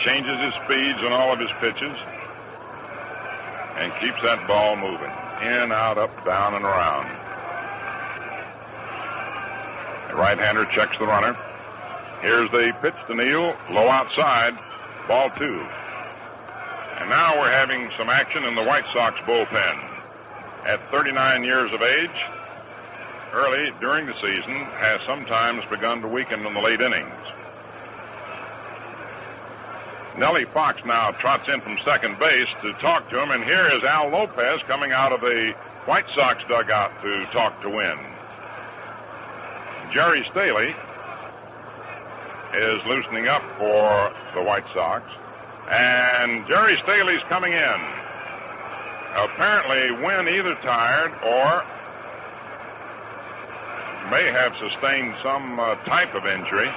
Changes his speeds on all of his pitches and keeps that ball moving. In, out, up, down, and around. The right-hander checks the runner. Here's the pitch to Neal, low outside, ball two. And now we're having some action in the White Sox bullpen. At 39 years of age, Early during the season has sometimes begun to weaken in the late innings. Nellie Fox now trots in from second base to talk to him, and here is Al Lopez coming out of the White Sox dugout to talk to Wynn. Jerry Staley is loosening up for the White Sox, and Jerry Staley's coming in. Apparently, Wynn either tired or may have sustained some uh, type of injury.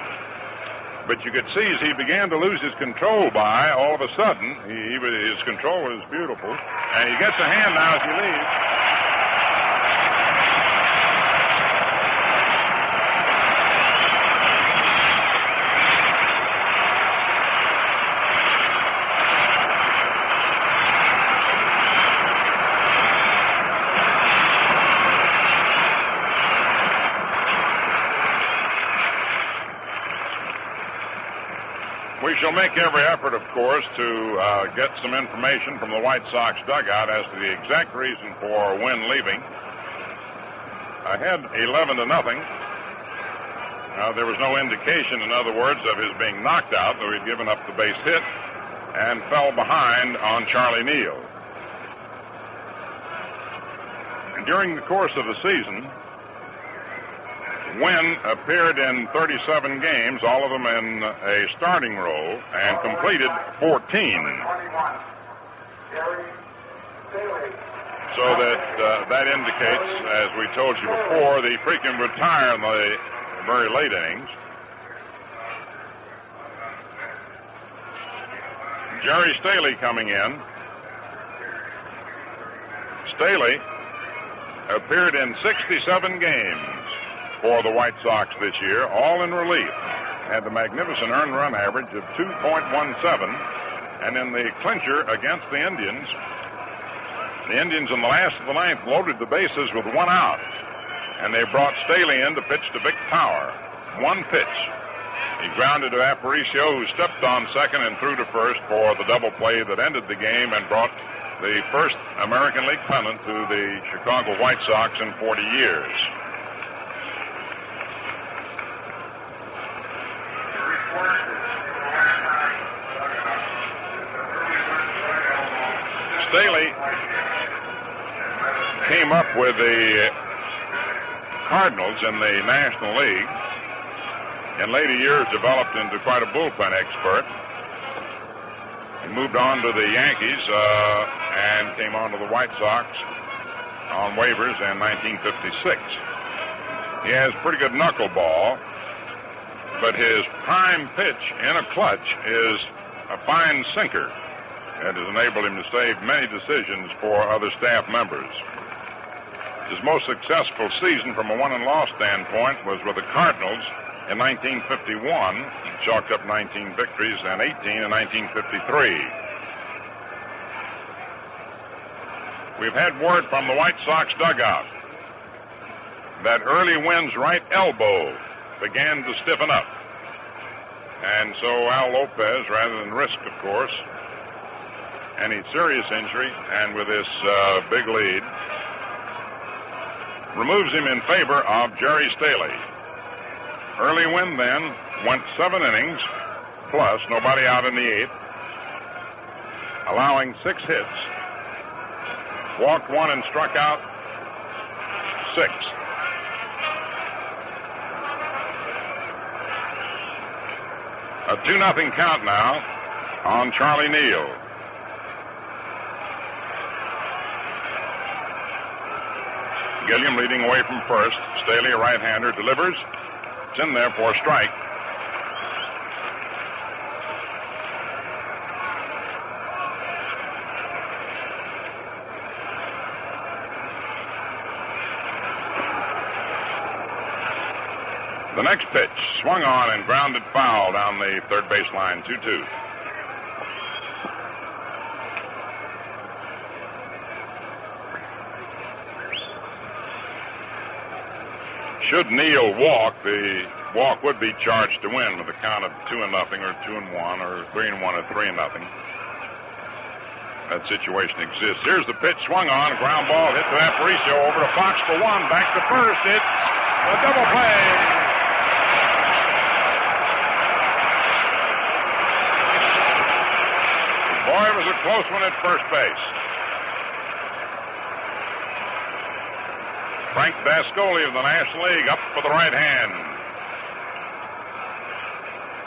But you could see as he began to lose his control by, all of a sudden, he, his control was beautiful, and he gets a hand now as he leaves. Shall make every effort, of course, to uh, get some information from the White Sox dugout as to the exact reason for Wynn leaving. Ahead 11 to nothing. Uh, there was no indication, in other words, of his being knocked out, though he'd given up the base hit and fell behind on Charlie Neal. And during the course of the season, Wynn appeared in 37 games, all of them in a starting role, and completed 14. So that uh, that indicates, as we told you before, the frequent retire in the very late innings. Jerry Staley coming in. Staley appeared in 67 games for the White Sox this year, all in relief. Had the magnificent earned run average of 2.17, and in the clincher against the Indians, the Indians in the last of the ninth loaded the bases with one out, and they brought Staley in to pitch to Vic Power. One pitch. He grounded to Aparicio, who stepped on second and threw to first for the double play that ended the game and brought the first American League pennant to the Chicago White Sox in 40 years. Staley came up with the Cardinals in the National League in later years developed into quite a bullpen expert. He moved on to the Yankees uh, and came on to the White Sox on waivers in 1956. He has pretty good knuckleball, but his prime pitch in a clutch is a fine sinker and has enabled him to save many decisions for other staff members. His most successful season from a won and loss standpoint was with the Cardinals in 1951. He chalked up 19 victories and 18 in 1953. We've had word from the White Sox dugout that Early Wynn's right elbow began to stiffen up. And so Al Lopez, rather than risk, of course, any serious injury, and with this uh, big lead, removes him in favor of Jerry Staley. Early Wynn then went seven innings, plus nobody out in the eighth, allowing six hits, walked one and struck out six. A 2 nothing count now on Charlie Neal. Gilliam leading away from first. Staley, a right-hander, delivers. It's in there for a strike. The next pitch swung on and grounded foul down the third base line, 2 2. Should Neal walk, the walk would be charged to Wynn with a count of two and nothing, or two and one, or three and one, or three and nothing. That situation exists. Here's the pitch swung on, ground ball hit to Aparicio over to Fox for one, back to first. It's a double play. Boy, it was a close one at first base. Frank Dascoli of the National League up for the right hand.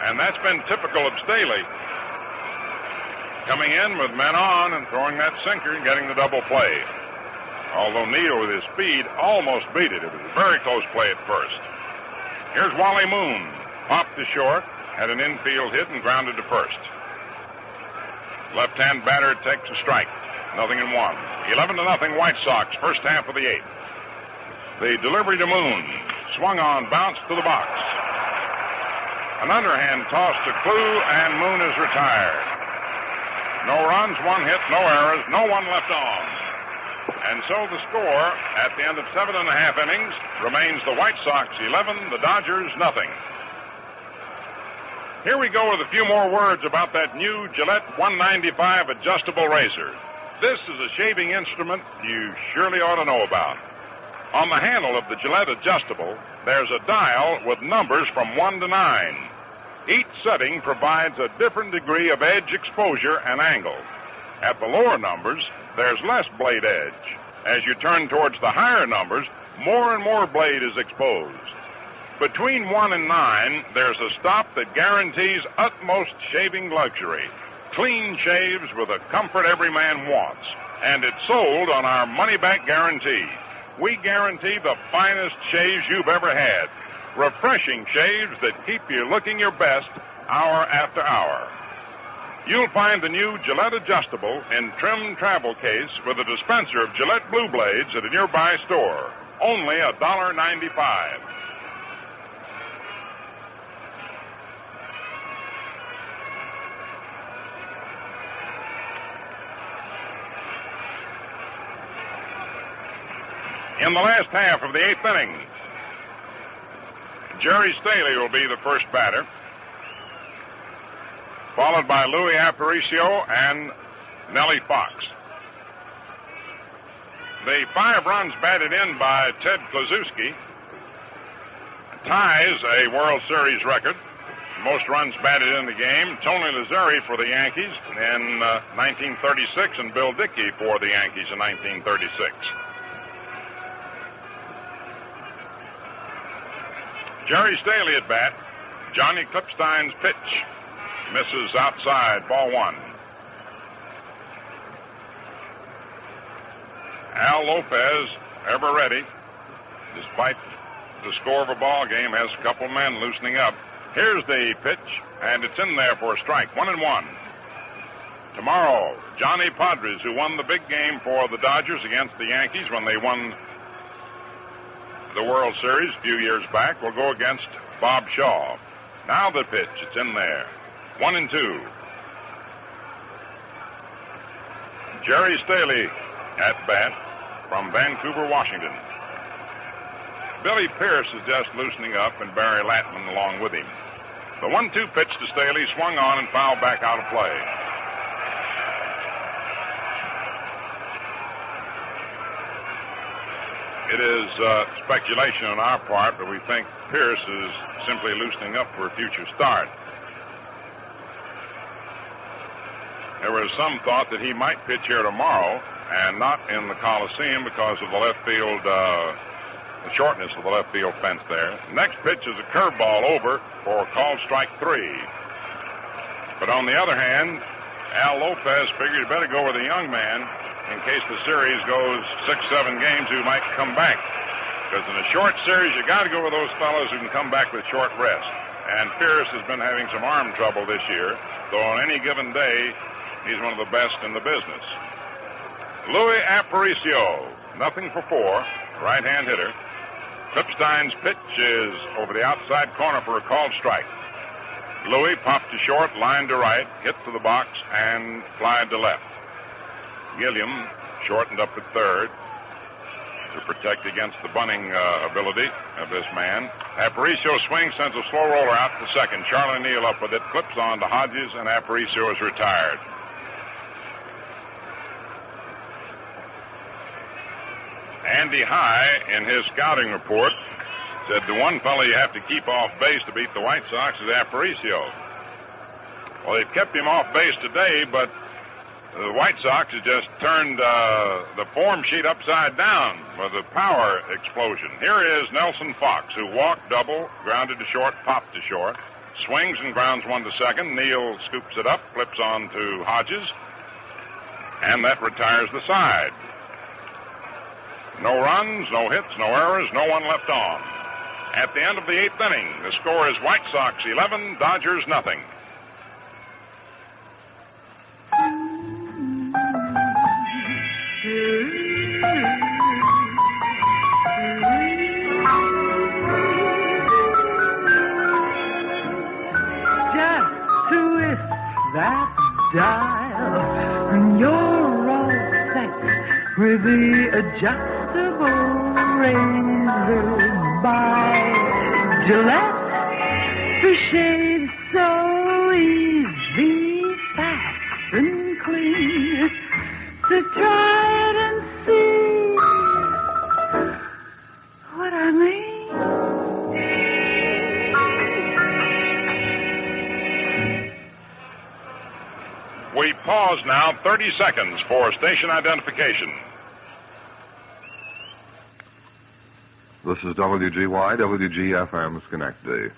And that's been typical of Staley. Coming in with men on and throwing that sinker and getting the double play. Although Neal with his speed almost beat it. It was a very close play at first. Here's Wally Moon. Popped to short, had an infield hit and grounded to first. Left-hand batter takes a strike. Nothing in one. 11 to nothing White Sox, first half of the eighth. The delivery to Moon. Swung on, bounced to the box. An underhand toss to Klu, and Moon is retired. No runs, one hit, no errors, no one left on. And so the score at the end of seven and a half innings remains the White Sox 11, the Dodgers nothing. Here we go with a few more words about that new Gillette 195 adjustable razor. This is a shaving instrument you surely ought to know about. On the handle of the Gillette adjustable, there's a dial with numbers from 1 to 9. Each setting provides a different degree of edge exposure and angle. At the lower numbers, there's less blade edge. As you turn towards the higher numbers, more and more blade is exposed. Between 1 and 9, there's a stop that guarantees utmost shaving luxury. Clean shaves with a comfort every man wants. And it's sold on our money back guarantee. We guarantee the finest shaves you've ever had. Refreshing shaves that keep you looking your best hour after hour. You'll find the new Gillette adjustable in trim travel case with a dispenser of Gillette Blue Blades at a nearby store. Only $1.95. in the last half of the eighth inning. Jerry Staley will be the first batter, followed by Luis Aparicio and Nellie Fox. The five runs batted in by Ted Kluszewski ties a World Series record. Most runs batted in the game. Tony Lazzeri for the Yankees in uh, 1936 and Bill Dickey for the Yankees in 1936. Jerry Staley at bat. Johnny Klippstein's pitch misses outside, ball one. Al Lopez, ever ready, despite the score of a ball game, has a couple men loosening up. Here's the pitch, and it's in there for a strike. One and one. Tomorrow, Johnny Podres, who won the big game for the Dodgers against the Yankees when they won the World Series a few years back, will go against Bob Shaw. Now the pitch, it's in there. One and two. Jerry Staley at bat from Vancouver, Washington. Billy Pierce is just loosening up and Barry Latman along with him. The one-two pitch to Staley swung on and fouled back out of play. It is uh, speculation on our part, but we think Pierce is simply loosening up for a future start. There was some thought that he might pitch here tomorrow and not in the Coliseum because of the left field, uh, the shortness of the left field fence there. Next pitch is a curveball over for called strike three. But on the other hand, Al Lopez figured he better go with a young man in case the series goes six, seven games who might come back. Because in a short series, you got to go with those fellows who can come back with short rest. And Pierce has been having some arm trouble this year, though on any given day, he's one of the best in the business. Luis Aparicio, nothing for four, right-hand hitter. Klippstein's pitch is over the outside corner for a called strike. Louis popped to short, line to right, hit to the box, and flied to left. Gilliam shortened up at third to protect against the bunting uh, ability of this man. Aparicio swings, sends a slow roller out to second. Charlie Neal up with it, clips on to Hodges, and Aparicio is retired. Andy High, in his scouting report, said the one fellow you have to keep off base to beat the White Sox is Aparicio. Well, they've kept him off base today, but the White Sox has just turned uh, the form sheet upside down with a power explosion. Here is Nelson Fox, who walked double, grounded to short, popped to short, swings and grounds one to second. Neal scoops it up, flips on to Hodges, and that retires the side. No runs, no hits, no errors, no one left on. At the end of the eighth inning, the score is White Sox 11, Dodgers nothing. That dial, and you're all set with the adjustable razor by Gillette. Shave so easy, fast and clean. So try We pause now 30 seconds for station identification. This is WGY, WGFM Schenectady.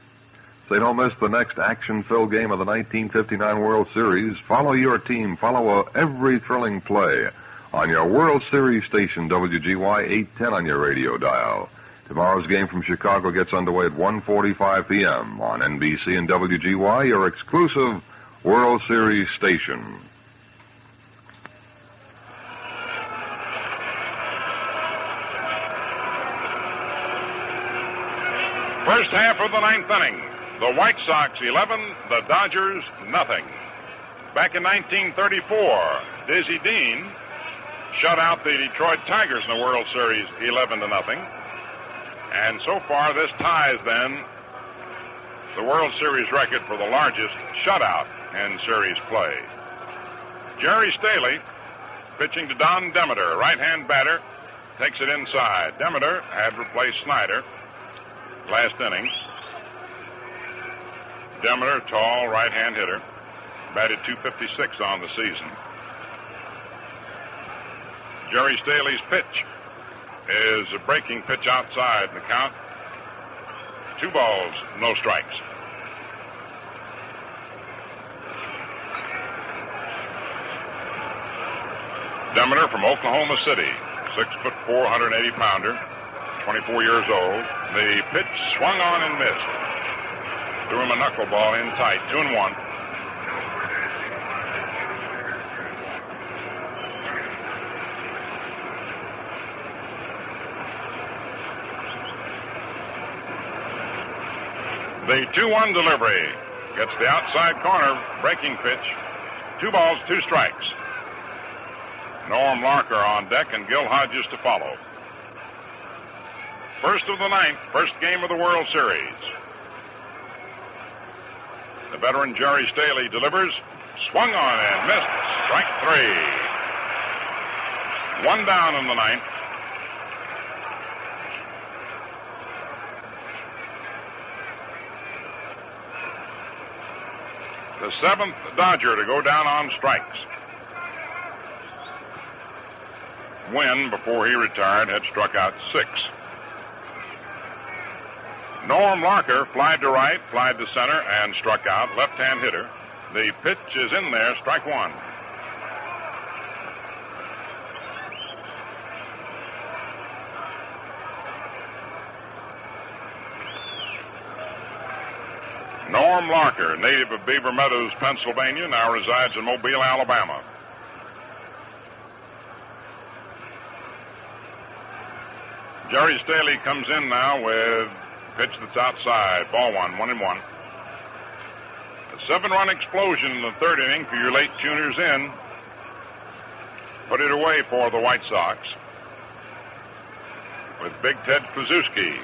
Say don't miss the next action-filled game of the 1959 World Series. Follow your team. Follow uh, every thrilling play on your World Series station, WGY 810 on your radio dial. Tomorrow's game from Chicago gets underway at 1.45 p.m. on NBC and WGY, your exclusive World Series station. First half of the ninth inning. The White Sox 11, the Dodgers nothing. Back in 1934, Dizzy Dean shut out the Detroit Tigers in the World Series 11 to nothing. And so far, this ties then the World Series record for the largest shutout in series play. Jerry Staley pitching to Don Demeter, right-hand batter, takes it inside. Demeter had replaced Snider last inning. Demeter, tall right-hand hitter, batted 256 on the season. Jerry Staley's pitch is a breaking pitch outside the count. Two balls, no strikes. Demeter from Oklahoma City, six foot four, 180 pounder, 24 years old. The pitch swung on and missed. Threw him a knuckleball in tight, two and one. The 2-1 delivery gets the outside corner breaking pitch. Two balls, two strikes. Norm Larker on deck and Gil Hodges to follow. First of the ninth, first game of the World Series. The veteran Jerry Staley delivers. Swung on and missed. Strike three. One down in the ninth. The seventh Dodger to go down on strikes. Wynn, before he retired, had struck out six. Norm Larker flied to right, flied to center, and struck out. Left-hand hitter. The pitch is in there, strike one. Norm Larker, native of Beaver Meadows, Pennsylvania, now resides in Mobile, Alabama. Jerry Staley comes in now with pitch that's outside. Ball one, one and one. A seven-run explosion in the third inning for your late tuners in. Put it away for the White Sox. With Big Ted Kluszewski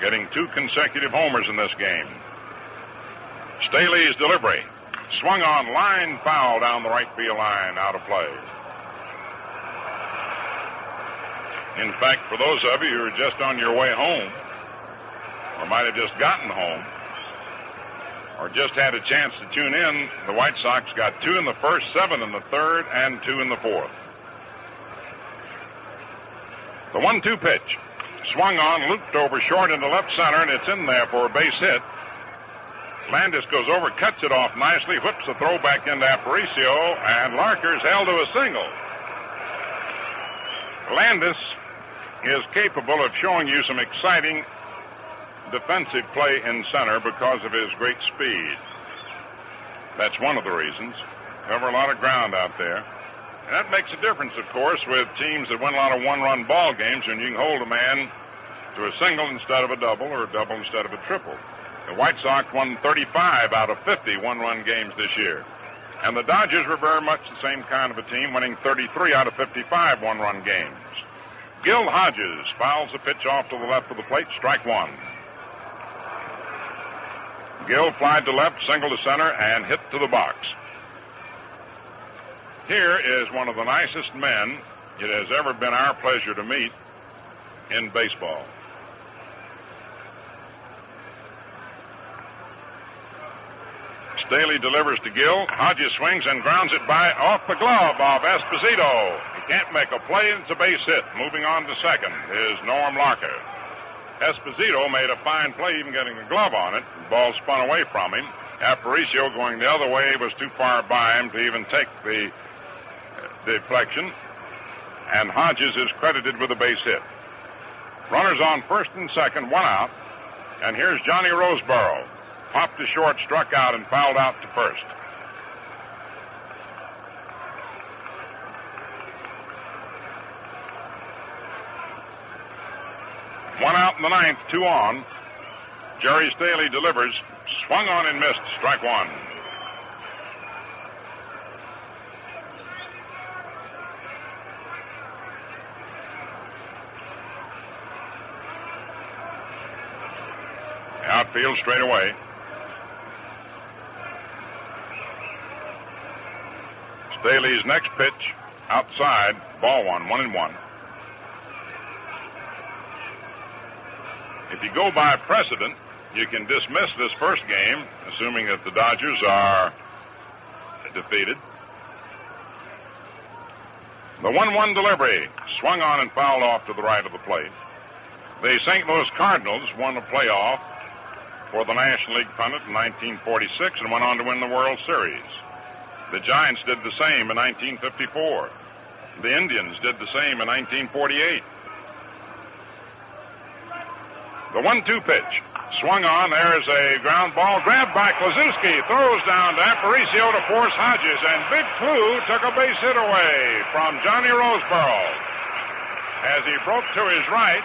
getting two consecutive homers in this game. Staley's delivery. Swung on, line foul down the right field line, out of play. In fact, for those of you who are just on your way home, or might have just gotten home, or just had a chance to tune in, the White Sox got two in the first, seven in the third, and two in the fourth. The one-two pitch. Swung on, looped over short into left center, and it's in there for a base hit. Landis goes over, cuts it off nicely, whips the throw back into Aparicio, and Larker's held to a single. Landis is capable of showing you some exciting defensive play in center because of his great speed. That's one of the reasons. Cover a lot of ground out there. And that makes a difference, of course, with teams that win a lot of one-run ball games, and you can hold a man to a single instead of a double or a double instead of a triple. The White Sox won 35 out of 50 one-run games this year. And the Dodgers were very much the same kind of a team, winning 33 out of 55 one-run games. Gil Hodges fouls the pitch off to the left of the plate, strike one. Gil flied to left, single to center, and hit to the box. Here is one of the nicest men it has ever been our pleasure to meet in baseball. Staley delivers to Gil. Hodges swings and grounds it by off the glove of Esposito. Can't make a play. It's a base hit. Moving on to second is Norm Larker. Esposito made a fine play, even getting a glove on it. The ball spun away from him. Aparicio going the other way was too far by him to even take the deflection. And Hodges is credited with a base hit. Runners on first and second, one out. And here's Johnny Roseboro. Popped to short, struck out, and fouled out to first. One out in the ninth, two on. Jerry Staley delivers. Swung on and missed. Strike one. Outfield straight away. Staley's next pitch outside, ball one, one and one. If you go by precedent, you can dismiss this first game, assuming that the Dodgers are defeated. The 1 1 delivery swung on and fouled off to the right of the plate. The St. Louis Cardinals won a playoff for the National League pennant in 1946 and went on to win the World Series. The Giants did the same in 1954. The Indians did the same in 1948. The one-two pitch. Swung on. There's a ground ball grabbed by Kluszewski. Throws down to Aparicio to force Hodges. And Big Klu took a base hit away from Johnny Roseboro. As he broke to his right,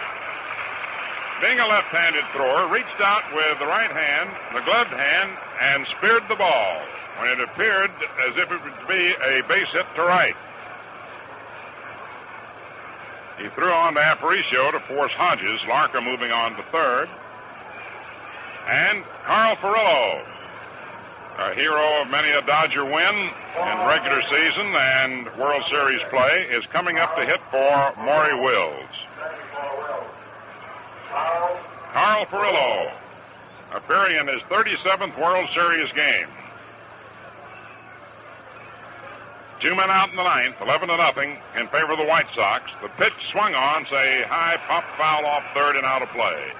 being a left-handed thrower, reached out with the right hand, the gloved hand, and speared the ball when it appeared as if it would be a base hit to right. He threw on to Aparicio to force Hodges. Larker moving on to third. And Carl Furillo, a hero of many a Dodger win in regular season and World Series play, is coming up to hit for Maury Wills. Carl Furillo, appearing in his 37th World Series game. Two men out in the ninth, 11 to nothing in favor of the White Sox. The pitch swung on, say high pop foul off third and out of play.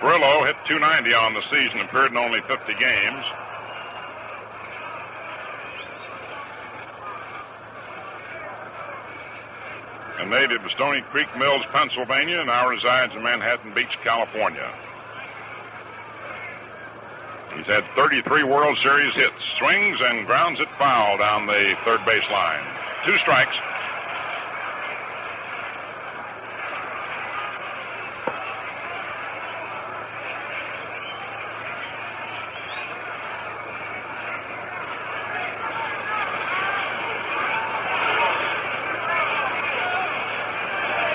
Furillo hit 290 on the season, appeared in only 50 games. A native of Stony Creek Mills, Pennsylvania, and now resides in Manhattan Beach, California. He's had 33 World Series hits, swings and grounds it foul down the third base line. Two strikes.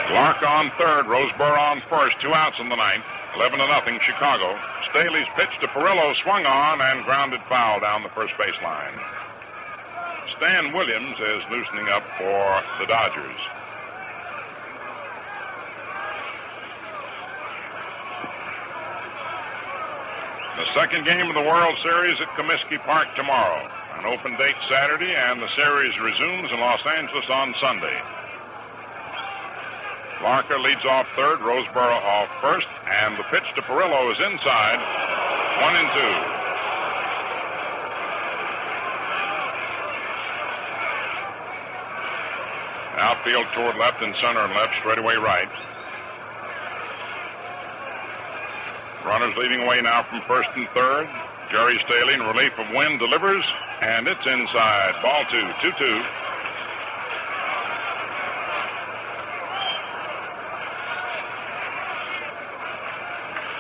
Clark on third, Roseboro on first, two outs in the ninth, 11 to nothing, Chicago. Staley's pitch to Furillo swung on and grounded foul down the first base line. Stan Williams is loosening up for the Dodgers. The second game of the World Series at Comiskey Park tomorrow. An open date Saturday, and the series resumes in Los Angeles on Sunday. Larker leads off third, Roseboro off first, and the pitch to Furillo is inside, one and two. Outfield toward left and center and left, straightaway right. Runners leading away now from first and third. Jerry Staley in relief of Wynn delivers, and it's inside. Ball two, 2 2.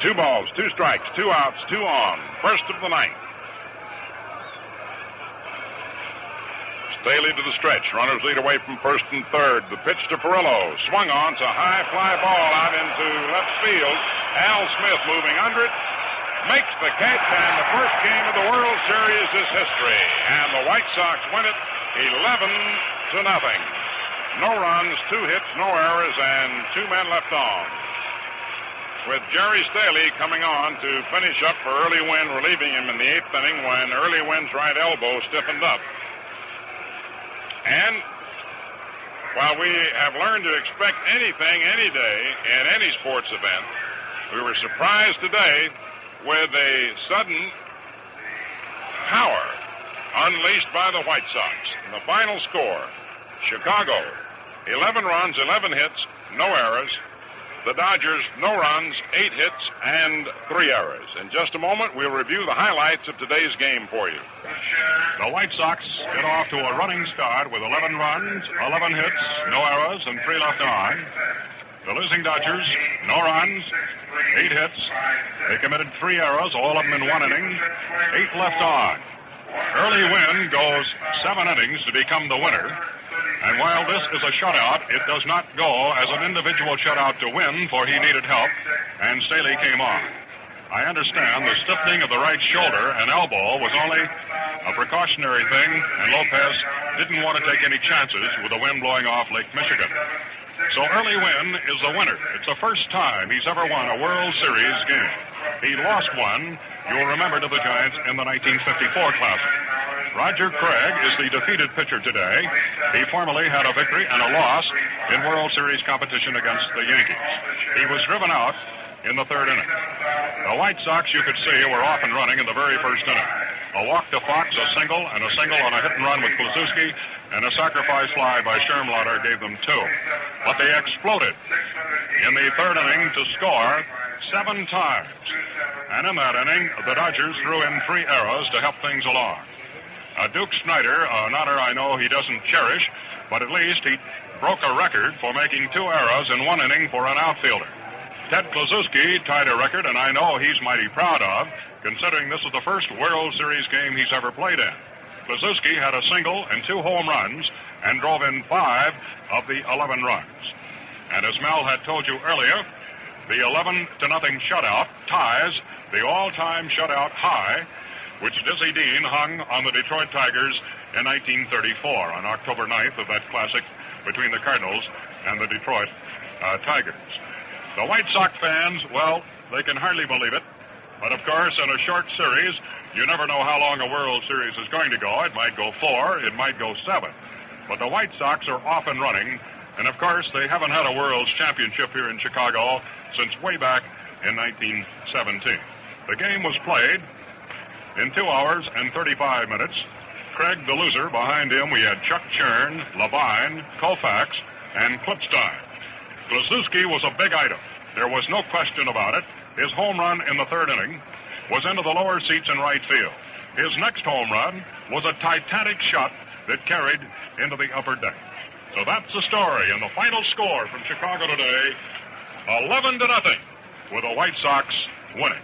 Two balls, two strikes, two outs, two on. First of the ninth. Staley to the stretch. Runners lead away from first and third. The pitch to Furillo. Swung on. It's a high fly ball out into left field. Al Smith moving under it. Makes the catch, and the first game of the World Series is history. And the White Sox win it 11 to nothing. No runs, two hits, no errors, and two men left on with Jerry Staley coming on to finish up for Early Wynn, relieving him in the eighth inning when Early Wynn's right elbow stiffened up. And while we have learned to expect anything any day in any sports event, we were surprised today with a sudden power unleashed by the White Sox. And the final score, Chicago, 11 runs, 11 hits, no errors, the Dodgers, no runs, eight hits, and three errors. In just a moment, we'll review the highlights of today's game for you. The White Sox get off to a running start with 11 runs, 11 hits, no errors, and three left on. The losing Dodgers, no runs, eight hits. They committed three errors, all of them in one inning, eight left on. Early Wynn goes seven innings to become the winner. And while this is a shutout, it does not go as an individual shutout to Wynn, for he needed help, and Staley came on. I understand the stiffening of the right shoulder and elbow was only a precautionary thing, and Lopez didn't want to take any chances with the wind blowing off Lake Michigan. So Early Wynn is the winner. It's the first time he's ever won a World Series game. He lost one, you'll remember, to the Giants in the 1954 Classic. Roger Craig is the defeated pitcher today. He formerly had a victory and a loss in World Series competition against the Yankees. He was driven out in the third inning. The White Sox, you could see, were off and running in the very first inning. a walk to Fox, a single, and a single on a hit and run with Kluszewski, and a sacrifice fly by Sherm Lollar gave them two. But they exploded in the third inning to score seven times. And in that inning, the Dodgers threw in three errors to help things along. Uh, Duke Snider, an honor I know he doesn't cherish, but at least he broke a record for making two errors in one inning for an outfielder. Ted Kluszewski tied a record, and I know he's mighty proud of, considering this is the first World Series game he's ever played in. Kluszewski had a single and two home runs and drove in five of the 11 runs. And as Mel had told you earlier, the 11 to nothing shutout ties the all-time shutout high, which Dizzy Dean hung on the Detroit Tigers in 1934 on October 9th of that classic between the Cardinals and the Detroit uh, Tigers. The White Sox fans, well, they can hardly believe it. But of course, in a short series, you never know how long a World Series is going to go. It might go four, it might go seven. But the White Sox are off and running, and of course, they haven't had a World's Championship here in Chicago since way back in 1917. The game was played in two hours and 35 minutes. Craig the loser. Behind him, we had Chuck Churn, Labine, Koufax, and Klippstein. Kluszewski was a big item. There was no question about it. His home run in the third inning was into the lower seats in right field. His next home run was a titanic shot that carried into the upper deck. So that's the story and the final score from Chicago today, 11 to nothing, with the White Sox winning.